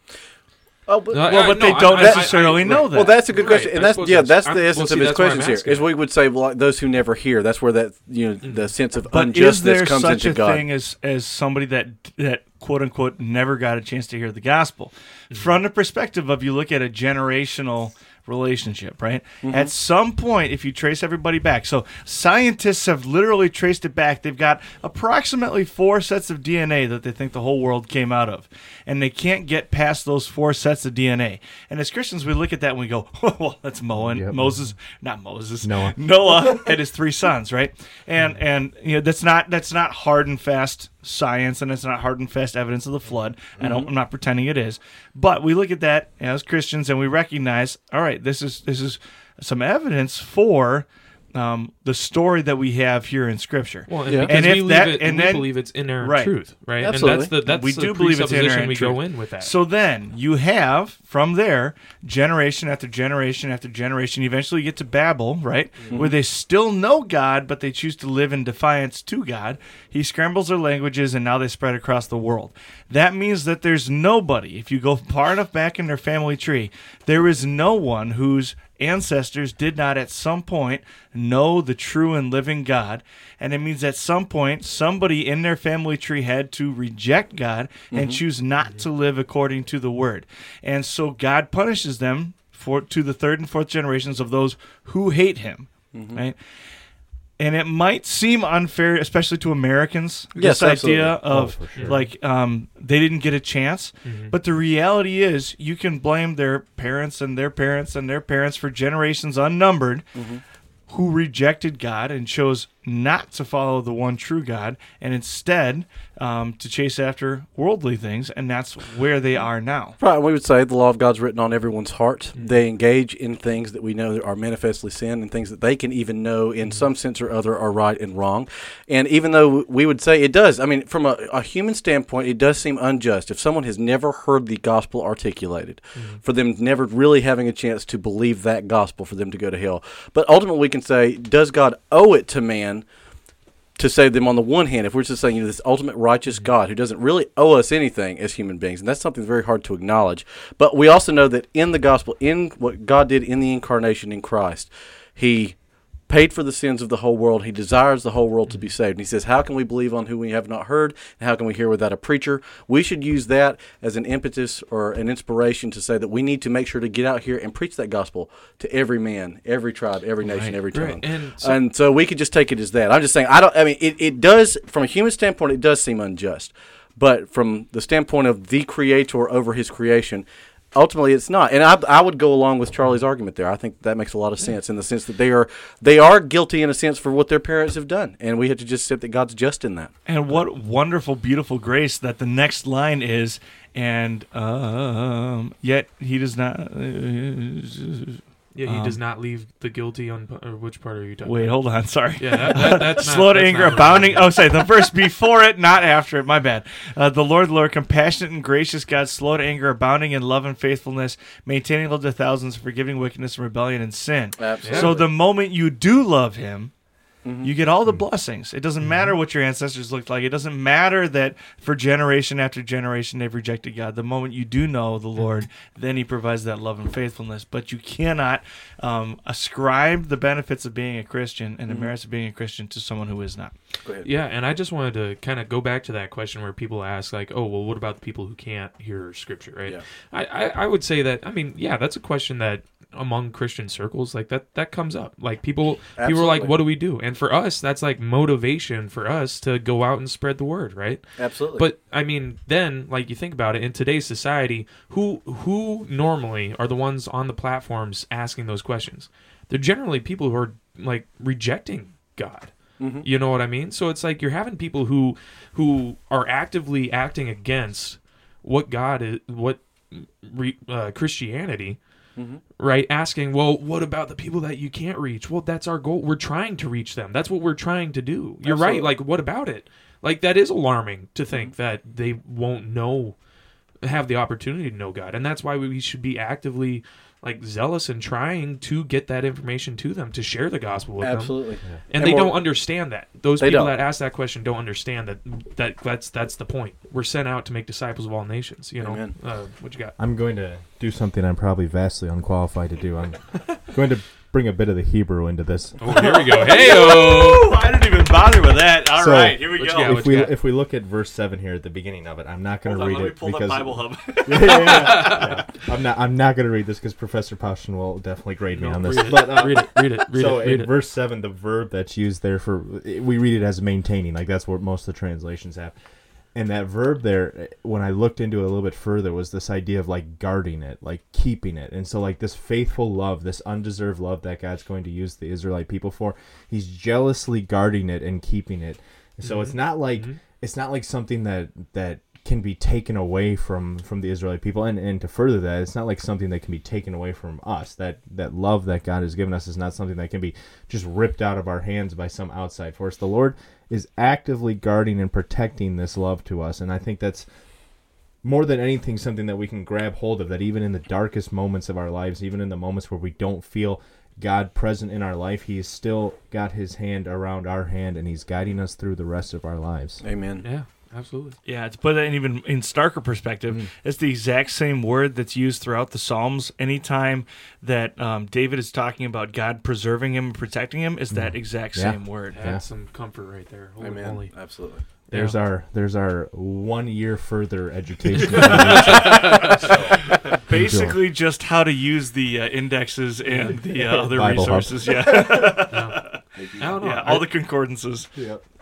B: Oh, but,
C: No, I-
A: Well, but
C: no,
A: they
C: I-
A: don't
C: I-
A: necessarily
C: I-
A: know that.
B: Well, that's a good
C: Right,
B: question, and
C: I
B: that's yeah,
C: that's-
B: that's the
C: I'm- well,
B: essence
C: see,
B: of his
C: that's
B: questions here.
C: asking.
B: Is we would say well, those who never hear. That's where that you know the sense of
A: But
B: injustice
A: is there
B: comes
A: such
B: into
A: a
B: God.
A: thing as as somebody that that quote unquote never got a chance to hear the gospel?
B: Mm-hmm.
A: From the perspective of you look at a generational relationship, right? Mm-hmm. At some point, if you trace everybody back, so scientists have literally traced it back. They've got approximately four sets of DNA that they think the whole world came out of, and they can't get past those four sets of DNA. And as Christians, we look at that and we go, "Well, that's Mo and
D: Yep.
A: Moses, not Moses,
D: Noah.
A: Noah and his three sons, right? And and you know that's not that's not hard and fast science, and it's not hard and fast evidence of the flood. I don't. I'm not pretending it is, but we look at that as Christians and we recognize, all right, this is this is some evidence for. Um, the story that we have here in Scripture,
C: Well, and
B: Yeah.
A: And
C: we,
A: if
C: leave
A: that-
C: it,
A: and
C: we
A: then-
C: believe it's inerrant
A: Right.
C: truth, right?
B: Absolutely.
C: And that's the that's
A: We
C: the
A: do believe it's
C: presupposition
A: inerrant
C: we go
A: truth.
C: in with that.
A: So then you have from there generation after generation after generation. Eventually, you get to Babel, right, mm-hmm. where they still know God, but they choose to live in defiance to God. He scrambles their languages, and now they spread across the world. That means that there's nobody. If you go far enough back in their family tree, there is no one whose ancestors did not at some point know the true and living God. And it means at some point somebody in their family tree had to reject God and mm-hmm. choose not mm-hmm. to live according to the word. And so God punishes them for to the third and fourth generations of those who hate him. Mm-hmm. Right? And it might seem unfair, especially to Americans,
B: Yes,
A: this
B: absolutely.
A: idea of
D: Oh, sure.
A: like um, they didn't get a chance. Mm-hmm. But the reality is, you can blame their parents and their parents and their parents for generations unnumbered mm-hmm. who rejected God and chose not to follow the one true God and instead um, to chase after worldly things. And that's where they are now.
B: Right, we would say the law of God's written on everyone's heart. Mm-hmm. They engage in things that we know that are manifestly sin and things that they can even know in mm-hmm. some sense or other are right and wrong. And even though we would say it does, I mean, from a, a human standpoint, it does seem unjust if someone has never heard the gospel articulated, mm-hmm. for them never really having a chance to believe that gospel for them to go to hell. But ultimately, we can say, does God owe it to man? To save them on the one hand if we're just saying you know, this ultimate righteous mm-hmm. God who doesn't really owe us anything as human beings, and that's something very hard to acknowledge. But we also know that in the gospel, in what God did in the incarnation in Christ, He paid for the sins of the whole world. He desires the whole world to be mm-hmm. saved. And he says, How can we believe on who we have not heard? And how can we hear without a preacher? We should use that as an impetus or an inspiration to say that we need to make sure to get out here and preach that gospel to every man, every tribe, every nation,
A: Right.
B: every
C: Right.
B: tongue.
C: And so-
B: and so we could just take it as that. I'm just saying, I don't, I mean, it, it does, from a human standpoint, it does seem unjust. But from the standpoint of the creator over his creation, ultimately it's not. And I, I would go along with Charlie's argument there. I think that makes a lot of sense in the sense that they are they are guilty in a sense for what their parents have done, and we have to just accept that God's just in that.
A: And what wonderful, beautiful grace that the next line is, and um, yet he does not.
C: Yeah, he
A: um,
C: does not leave the guilty on. Or which part are you talking?
A: Wait,
C: about?
A: hold on. Sorry.
C: Yeah, that, that, that's not,
A: Slow to
C: that's
A: anger,
C: not
A: abounding.
C: I'm-
A: Oh, sorry, the verse before it, not after it. My bad. Uh, the Lord, Lord, compassionate and gracious God, slow to anger, abounding in love and faithfulness, maintaining love to thousands, forgiving wickedness and rebellion and sin.
B: Absolutely.
A: So the moment you do love Him,
B: Mhm.
A: you get all the blessings. It doesn't matter what your ancestors looked like. It doesn't matter that for generation after generation they've rejected God. The moment you do know the Lord, then He provides that love and faithfulness. But you cannot um, ascribe the benefits of being a Christian and the merits of being a Christian to someone who is not.
C: Yeah, and I just wanted to kind of go back to that question where people ask, like, "Oh, well, what about the people who can't hear Scripture?" Right?
B: Yeah.
C: I, I, I would say that. I mean, yeah, that's a question that among Christian circles, like that, that comes up. Like people, people are like, "What do we do?" And for us, that's like motivation for us to go out and spread the word, right?
B: Absolutely.
C: But I mean, then like you think about it in today's society, who who normally are the ones on the platforms asking those questions? They're generally people who are like rejecting God.
B: Mhm.
C: You know what I mean? So it's like you're having people who who are actively acting against what God is, what re, uh, Christianity,
B: Mhm.
C: right? Asking, well, what about the people that you can't reach? Well, that's our goal. We're trying to reach them. That's what we're trying to do. You're right. Like, what about it? Like that is alarming to think
B: Mm-hmm.
C: that they won't know, have the opportunity to know God, and that's why we should be actively like zealous and trying to get that information to them to share the gospel with them
B: Absolutely.
C: and,
B: And
C: they don't understand that. Those people
B: don't.
C: that ask that question don't understand that, that that's that's the point. We're sent out to make disciples of all nations. You know,
B: Amen.
C: uh, what you got?
D: I'm going to do something I'm probably vastly unqualified to do. I'm going to bring a bit of the Hebrew into this.
C: Oh, here we go. Hey, oh,
A: I didn't even bother with that. All right,
D: So,
A: here we
C: what you
A: go.
C: got?
D: if
C: what
D: we
C: got?
D: if we look at verse seven here at the beginning of it, I'm not going
A: Hold
D: to
A: on,
D: read
A: let me
D: it
A: pull
D: because
A: that Bible Hub.
D: yeah, yeah, yeah, yeah. I'm not I'm not going to read this because Professor Pauschen will definitely grade me
C: No,
D: on this.
C: read it,
D: But, uh,
C: read it, read it, read
D: so
C: it, read
D: in
C: it.
D: verse seven, the verb that's used there for we read it as maintaining, like that's what most of the translations have. And that verb there, eh, when I looked into it a little bit further, was this idea of like guarding it, like keeping it. And so, like this faithful love, this undeserved love that God's going to use the Israelite people for, He's jealously guarding it and keeping it. So it's mm-hmm. not like mm-hmm. it's not like something that that can be taken away from from the Israelite people. And and to further that, it's not like something that can be taken away from us. That that love that God has given us is not something that can be just ripped out of our hands by some outside force. The Lord is actively guarding and protecting this love to us, and I think that's more than anything something that we can grab hold of. That even in the darkest moments of our lives, even in the moments where we don't feel God present in our life, He has still got His hand around our hand, and He's guiding us through the rest of our lives.
B: Amen.
C: Yeah, absolutely.
A: Yeah, to put that in even in starker perspective, it's the exact same word that's used throughout the Psalms. Anytime that um, David is talking about God preserving him and protecting him, is that exact
D: Yeah.
A: same word.
C: That's
D: Yeah.
C: some comfort right there. Holy
B: Amen.
C: moly.
B: Absolutely.
D: There's
C: Yeah.
D: our there's our one year further education.
A: Basically, just how to use the uh, indexes and the uh, other
D: Bible Hub.
A: resources. Yeah,
C: I don't know.
A: yeah,
C: I-
A: all the concordances.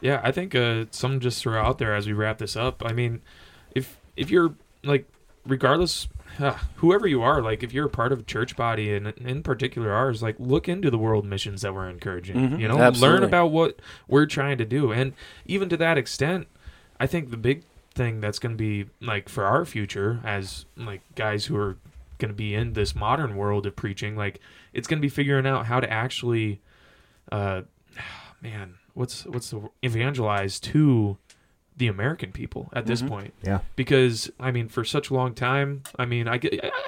C: Yeah, I think uh, some just throw out there as we wrap this up. I mean, if if you're like, regardless, uh, whoever you are, like if you're a part of a church body and in particular ours, like look into the world missions that we're encouraging.
B: Mhm,
C: You know, learn about what we're trying to do, and even to that extent, I think the big thing that's going to be like for our future as like guys who are going to be in this modern world of preaching, like it's going to be figuring out how to actually, uh, man, what's what's the evangelize to the American people at this
B: Mhm.
C: point
D: yeah,
C: because I mean for such a long time I mean I,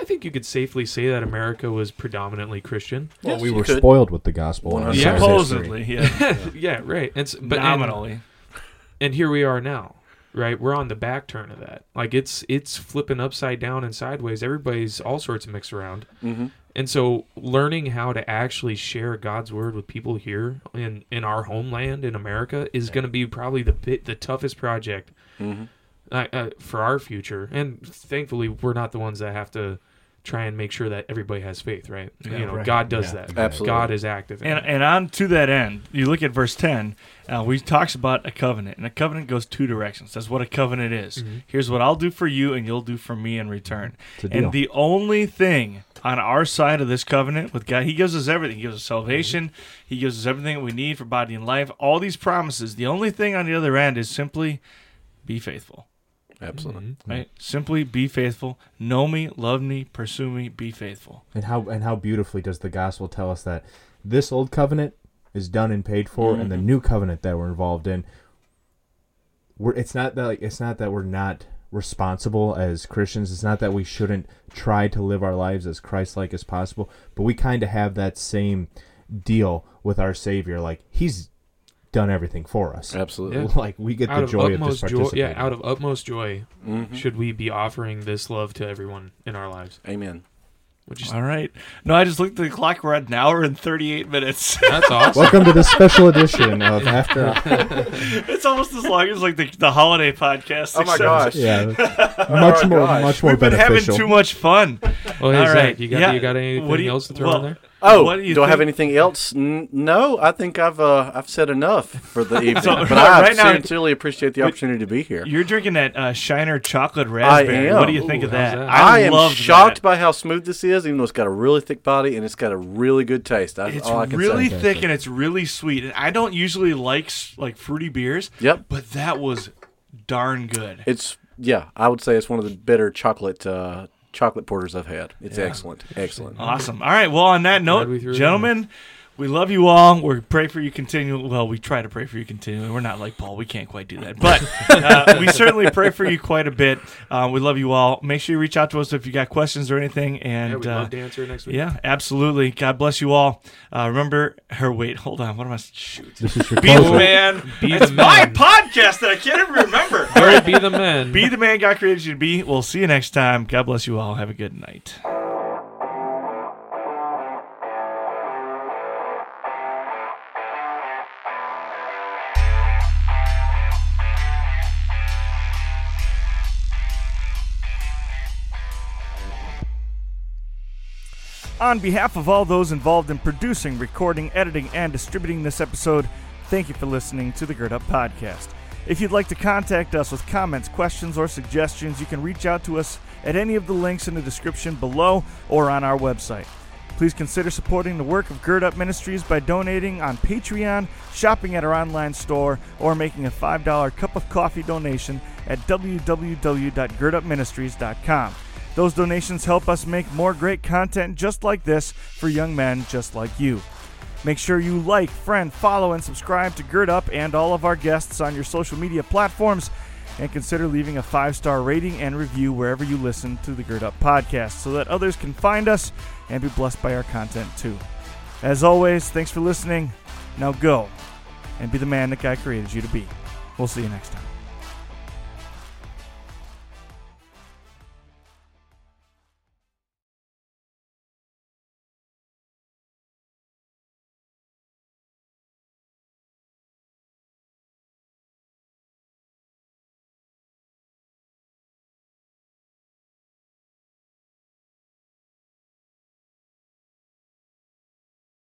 C: I think you could safely say that America was predominantly Christian
D: well,
B: Yes,
D: we were
B: could.
D: spoiled with the gospel. in our
C: Yeah.
A: Supposedly,
D: history.
A: yeah,
C: yeah right and s- but and,
A: nominally.
C: and here we are now right we're on the back turn of that like it's it's flipping upside down and sideways everybody's all sorts of mixed around
B: Mm-hmm.
C: and so learning how to actually share God's word with people here in in our homeland in America is going to be probably the bit the toughest project
B: Mm-hmm.
C: uh, uh, for our future. And thankfully, we're not the ones that have to try and make sure that everybody has faith, right?
A: Yeah,
C: you know,
A: right.
C: God does
D: Yeah,
C: that.
B: absolutely.
C: God is active.
A: And
C: it.
A: and on to that end, you look at verse ten. Uh, we talks about a covenant, and a covenant goes two directions. That's what a covenant is.
C: Mhm.
A: Here's what I'll do for you, and you'll do for me in return.
D: It's a deal.
A: And the only thing on our side of this covenant with God, He gives us everything. He gives us salvation. He gives us everything that we need for body and life. All these promises. The only thing on the other end is simply be faithful.
B: Absolutely.
C: Mhm.
A: Right? Simply be faithful. Know me, love me, pursue me, be faithful.
D: And how and how beautifully does the gospel tell us that this old covenant is done and paid for, and the
B: Mhm.
D: new covenant that we're involved in, we're it's not that like it's not that we're not responsible as Christians. It's not that we shouldn't try to live our lives as Christ-like as possible, but we kind of have that same deal with our Savior. Like He's done everything for us.
B: Absolutely.
C: Yeah.
D: Like we get
C: out
D: the
C: of
D: joy of just
C: joy, yeah, out of utmost joy,
B: Mhm.
C: should we be offering this love to everyone in our lives?
B: Amen.
C: Which is
A: All right. No, I just looked at the clock. We're at an hour and 38 minutes.
C: that's awesome.
D: Welcome to this special edition of After.
A: it's almost as long as like the, the holiday podcast.
B: Oh my
A: except
B: gosh.
D: Yeah, much more,
B: gosh.
D: much more
A: We've been having too much fun.
C: well, hey,
A: All
C: Zach,
A: right.
C: you got
A: Yeah.
C: you got anything
A: you-
C: else to throw
A: well,
C: in there?
B: Oh,
A: What do
B: do,
A: you
B: I have anything else? N- no, I think I've uh, I've said enough for the evening.
A: So,
B: but
A: right-
B: I
A: right now-
B: sincerely appreciate the opportunity to be here.
A: You're drinking that uh, Shiner chocolate raspberry.
B: am.
A: What do you think
C: Ooh,
A: of that?
C: that?
B: I, am
A: love
B: shocked
A: that.
B: by how smooth this is, even though it's got a really thick body and it's got a really good taste. That's
A: It's
B: all I can
A: really
B: say.
A: thick and it's really sweet. And I don't usually like like fruity beers,
B: Yep,
A: but that was darn good.
B: it's yeah. I would say it's one of the better chocolate uh, chocolate porters I've had. It's
A: Yeah.
B: excellent, excellent.
A: Awesome. All right. Well, on that note,
C: Glad we threw it in
A: gentlemen, we love you all. We pray for you continually. Well, we try to pray for you continually. We're not like Paul. We can't quite do that. But uh, we certainly pray for you quite a bit. Uh, we love you all. Make sure you reach out to us if you got questions or anything.
C: Yeah,
A: And
C: we'd
A: uh,
C: love to answer next week.
A: yeah, absolutely. God bless you all. Uh, remember, her wait, hold on. What am I? Shoot.
D: This is your
A: Be the man.
C: Be
A: it's
C: the
A: my
C: man.
A: podcast that I can't even remember.
C: All right, be the man.
A: Be the man God created you to be. We'll see you next time. God bless you all. Have a good night. On behalf of all those involved in producing, recording, editing, and distributing this episode, thank you for listening to the Gird Up Podcast. If you'd like to contact us with comments, questions, or suggestions, you can reach out to us at any of the links in the description below or on our website. Please consider supporting the work of Gird Up Ministries by donating on Patreon, shopping at our online store, or making a $5 cup of coffee donation at www.girdupministries.com. Those donations help us make more great content just like this for young men just like you. Make sure you like, friend, follow, and subscribe to Gird Up and all of our guests on your social media platforms. And consider leaving a five star rating and review wherever you listen to the Gird Up podcast so that others can find us and be blessed by our content too. As always, thanks for listening. Now go and be the man that God created you to be. We'll see you next time.